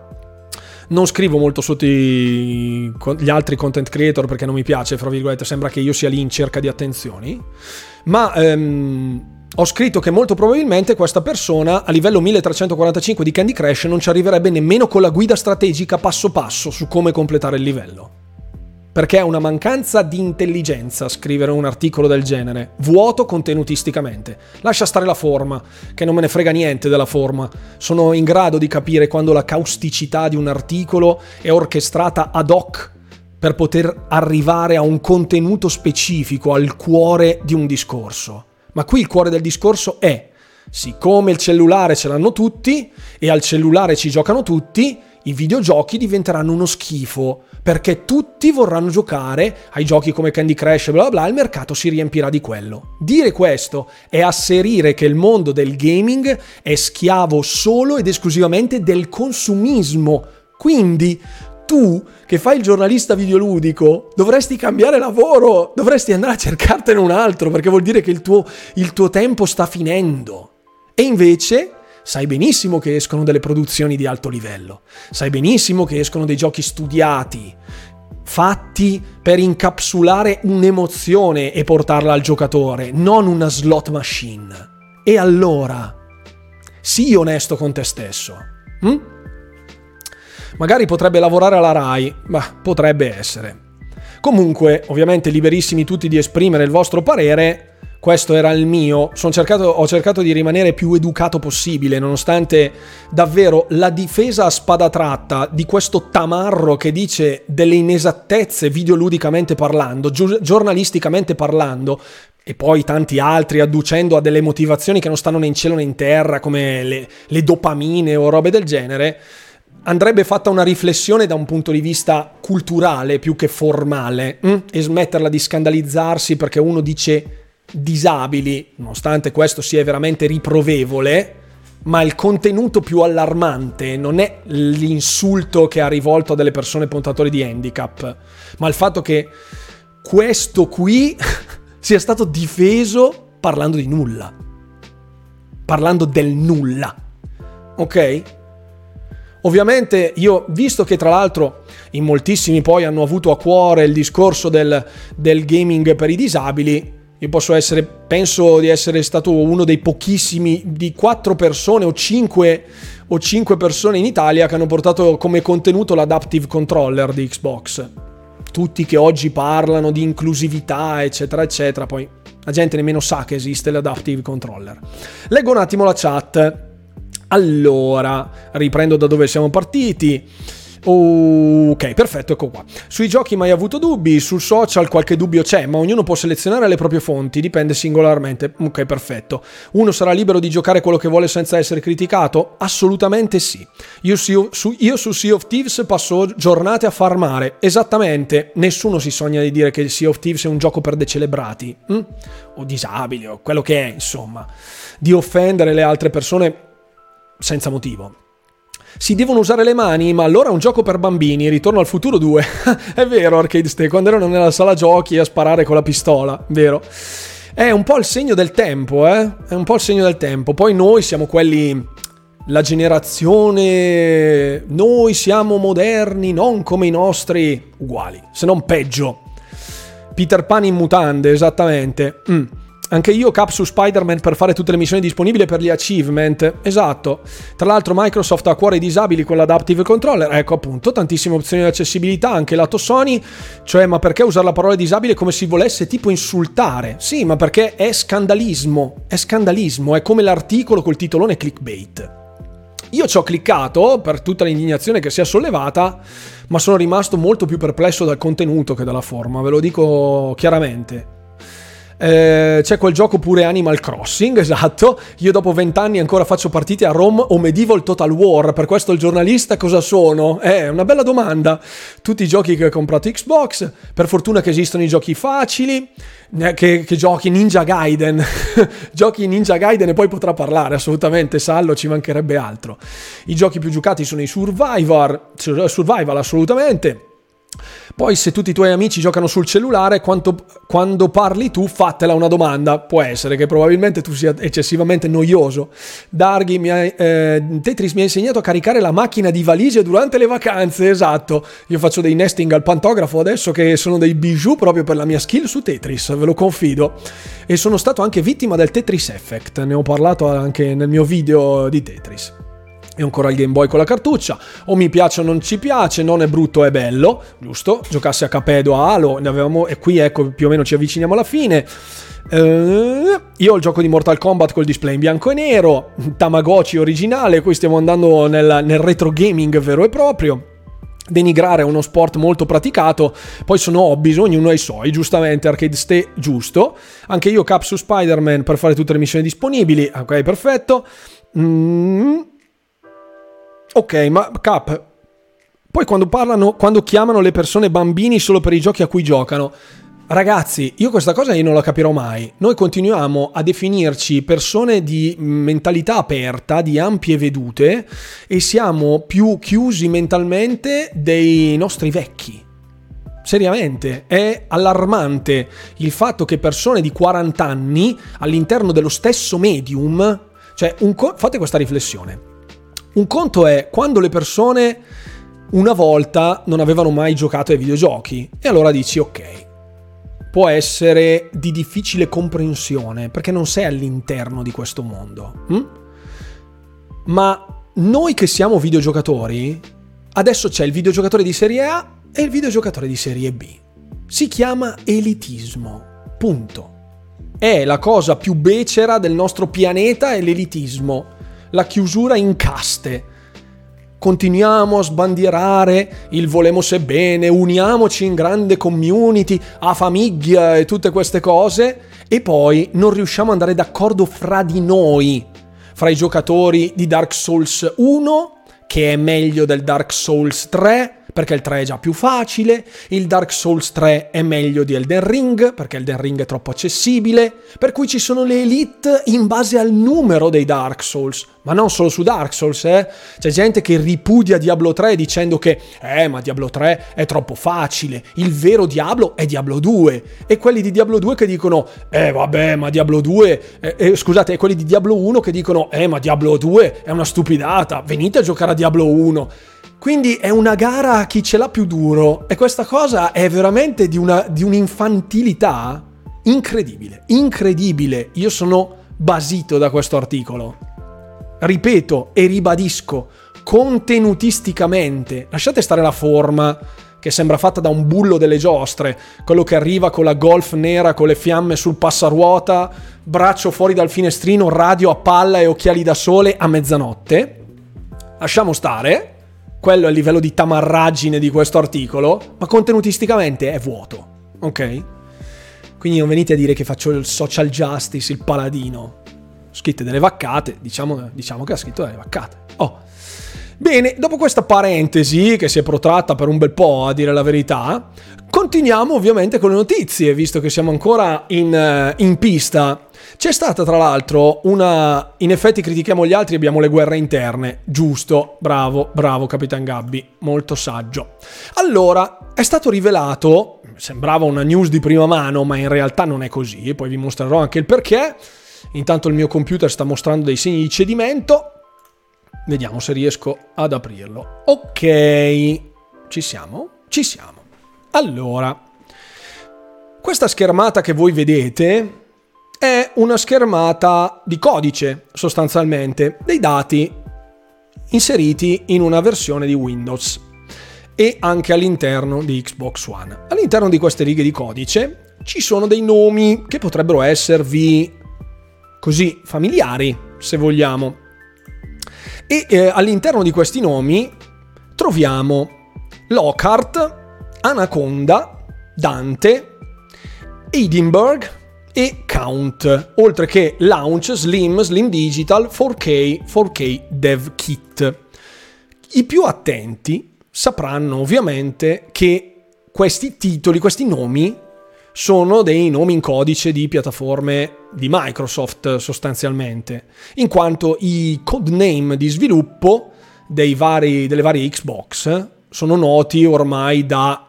non scrivo molto sotto i, gli altri content creator perché non mi piace, fra virgolette, sembra che io sia lì in cerca di attenzioni, ma ehm, ho scritto che molto probabilmente questa persona a livello 1345 di Candy Crush non ci arriverebbe nemmeno con la guida strategica passo passo su come completare il livello. Perché è una mancanza di intelligenza scrivere un articolo del genere, vuoto contenutisticamente. Lascia stare la forma, che non me ne frega niente della forma. Sono in grado di capire quando la causticità di un articolo è orchestrata ad hoc per poter arrivare a un contenuto specifico, al cuore di un discorso. Ma qui il cuore del discorso è, siccome il cellulare ce l'hanno tutti e al cellulare ci giocano tutti, i videogiochi diventeranno uno schifo perché tutti vorranno giocare ai giochi come Candy Crush e bla bla bla, il mercato si riempirà di quello. Dire questo è asserire che il mondo del gaming è schiavo solo ed esclusivamente del consumismo. Quindi tu che fai il giornalista videoludico dovresti cambiare lavoro, dovresti andare a cercartene un altro perché vuol dire che il tuo, il tuo tempo sta finendo. E invece sai benissimo che escono delle produzioni di alto livello, sai benissimo che escono dei giochi studiati, fatti per incapsulare un'emozione e portarla al giocatore, non una slot machine. E allora, sii onesto con te stesso. Hm? Magari potrebbe lavorare alla RAI, ma potrebbe essere. Comunque, ovviamente liberissimi tutti di esprimere il vostro parere, questo era il mio, cercato, ho cercato di rimanere più educato possibile, nonostante davvero la difesa a spada tratta di questo tamarro che dice delle inesattezze videoludicamente parlando, gi- giornalisticamente parlando, e poi tanti altri adducendo a delle motivazioni che non stanno né in cielo né in terra, come le, le dopamine o robe del genere, andrebbe fatta una riflessione da un punto di vista culturale più che formale mm? e smetterla di scandalizzarsi perché uno dice disabili, nonostante questo sia veramente riprovevole, ma il contenuto più allarmante non è l'insulto che ha rivolto a delle persone portatori di handicap, ma il fatto che questo qui sia stato difeso parlando di nulla, parlando del nulla. Ok? Ovviamente io, visto che tra l'altro in moltissimi poi hanno avuto a cuore il discorso del, del gaming per i disabili, io posso essere, penso di essere stato uno dei pochissimi, di quattro persone o cinque, o cinque persone in Italia che hanno portato come contenuto l'adaptive controller di Xbox. Tutti che oggi parlano di inclusività, eccetera, eccetera, poi la gente nemmeno sa che esiste l'adaptive controller. Leggo un attimo la chat. Allora, riprendo da dove siamo partiti. Ok, perfetto, ecco qua. Sui giochi mai avuto dubbi? Sul social qualche dubbio c'è, ma ognuno può selezionare le proprie fonti, dipende singolarmente. Ok, perfetto. Uno sarà libero di giocare quello che vuole senza essere criticato? Assolutamente sì. Io su, io su Sea of Thieves passo giornate a farmare. Esattamente, nessuno si sogna di dire che Sea of Thieves è un gioco per decelebrati. Hm? O disabili, o quello che è, insomma. Di offendere le altre persone senza motivo si devono usare le mani, ma allora è un gioco per bambini, Ritorno al futuro 2. è vero, Arcade Stay, quando erano nella sala giochi a sparare con la pistola, vero? È un po' il segno del tempo, eh? È un po' il segno del tempo. Poi noi siamo quelli la generazione noi siamo moderni, non come i nostri uguali, se non peggio. Peter Pan in mutande, esattamente. Mm. Anche io cap su Spider-Man per fare tutte le missioni disponibili per gli achievement. Esatto. Tra l'altro Microsoft ha a cuore i disabili con l'Adaptive Controller. Ecco appunto, tantissime opzioni di accessibilità, anche lato Sony. Cioè, ma perché usare la parola disabile come si volesse tipo insultare? Sì, ma perché è scandalismo. È scandalismo, è come l'articolo col titolone clickbait. Io ci ho cliccato per tutta l'indignazione che si è sollevata, ma sono rimasto molto più perplesso dal contenuto che dalla forma, ve lo dico chiaramente. Eh, c'è quel gioco pure Animal Crossing, esatto. Io dopo vent'anni ancora faccio partite a Rome o Medieval Total War. Per questo il giornalista cosa sono? Eh, una bella domanda. Tutti i giochi che ho comprato Xbox. Per fortuna che esistono i giochi facili. Eh, che, che giochi Ninja Gaiden. giochi Ninja Gaiden e poi potrà parlare assolutamente. Sallo, ci mancherebbe altro. I giochi più giocati sono i Survivor. Survival assolutamente. Poi se tutti i tuoi amici giocano sul cellulare, quanto, quando parli tu, fatela una domanda. Può essere che probabilmente tu sia eccessivamente noioso. Darghi, mi ha, eh, Tetris mi ha insegnato a caricare la macchina di valigie durante le vacanze, esatto. Io faccio dei nesting al pantografo adesso che sono dei bijou proprio per la mia skill su Tetris, ve lo confido. E sono stato anche vittima del Tetris Effect, ne ho parlato anche nel mio video di Tetris. E ancora il Game Boy con la cartuccia, o mi piace o non ci piace, non è brutto è bello, giusto? Giocassi a Capedo a Halo, ne avevamo, e qui ecco più o meno ci avviciniamo alla fine. Uh, io ho il gioco di Mortal Kombat col display in bianco e nero, Tamagotchi originale, qui stiamo andando nel, nel retro gaming vero e proprio denigrare uno sport molto praticato, poi sono hobby, ognuno ha i suoi, giustamente Arcade Stay giusto, anche io cap su Spider-Man per fare tutte le missioni disponibili, ok perfetto, mm. Ok ma cap, poi quando parlano, quando chiamano le persone bambini solo per i giochi a cui giocano, Ragazzi, io questa cosa io non la capirò mai. Noi continuiamo a definirci persone di mentalità aperta, di ampie vedute e siamo più chiusi mentalmente dei nostri vecchi. Seriamente, è allarmante il fatto che persone di 40 anni all'interno dello stesso medium, cioè co- fate questa riflessione. Un conto è quando le persone una volta non avevano mai giocato ai videogiochi e allora dici ok, può essere di difficile comprensione perché non sei all'interno di questo mondo. Hm? Ma noi che siamo videogiocatori, adesso c'è il videogiocatore di serie A e il videogiocatore di serie B. Si chiama elitismo. Punto. È la cosa più becera del nostro pianeta è l'elitismo, la chiusura in caste. Continuiamo a sbandierare il volemo se bene, uniamoci in grande community, a famiglia e tutte queste cose, e poi non riusciamo ad andare d'accordo fra di noi, fra i giocatori di Dark Souls 1, che è meglio del Dark Souls 3, perché il 3 è già più facile, il Dark Souls 3 è meglio di Elden Ring, perché Elden Ring è troppo accessibile, per cui ci sono le elite in base al numero dei Dark Souls, ma non solo su Dark Souls, eh. C'è gente che ripudia Diablo 3 dicendo che, eh, ma Diablo 3 è troppo facile, il vero Diablo è Diablo 2, e quelli di Diablo 2 che dicono, eh, vabbè, ma Diablo 2, eh, eh, scusate, e quelli di Diablo 1 che dicono, eh, ma Diablo 2 è una stupidata, venite a giocare a Diablo 1. Quindi è una gara a chi ce l'ha più duro e questa cosa è veramente di, una, di un'infantilità incredibile, incredibile. Io sono basito da questo articolo. Ripeto e ribadisco, contenutisticamente, lasciate stare la forma che sembra fatta da un bullo delle giostre, quello che arriva con la golf nera con le fiamme sul passaruota, braccio fuori dal finestrino, radio a palla e occhiali da sole a mezzanotte. Lasciamo stare, quello è il livello di tamarraggine di questo articolo, ma contenutisticamente è vuoto, ok? Quindi non venite a dire che faccio il social justice, il paladino. Scritte delle vaccate, diciamo, diciamo che ha scritto delle vaccate. Oh. Bene, dopo questa parentesi che si è protratta per un bel po' a dire la verità, continuiamo ovviamente con le notizie, visto che siamo ancora in, eh, in pista c'è stata tra l'altro una... In effetti critichiamo gli altri, abbiamo le guerre interne. Giusto, bravo, bravo Capitan Gabby, molto saggio. Allora, è stato rivelato, sembrava una news di prima mano, ma in realtà non è così, poi vi mostrerò anche il perché. Intanto il mio computer sta mostrando dei segni di cedimento. Vediamo se riesco ad aprirlo. Ok, ci siamo? Ci siamo. Allora, questa schermata che voi vedete è una schermata di codice sostanzialmente dei dati inseriti in una versione di Windows e anche all'interno di Xbox One. All'interno di queste righe di codice ci sono dei nomi che potrebbero esservi così familiari, se vogliamo. E eh, all'interno di questi nomi troviamo Lockhart, Anaconda, Dante, Edinburgh, e Count, oltre che Launch, Slim, Slim Digital, 4K, 4K Dev Kit. I più attenti sapranno ovviamente che questi titoli, questi nomi, sono dei nomi in codice di piattaforme di Microsoft sostanzialmente, in quanto i codename di sviluppo vari, delle varie Xbox sono noti ormai da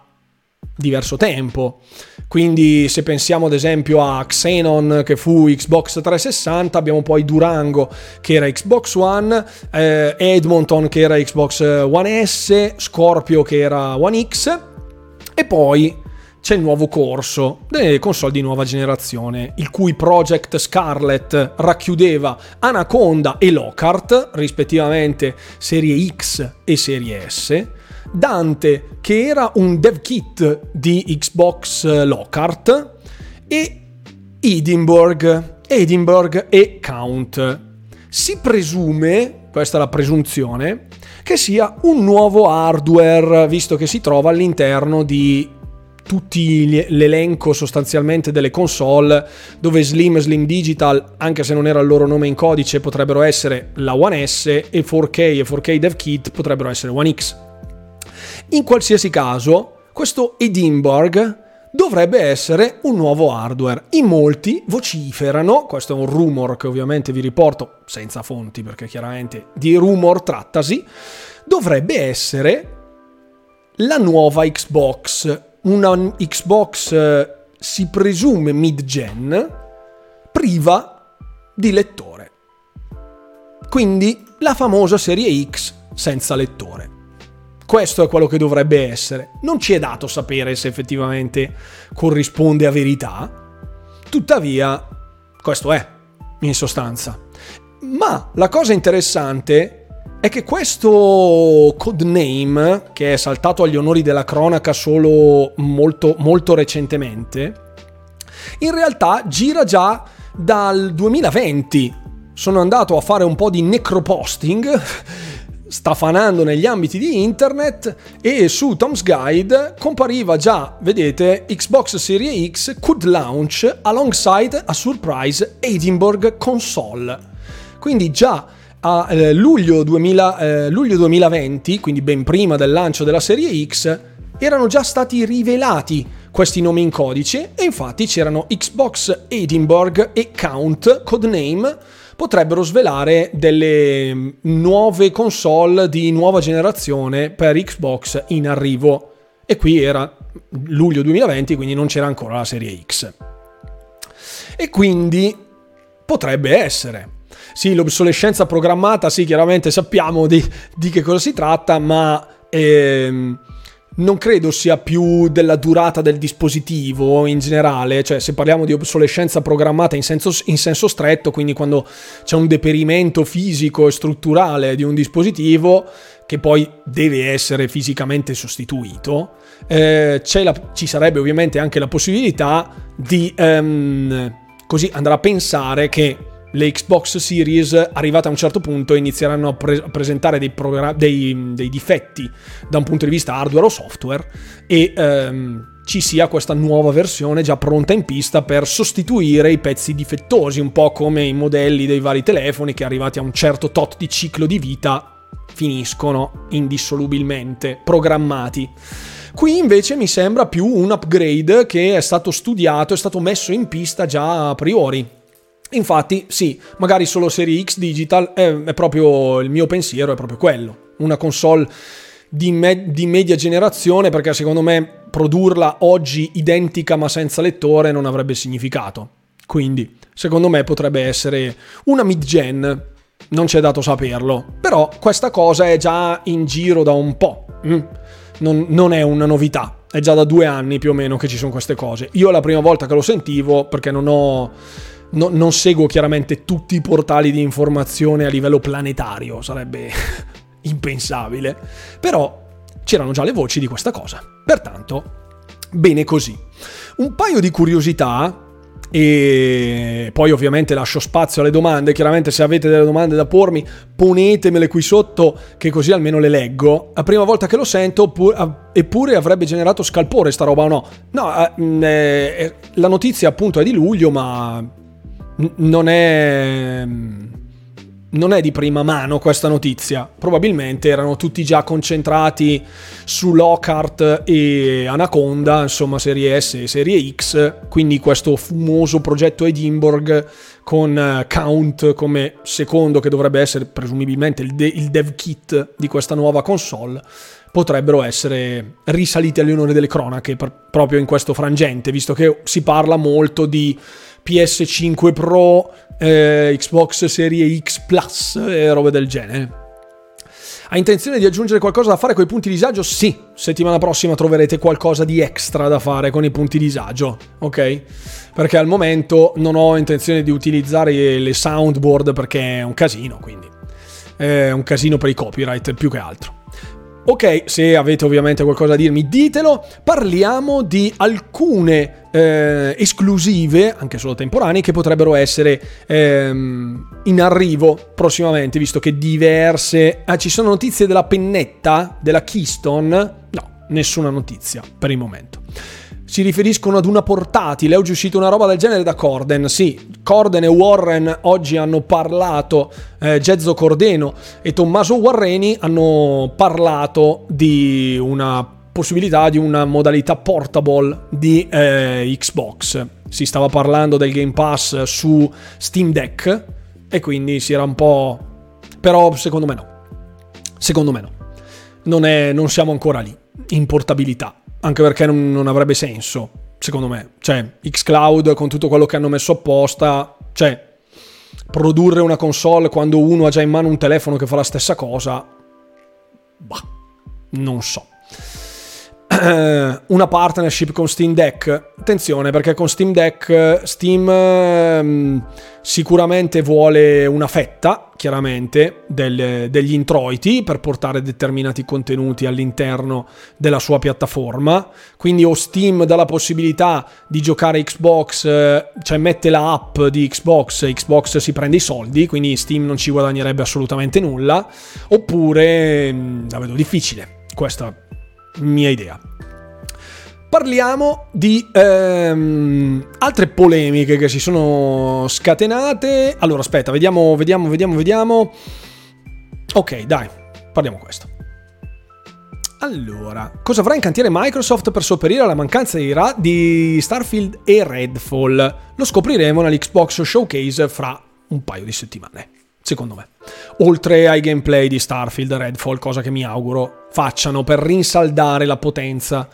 diverso tempo. Quindi se pensiamo ad esempio a Xenon che fu Xbox 360, abbiamo poi Durango che era Xbox One, eh, Edmonton che era Xbox One S, Scorpio che era One X e poi c'è il nuovo corso delle console di nuova generazione, il cui Project Scarlet racchiudeva Anaconda e Lockhart, rispettivamente serie X e serie S, Dante, che era un dev kit di Xbox Lockhart, e Edinburgh, Edinburgh e Count. Si presume, questa è la presunzione, che sia un nuovo hardware, visto che si trova all'interno di tutti l'elenco sostanzialmente delle console dove Slim Slim Digital, anche se non era il loro nome in codice, potrebbero essere la One S e 4K e 4K Dev Kit potrebbero essere One X. In qualsiasi caso, questo Edinburgh dovrebbe essere un nuovo hardware. In molti vociferano, questo è un rumor che ovviamente vi riporto senza fonti perché chiaramente di rumor trattasi, dovrebbe essere la nuova Xbox una Xbox eh, si presume mid-gen priva di lettore. Quindi la famosa serie X senza lettore. Questo è quello che dovrebbe essere. Non ci è dato sapere se effettivamente corrisponde a verità. Tuttavia, questo è, in sostanza. Ma la cosa interessante è che questo codename, che è saltato agli onori della cronaca solo molto, molto recentemente, in realtà gira già dal 2020. Sono andato a fare un po' di necroposting, stafanando negli ambiti di internet e su Tom's Guide compariva già, vedete, Xbox Series X could launch alongside a surprise Edinburgh console. Quindi già a eh, luglio, 2000, eh, luglio 2020, quindi ben prima del lancio della serie X, erano già stati rivelati questi nomi in codice e infatti c'erano Xbox Edinburgh e Count, codename, potrebbero svelare delle mm, nuove console di nuova generazione per Xbox in arrivo. E qui era luglio 2020, quindi non c'era ancora la serie X. E quindi potrebbe essere sì, l'obsolescenza programmata, sì, chiaramente sappiamo di, di che cosa si tratta, ma ehm, non credo sia più della durata del dispositivo in generale, cioè se parliamo di obsolescenza programmata in senso, in senso stretto, quindi quando c'è un deperimento fisico e strutturale di un dispositivo che poi deve essere fisicamente sostituito, eh, la, ci sarebbe ovviamente anche la possibilità di ehm, così andare a pensare che le Xbox Series, arrivate a un certo punto, inizieranno a, pre- a presentare dei, progr- dei, dei, difetti da un punto di vista hardware o software e ehm, ci sia questa nuova versione già pronta in pista per sostituire i pezzi difettosi, un po' come i modelli dei vari telefoni che arrivati a un certo tot di ciclo di vita finiscono indissolubilmente programmati. Qui invece mi sembra più un upgrade che è stato studiato, è stato messo in pista già a priori Infatti, sì, magari solo serie X Digital è, è, proprio il mio pensiero, è proprio quello. Una console di, me, di, media generazione, perché secondo me produrla oggi identica ma senza lettore non avrebbe significato. Quindi, secondo me potrebbe essere una mid-gen, non c'è dato saperlo. Però questa cosa è già in giro da un po'. Mm. Non, non è una novità. È già da due anni più o meno che ci sono queste cose. Io la prima volta che lo sentivo, perché non ho no, non seguo chiaramente tutti i portali di informazione a livello planetario, sarebbe impensabile, però c'erano già le voci di questa cosa. Pertanto, bene così. Un paio di curiosità e poi ovviamente lascio spazio alle domande, chiaramente se avete delle domande da pormi ponetemele qui sotto che così almeno le leggo. La prima volta che lo sento eppure avrebbe generato scalpore sta roba o no? No, eh, eh, la notizia appunto è di luglio ma non è non è di prima mano questa notizia. Probabilmente erano tutti già concentrati su Lockhart e Anaconda, insomma serie S e serie X, quindi questo fumoso progetto Edinburgh con eh, Count come secondo che dovrebbe essere presumibilmente il, de- il dev kit di questa nuova console potrebbero essere risaliti agli onori delle cronache per- proprio in questo frangente, visto che si parla molto di PS5 Pro, eh, Xbox Serie X Plus e robe del genere. Ha intenzione di aggiungere qualcosa da fare con i punti disagio? Sì, settimana prossima troverete qualcosa di extra da fare con i punti disagio, ok? Perché al momento non ho intenzione di utilizzare le soundboard perché è un casino, quindi è un casino per i copyright più che altro. Ok, se avete ovviamente qualcosa da dirmi, ditelo. Parliamo di alcune eh, esclusive, anche solo temporanee, che potrebbero essere ehm, in arrivo prossimamente, visto che diverse... Ah, ci sono notizie della pennetta, della Keystone? No, nessuna notizia per il momento si riferiscono ad una portatile. Oggi è uscita una roba del genere da Corden. Sì, Corden e Warren oggi hanno parlato, eh, Gezzo Cordeno e Tommaso Warreni hanno parlato di una possibilità di una modalità portable di eh, Xbox. Si stava parlando del Game Pass su Steam Deck e quindi si era un po'... però secondo me no. Secondo me no. Non, è, non siamo ancora lì in portabilità anche perché non, non avrebbe senso, secondo me. Cioè, xCloud con tutto quello che hanno messo apposta, cioè, produrre una console quando uno ha già in mano un telefono che fa la stessa cosa, bah, non so. una partnership con Steam Deck. Attenzione perché con Steam Deck Steam um, sicuramente vuole una fetta, chiaramente, del, degli introiti per portare determinati contenuti all'interno della sua piattaforma. Quindi o Steam dà la possibilità di giocare Xbox, cioè mette la app di Xbox, Xbox si prende i soldi, quindi Steam non ci guadagnerebbe assolutamente nulla, oppure mm, la vedo difficile. Questa mia idea. Parliamo di ehm, altre polemiche che si sono scatenate. Allora, aspetta, vediamo, vediamo, vediamo, vediamo. Ok, dai, parliamo questo. Allora, cosa avrà in cantiere Microsoft per sopperire alla mancanza di, Ra- di Starfield e Redfall? Lo scopriremo nell'Xbox Showcase fra un paio di settimane, secondo me. Oltre ai gameplay di Starfield Redfall, cosa che mi auguro facciano per rinsaldare la potenza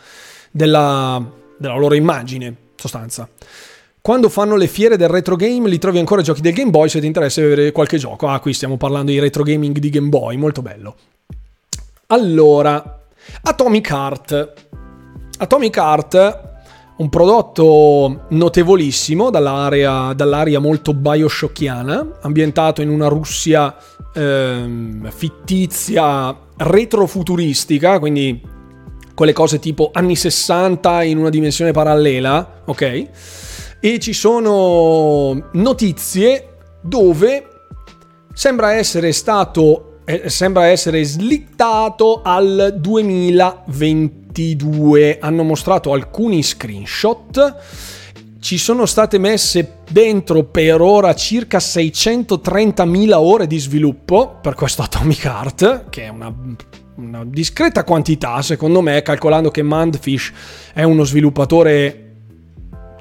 della, della loro immagine, sostanza. Quando fanno le fiere del retro game li trovi ancora giochi del Game Boy se ti interessa vedere qualche gioco. Ah, qui stiamo parlando di retro gaming di Game Boy, molto bello. Allora, Atomic Heart. Atomic Heart, un prodotto notevolissimo dall'area, dall'area molto bioshockiana, ambientato in una Russia ehm, fittizia retrofuturistica, quindi quelle cose tipo anni 60 in una dimensione parallela, ok? E ci sono notizie dove sembra essere stato sembra essere slittato al 2022. Hanno mostrato alcuni screenshot. Ci sono state messe dentro per ora circa 630.000 ore di sviluppo per questo Atomic Heart, che è una una discreta quantità, secondo me, calcolando che Mandfish è uno sviluppatore,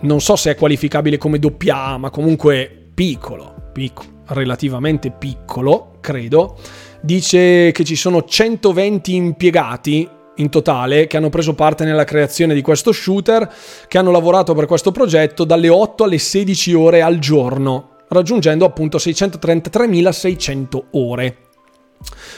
non so se è qualificabile come doppia A, ma comunque piccolo, piccolo, relativamente piccolo, credo. Dice che ci sono 120 impiegati in totale che hanno preso parte nella creazione di questo shooter, che hanno lavorato per questo progetto dalle 8 alle 16 ore al giorno, raggiungendo appunto 633.600 ore.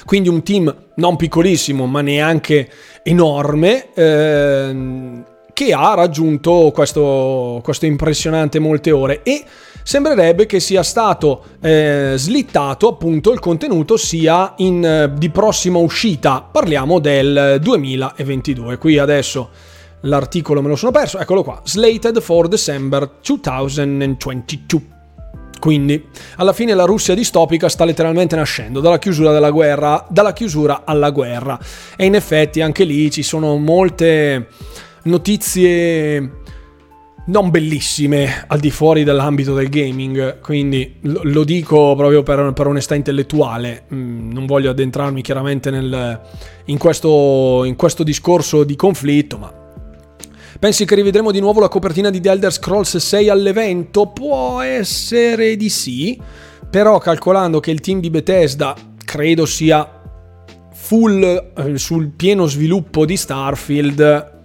Quindi un team non piccolissimo, ma neanche enorme, ehm, che ha raggiunto questo, questo, impressionante molte ore e sembrerebbe che sia stato eh, slittato appunto il contenuto sia in, eh, di prossima uscita, parliamo del 2022. Qui adesso l'articolo me lo sono perso, eccolo qua, slated for December 2022. Quindi, alla fine la Russia distopica sta letteralmente nascendo dalla chiusura della guerra, dalla chiusura alla guerra. E in effetti anche lì ci sono molte notizie non bellissime al di fuori dell'ambito del gaming, quindi lo dico proprio per, per onestà intellettuale, mm, non voglio addentrarmi chiaramente nel, in, questo, in questo discorso di conflitto, ma Pensi che rivedremo di nuovo la copertina di The Elder Scrolls 6 all'evento? Può essere di sì, però calcolando che il team di Bethesda credo sia full eh, sul pieno sviluppo di Starfield,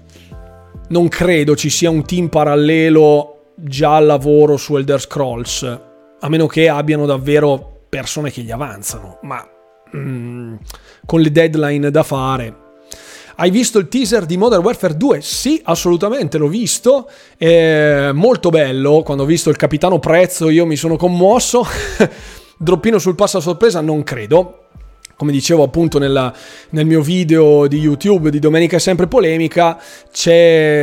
non credo ci sia un team parallelo già al lavoro su Elder Scrolls, a meno che abbiano davvero persone che gli avanzano, ma mm, con le deadline da fare. Hai visto il teaser di Modern Warfare 2? Sì, assolutamente, l'ho visto. È molto bello. Quando ho visto il capitano Prezzo io mi sono commosso. Droppino sul passo a sorpresa non credo come dicevo appunto nella, nel mio video di YouTube di Domenica è sempre polemica,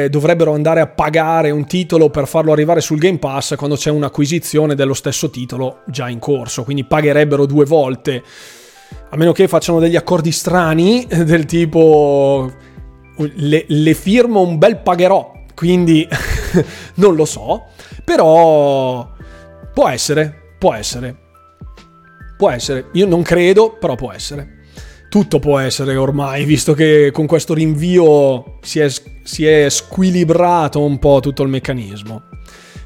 dovrebbero andare a pagare un titolo per farlo arrivare sul Game Pass quando c'è un'acquisizione dello stesso titolo già in corso, quindi pagherebbero due volte, a meno che facciano degli accordi strani del tipo le, le firmo un bel pagherò, quindi non lo so, però può essere, può essere. Può essere, io non credo, però può essere. Tutto può essere ormai, visto che con questo rinvio si è, si è squilibrato un po' tutto il meccanismo.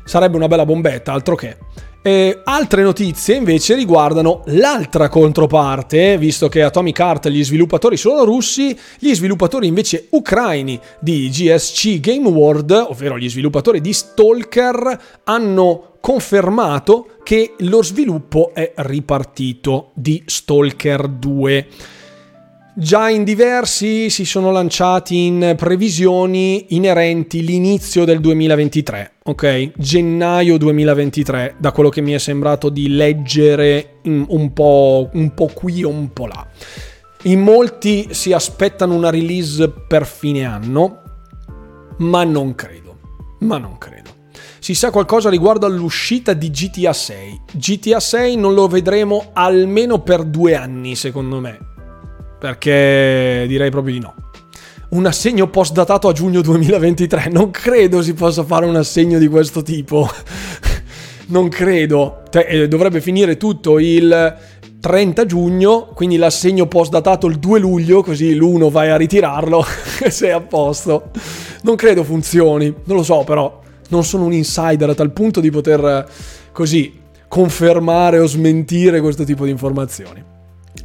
Sarebbe una bella bombetta, altro che. E altre notizie invece riguardano l'altra controparte, visto che Atomic Heart gli sviluppatori sono russi, gli sviluppatori invece ucraini di GSC Game World, ovvero gli sviluppatori di Stalker, hanno confermato che lo sviluppo è ripartito di Stalker 2. Già in diversi si sono lanciati in previsioni inerenti l'inizio del 2023, ok? Gennaio 2023, da quello che mi è sembrato di leggere un po', un po qui o un po' là. In molti si aspettano una release per fine anno, ma non credo. Ma non credo si sa qualcosa riguardo all'uscita di GTA 6. GTA 6 non lo vedremo almeno per due anni, secondo me. Perché direi proprio di no. Un assegno post datato a giugno 2023. Non credo si possa fare un assegno di questo tipo. non credo. Eh, dovrebbe finire tutto il 30 giugno, quindi l'assegno post datato il 2 luglio, così l'1 vai a ritirarlo e sei a posto. Non credo funzioni, non lo so però non sono un insider a tal punto di poter eh, così confermare o smentire questo tipo di informazioni.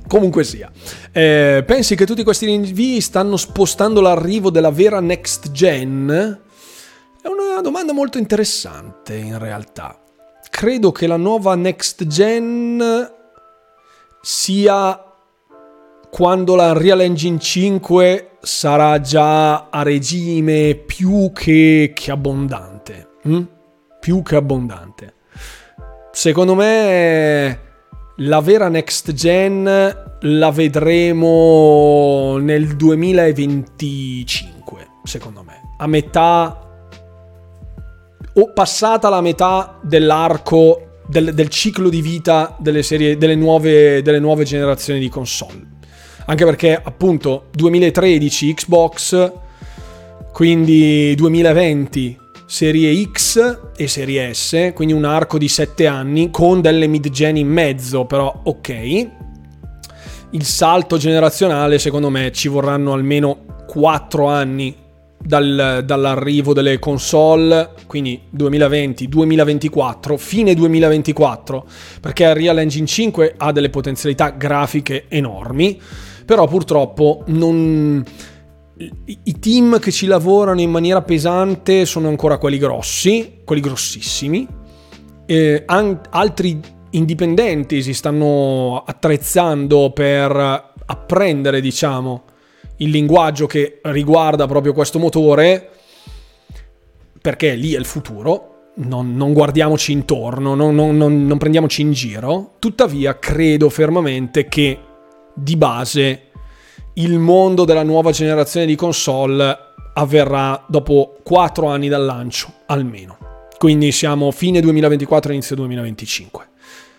Comunque sia, eh, pensi che tutti questi rinvii stanno spostando l'arrivo della vera next gen? È una domanda molto interessante in realtà. Credo che la nuova next gen sia quando la Real Engine 5 sarà già a regime più che, che abbondante. Hm? Più che abbondante. Secondo me la vera next gen la vedremo nel 2025, secondo me. A metà o passata la metà dell'arco del, del ciclo di vita delle, serie, delle, nuove, delle nuove generazioni di console anche perché appunto 2013 Xbox, quindi 2020 serie X e serie S, quindi un arco di 7 anni con delle mid-gen in mezzo, però ok. Il salto generazionale secondo me ci vorranno almeno 4 anni dal, dall'arrivo delle console, quindi 2020-2024, fine 2024, perché Real Engine 5 ha delle potenzialità grafiche enormi però purtroppo non... I team che ci lavorano in maniera pesante sono ancora quelli grossi, quelli grossissimi. Eh, an- altri indipendenti si stanno attrezzando per apprendere, diciamo, il linguaggio che riguarda proprio questo motore, perché lì è il futuro. Non, non guardiamoci intorno, non, non, non prendiamoci in giro. Tuttavia, credo fermamente che di base il mondo della nuova generazione di console avverrà dopo 4 anni dal lancio, almeno. Quindi siamo fine 2024, inizio 2025.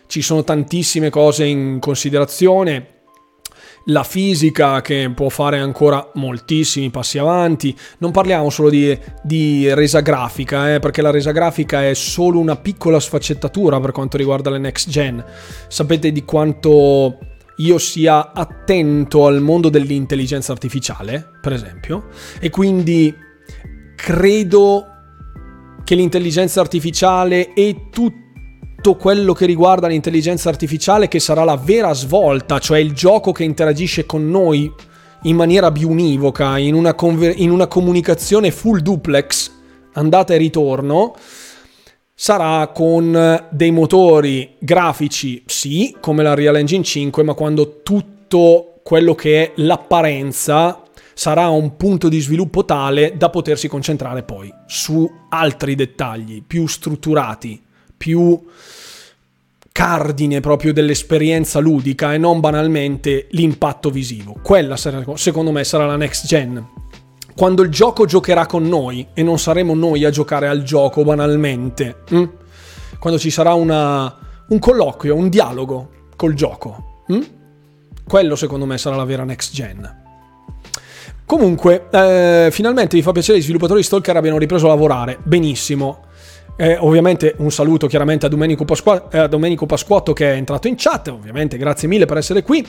Ci sono tantissime cose in considerazione. La fisica che può fare ancora moltissimi passi avanti. Non parliamo solo di, di resa grafica, eh, perché la resa grafica è solo una piccola sfaccettatura per quanto riguarda le next gen. Sapete di quanto io sia attento al mondo dell'intelligenza artificiale, per esempio, e quindi credo che l'intelligenza artificiale e tutto quello che riguarda l'intelligenza artificiale, che sarà la vera svolta, cioè il gioco che interagisce con noi in maniera biunivoca, in una, conver- in una comunicazione full duplex, andata e ritorno, sarà con dei motori grafici, sì, come la Real Engine 5, ma quando tutto quello che è l'apparenza sarà un punto di sviluppo tale da potersi concentrare poi su altri dettagli più strutturati, più cardine proprio dell'esperienza ludica e non banalmente l'impatto visivo. Quella secondo me sarà la next gen. Quando il gioco giocherà con noi e non saremo noi a giocare al gioco banalmente. Hm? Quando ci sarà una, un colloquio, un dialogo col gioco. Hm? Quello secondo me sarà la vera next gen. Comunque, eh, finalmente mi fa piacere che gli sviluppatori di Stalker abbiano ripreso a lavorare. Benissimo. Eh, ovviamente un saluto chiaramente a Domenico, Pasqua- eh, a Domenico Pasquotto che è entrato in chat, ovviamente grazie mille per essere qui.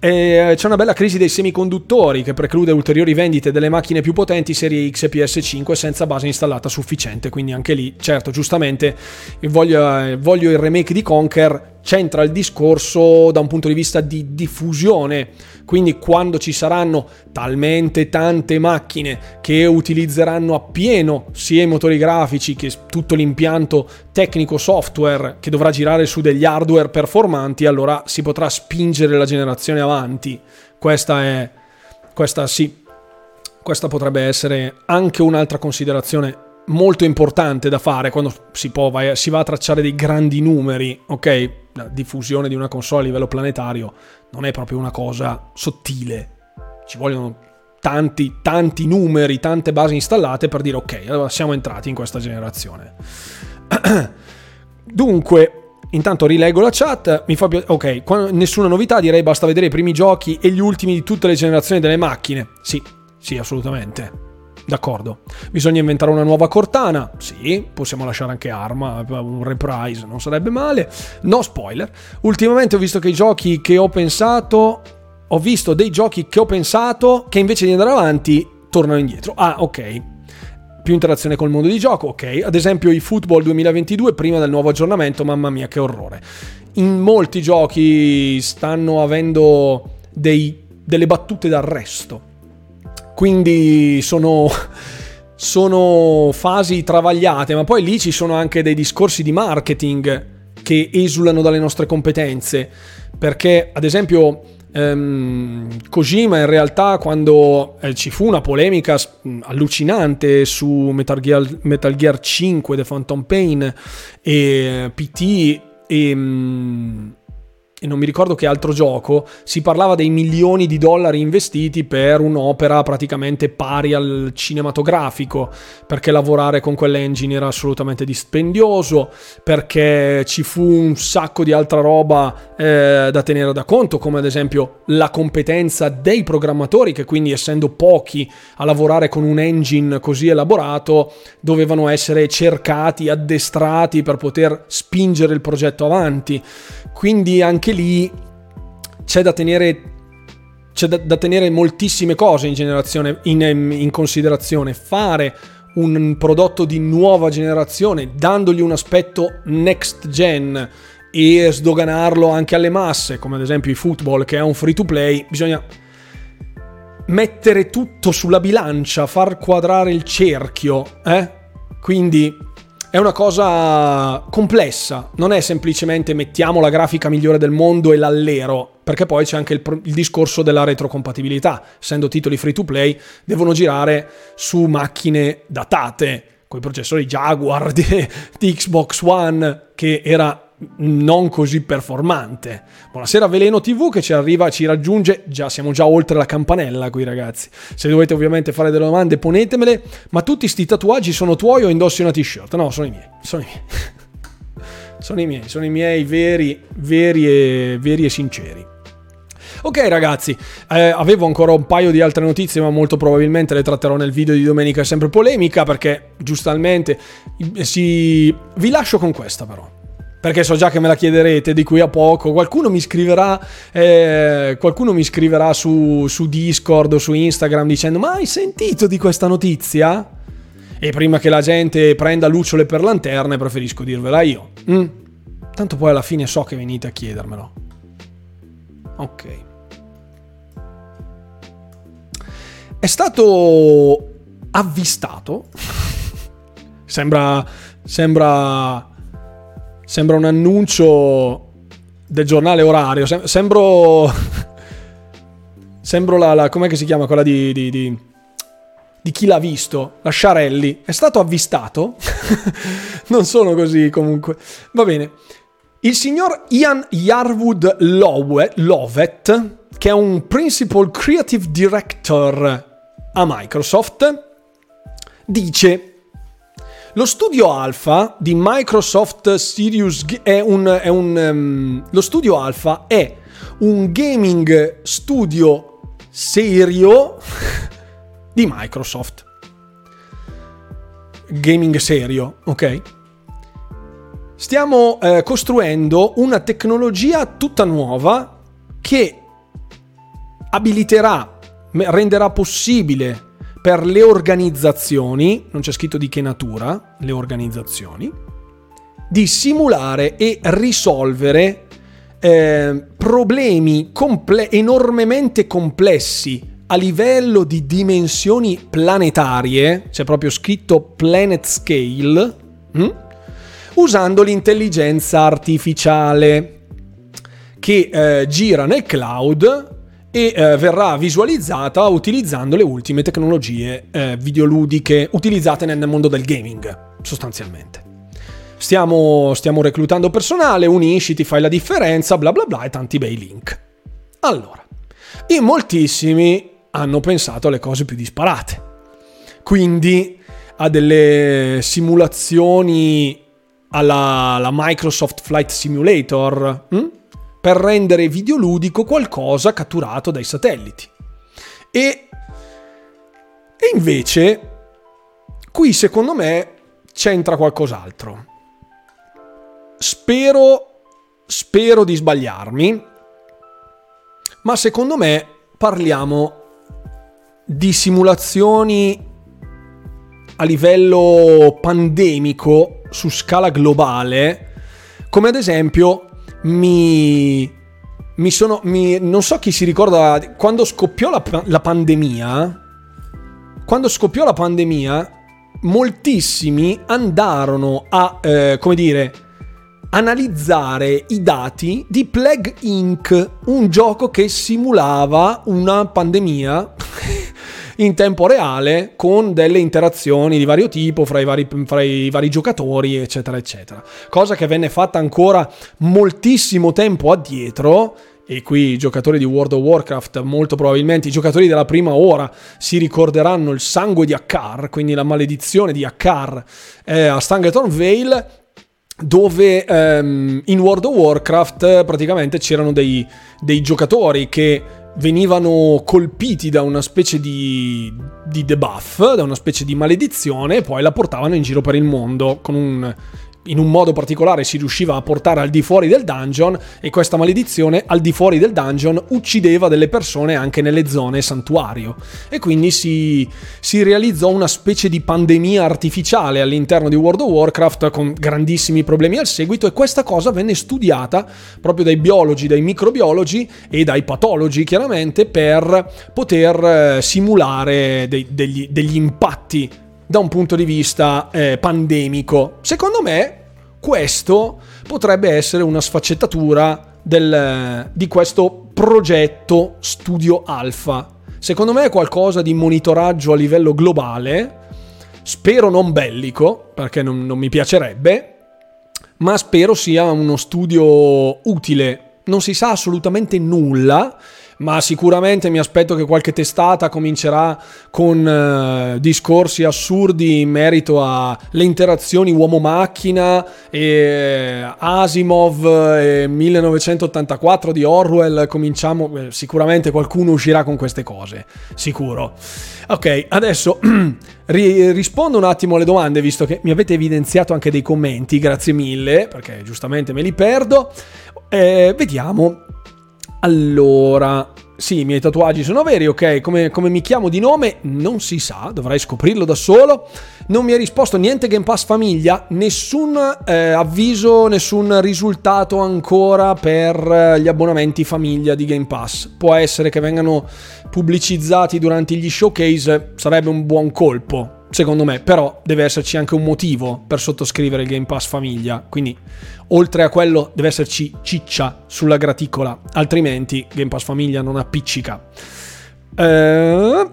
E c'è una bella crisi dei semiconduttori che preclude ulteriori vendite delle macchine più potenti serie X e PS5 senza base installata sufficiente, quindi anche lì, certo, giustamente voglio, voglio il remake di Conker c'entra il discorso da un punto di vista di diffusione, quindi quando ci saranno talmente tante macchine che utilizzeranno appieno sia i motori grafici che tutto l'impianto tecnico software che dovrà girare su degli hardware performanti, allora si potrà spingere la generazione avanti. Questa è questa sì, questa potrebbe essere anche un'altra considerazione molto importante da fare quando si, può, si va a tracciare dei grandi numeri, ok? La diffusione di una console a livello planetario non è proprio una cosa sottile. Ci vogliono tanti, tanti numeri, tante basi installate per dire ok, allora siamo entrati in questa generazione. Dunque, intanto rileggo la chat, mi fa piacere, ok, nessuna novità, direi basta vedere i primi giochi e gli ultimi di tutte le generazioni delle macchine. Sì, sì, assolutamente. D'accordo. Bisogna inventare una nuova Cortana? Sì, possiamo lasciare anche Arma, un reprise, non sarebbe male. No spoiler. Ultimamente ho visto che i giochi che ho pensato... Ho visto dei giochi che ho pensato che invece di andare avanti tornano indietro. Ah, ok. Più interazione col mondo di gioco, ok. Ad esempio i Football 2022 prima del nuovo aggiornamento, mamma mia che orrore. In molti giochi stanno avendo dei, delle battute d'arresto quindi sono, sono fasi travagliate, ma poi lì ci sono anche dei discorsi di marketing che esulano dalle nostre competenze. Perché, ad esempio, Um, Kojima in realtà quando eh, ci fu una polemica allucinante su Metal Gear, Metal Gear 5 The Phantom Pain e PT e, um, e non mi ricordo che altro gioco, si parlava dei milioni di dollari investiti per un'opera praticamente pari al cinematografico, perché lavorare con quell'engine era assolutamente dispendioso, perché ci fu un sacco di altra roba eh, da tenere da conto, come ad esempio la competenza dei programmatori, che quindi essendo pochi a lavorare con un engine così elaborato, dovevano essere cercati, addestrati per poter spingere il progetto avanti. Quindi anche lì c'è da tenere, c'è da, da tenere moltissime cose in, in, in considerazione. Fare un prodotto di nuova generazione, dandogli un aspetto next gen e sdoganarlo anche alle masse, come ad esempio i football che è un free to play, bisogna mettere tutto sulla bilancia, far quadrare il cerchio, eh? Quindi è una cosa complessa, non è semplicemente mettiamo la grafica migliore del mondo e l'allero, perché poi c'è anche il, il, discorso della retrocompatibilità, essendo titoli free to play, devono girare su macchine datate, con i processori Jaguar di, di Xbox One, che era non così performante. Buonasera Veleno TV che ci arriva, ci raggiunge, già siamo già oltre la campanella qui ragazzi. Se dovete ovviamente fare delle domande ponetemele, ma tutti sti tatuaggi sono tuoi o indossi una t-shirt? No, sono i miei, sono i miei. sono i miei, sono i miei veri, veri e, veri e sinceri. Ok ragazzi, eh, avevo ancora un paio di altre notizie ma molto probabilmente le tratterò nel video di domenica sempre polemica perché giustamente si... vi lascio con questa però perché so già che me la chiederete di qui a poco. Qualcuno mi scriverà, eh, qualcuno mi scriverà su, su, Discord o su Instagram dicendo: Ma hai sentito di questa notizia? E prima che la gente prenda lucciole per lanterne, preferisco dirvela io. Mm? Tanto poi alla fine so che venite a chiedermelo. Ok. È stato avvistato. sembra. Sembra Sembra un annuncio del giornale orario. Sembro. Sembro la, la com'è che si chiama quella di, di, di, di chi l'ha visto? La Sciarelli. È stato avvistato? non sono così comunque. Va bene. Il signor Ian Yarwood Lovett, che è un Principal Creative Director a Microsoft, dice lo studio Alpha di Microsoft Sirius è un, è un um, lo studio Alpha è un gaming studio serio di Microsoft. Gaming serio, ok? Stiamo eh, costruendo una tecnologia tutta nuova che abiliterà, renderà possibile per le organizzazioni, non c'è scritto di che natura, le organizzazioni, di simulare e risolvere eh, problemi comple- enormemente complessi a livello di dimensioni planetarie, c'è proprio scritto planet scale, hm? usando l'intelligenza artificiale che eh, gira nel cloud e eh, verrà visualizzata utilizzando le ultime tecnologie eh, videoludiche utilizzate nel mondo del gaming, sostanzialmente. Stiamo, stiamo reclutando personale, unisciti, fai la differenza, bla bla bla e tanti bei link. Allora, in moltissimi hanno pensato alle cose più disparate. Quindi a delle simulazioni alla, alla Microsoft Flight Simulator, hm? Per rendere videoludico qualcosa catturato dai satelliti. E, e invece, qui secondo me c'entra qualcos'altro. Spero, spero di sbagliarmi, ma secondo me parliamo di simulazioni a livello pandemico su scala globale, come ad esempio mi, mi sono. Mi, non so chi si ricorda. Quando scoppiò la, la pandemia. Quando scoppiò la pandemia, moltissimi andarono a, eh, come dire, analizzare i dati di Plague Inc., un gioco che simulava una pandemia in tempo reale con delle interazioni di vario tipo fra i vari, fra i vari giocatori, eccetera, eccetera. Cosa che venne fatta ancora moltissimo tempo addietro e qui i giocatori di World of Warcraft, molto probabilmente i giocatori della prima ora si ricorderanno il sangue di Akkar, quindi la maledizione di Akkar eh, a Stangeton Vale, dove ehm, in World of Warcraft praticamente c'erano dei, dei giocatori che venivano colpiti da una specie di, di debuff, da una specie di maledizione e poi la portavano in giro per il mondo con un in un modo particolare si riusciva a portare al di fuori del dungeon e questa maledizione al di fuori del dungeon uccideva delle persone anche nelle zone santuario e quindi si, si realizzò una specie di pandemia artificiale all'interno di World of Warcraft con grandissimi problemi al seguito e questa cosa venne studiata proprio dai biologi, dai microbiologi e dai patologi chiaramente per poter eh, simulare dei, degli, degli impatti da un punto di vista eh, pandemico. Secondo me questo potrebbe essere una sfaccettatura del, di questo progetto Studio Alpha. Secondo me è qualcosa di monitoraggio a livello globale, spero non bellico, perché non, non mi piacerebbe, ma spero sia uno studio utile. Non si sa assolutamente nulla, ma sicuramente mi aspetto che qualche testata comincerà con uh, discorsi assurdi in merito alle interazioni uomo-macchina e Asimov e 1984 di Orwell, cominciamo, eh, sicuramente qualcuno uscirà con queste cose, sicuro. Ok, adesso ri- rispondo un attimo alle domande, visto che mi avete evidenziato anche dei commenti, grazie mille, perché giustamente me li perdo. Eh, vediamo allora, sì, i miei tatuaggi sono veri, ok. Come, come, mi chiamo di nome non si sa, dovrai scoprirlo da solo. Non mi ha risposto niente Game Pass Famiglia, nessun eh, avviso, nessun risultato ancora per eh, gli abbonamenti famiglia di Game Pass. Può essere che vengano pubblicizzati durante gli showcase, sarebbe un buon colpo secondo me, però deve esserci anche un motivo per sottoscrivere il Game Pass famiglia, quindi oltre a quello deve esserci ciccia sulla graticola, altrimenti Game Pass famiglia non appiccica. Eh,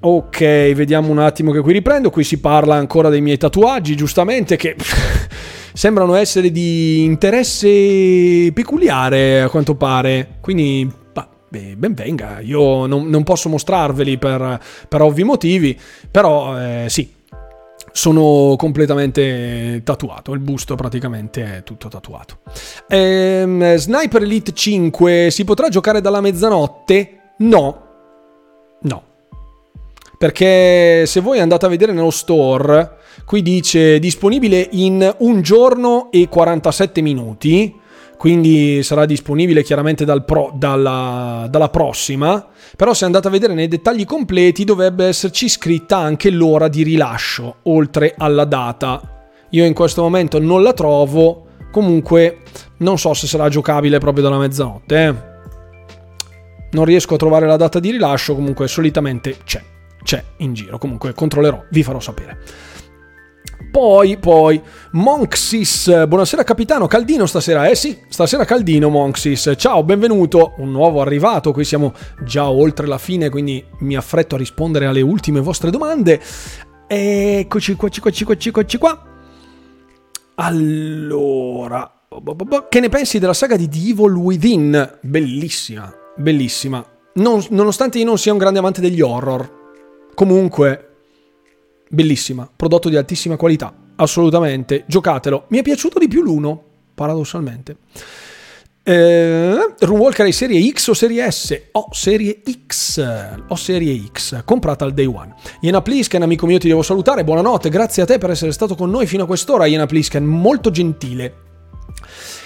ok, vediamo un attimo che qui riprendo. Qui si parla ancora dei miei tatuaggi, giustamente, che sembrano essere di interesse peculiare a quanto pare. Quindi, beh, ben venga. Io non, non posso mostrarveli per, per, ovvi motivi, però eh, sì. Sono completamente tatuato, il busto praticamente è tutto tatuato. Ehm, Sniper Elite 5 si potrà giocare dalla mezzanotte? No, No. Perché se voi andate a vedere nello store, qui dice disponibile in un giorno e 47 minuti, quindi sarà disponibile chiaramente dal pro, dalla, dalla, prossima, però se andate a vedere nei dettagli completi dovrebbe esserci scritta anche l'ora di rilascio, oltre alla data. Io in questo momento non la trovo, comunque non so se sarà giocabile proprio dalla mezzanotte. Eh non riesco a trovare la data di rilascio, comunque solitamente c'è, c'è in giro, comunque controllerò, vi farò sapere. Poi, poi, Monxis, buonasera capitano, caldino stasera, eh sì, stasera caldino Monxis, ciao, benvenuto, un nuovo arrivato, qui siamo già oltre la fine, quindi mi affretto a rispondere alle ultime vostre domande. Eccoci qua, eccoci qua, eccoci qua. Allora, che ne pensi della saga di The Evil Within? Bellissima, bellissima. Non, nonostante io non sia un grande amante degli horror, comunque, bellissima. Prodotto di altissima qualità, assolutamente. Giocatelo. Mi è piaciuto di più l'uno, paradossalmente. Eh, Runewalker è serie X o serie S? Ho serie X. Ho serie X, comprata al day one. Iena Plisken, amico mio, ti devo salutare. Buonanotte, grazie a te per essere stato con noi fino a quest'ora. Iena Plisken, molto gentile.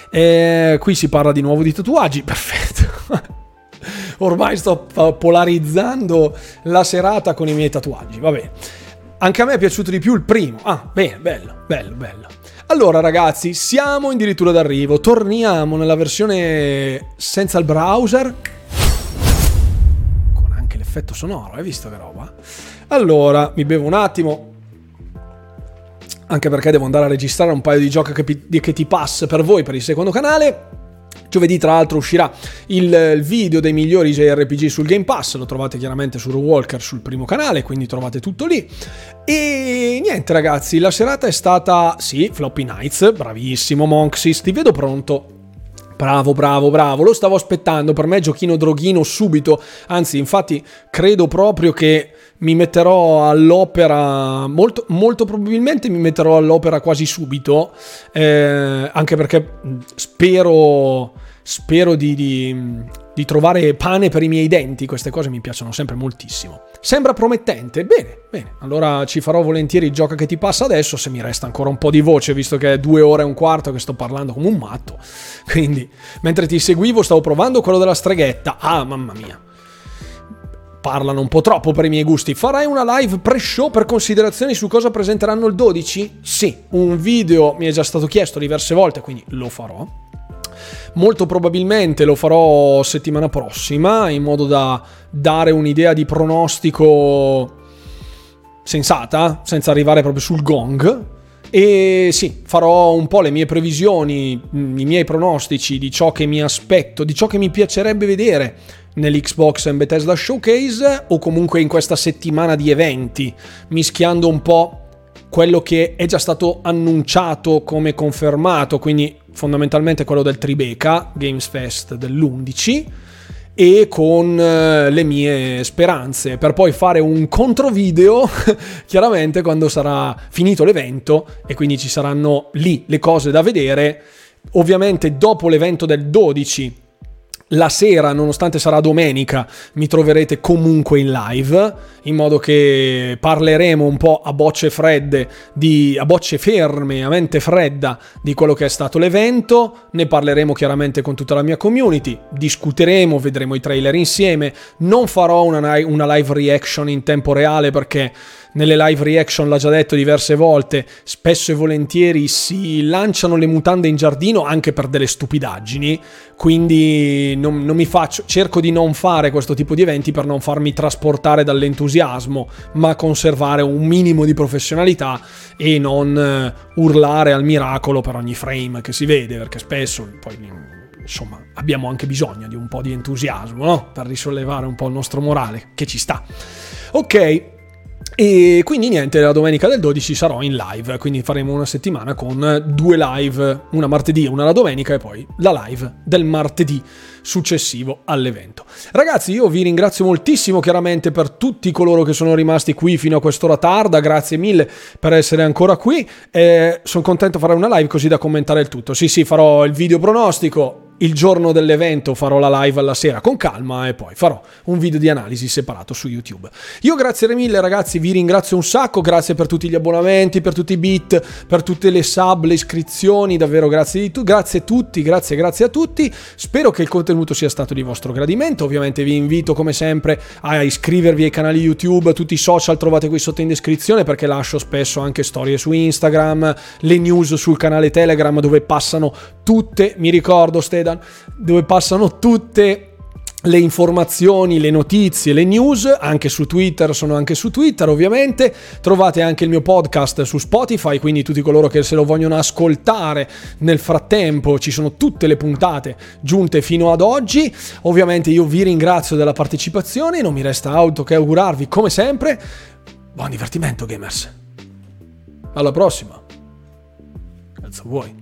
Eh, qui si parla di nuovo di tatuaggi, perfetto ormai sto polarizzando la serata con i miei tatuaggi. Va bene. Anche a me è piaciuto di più il primo. Ah, bene, bello, bello, bello. Allora ragazzi, siamo addirittura d'arrivo. Torniamo nella versione senza il browser. Con anche l'effetto sonoro, hai visto che roba? Allora, mi bevo un attimo. Anche perché devo andare a registrare un paio di giochi che, che ti pass per voi per il secondo canale. Giovedì tra l'altro uscirà il, video dei migliori JRPG sul Game Pass, lo trovate chiaramente su Walker sul primo canale, quindi trovate tutto lì. E niente ragazzi, la serata è stata, sì, Floppy Nights, bravissimo Monksys, ti vedo pronto. Bravo, bravo, bravo, lo stavo aspettando, per me giochino droghino subito, anzi infatti credo proprio che mi metterò all'opera, molto, molto probabilmente mi metterò all'opera quasi subito, eh, anche perché spero, spero di, di, di, trovare pane per i miei denti, queste cose mi piacciono sempre moltissimo. Sembra promettente, bene, bene, allora ci farò volentieri il gioco che ti passa adesso, se mi resta ancora un po' di voce, visto che è due ore e un quarto che sto parlando come un matto, quindi mentre ti seguivo stavo provando quello della streghetta, ah mamma mia parlano un po' troppo per i miei gusti. Farai una live pre-show per considerazioni su cosa presenteranno il 12? Sì, un video mi è già stato chiesto diverse volte, quindi lo farò. Molto probabilmente lo farò settimana prossima, in modo da dare un'idea di pronostico sensata, senza arrivare proprio sul gong. E sì, farò un po' le mie previsioni, i miei pronostici di ciò che mi aspetto, di ciò che mi piacerebbe vedere nell'Xbox and Bethesda Showcase o comunque in questa settimana di eventi, mischiando un po' quello che è già stato annunciato come confermato, quindi fondamentalmente quello del Tribeca Games Fest dell'11 e con eh, le mie speranze. Per poi fare un controvideo chiaramente quando sarà finito l'evento e quindi ci saranno lì le cose da vedere. Ovviamente dopo l'evento del 12 la sera, nonostante sarà domenica, mi troverete comunque in live, in modo che parleremo un po' a bocce fredde, di, a bocce ferme, a mente fredda di quello che è stato l'evento, ne parleremo chiaramente con tutta la mia community, discuteremo, vedremo i trailer insieme, non farò una, una live reaction in tempo reale perché nelle live reaction l'ha già detto diverse volte, spesso e volentieri si lanciano le mutande in giardino anche per delle stupidaggini, quindi non, non mi faccio, cerco di non fare questo tipo di eventi per non farmi trasportare dall'entusiasmo, ma conservare un minimo di professionalità e non uh, urlare al miracolo per ogni frame che si vede, perché spesso poi insomma abbiamo anche bisogno di un po' di entusiasmo, no? Per risollevare un po' il nostro morale, che ci sta. Ok, e quindi niente, la domenica del 12 sarò in live, quindi faremo una settimana con due live, una martedì e una la domenica e poi la live del martedì successivo all'evento. Ragazzi, io vi ringrazio moltissimo chiaramente per tutti coloro che sono rimasti qui fino a quest'ora tarda, grazie mille per essere ancora qui. Eh, sono contento di fare una live così da commentare il tutto. Sì, sì, farò il video pronostico, il giorno dell'evento farò la live alla sera con calma e poi farò un video di analisi separato su YouTube. Io grazie mille ragazzi, vi ringrazio un sacco, grazie per tutti gli abbonamenti, per tutti i bit, per tutte le sub, le iscrizioni, davvero grazie di tu, grazie a tutti, grazie, grazie a tutti. Spero che il contenuto sia stato di vostro gradimento, ovviamente vi invito come sempre a iscrivervi ai canali YouTube, tutti i social trovate qui sotto in descrizione perché lascio spesso anche storie su Instagram, le news sul canale Telegram dove passano tutte, mi ricordo Steda Jordan, dove passano tutte le informazioni, le notizie, le news, anche su Twitter, sono anche su Twitter ovviamente, trovate anche il mio podcast su Spotify, quindi tutti coloro che se lo vogliono ascoltare nel frattempo ci sono tutte le puntate giunte fino ad oggi, ovviamente io vi ringrazio della partecipazione, non mi resta altro che augurarvi come sempre buon divertimento gamers, alla prossima, cazzo vuoi?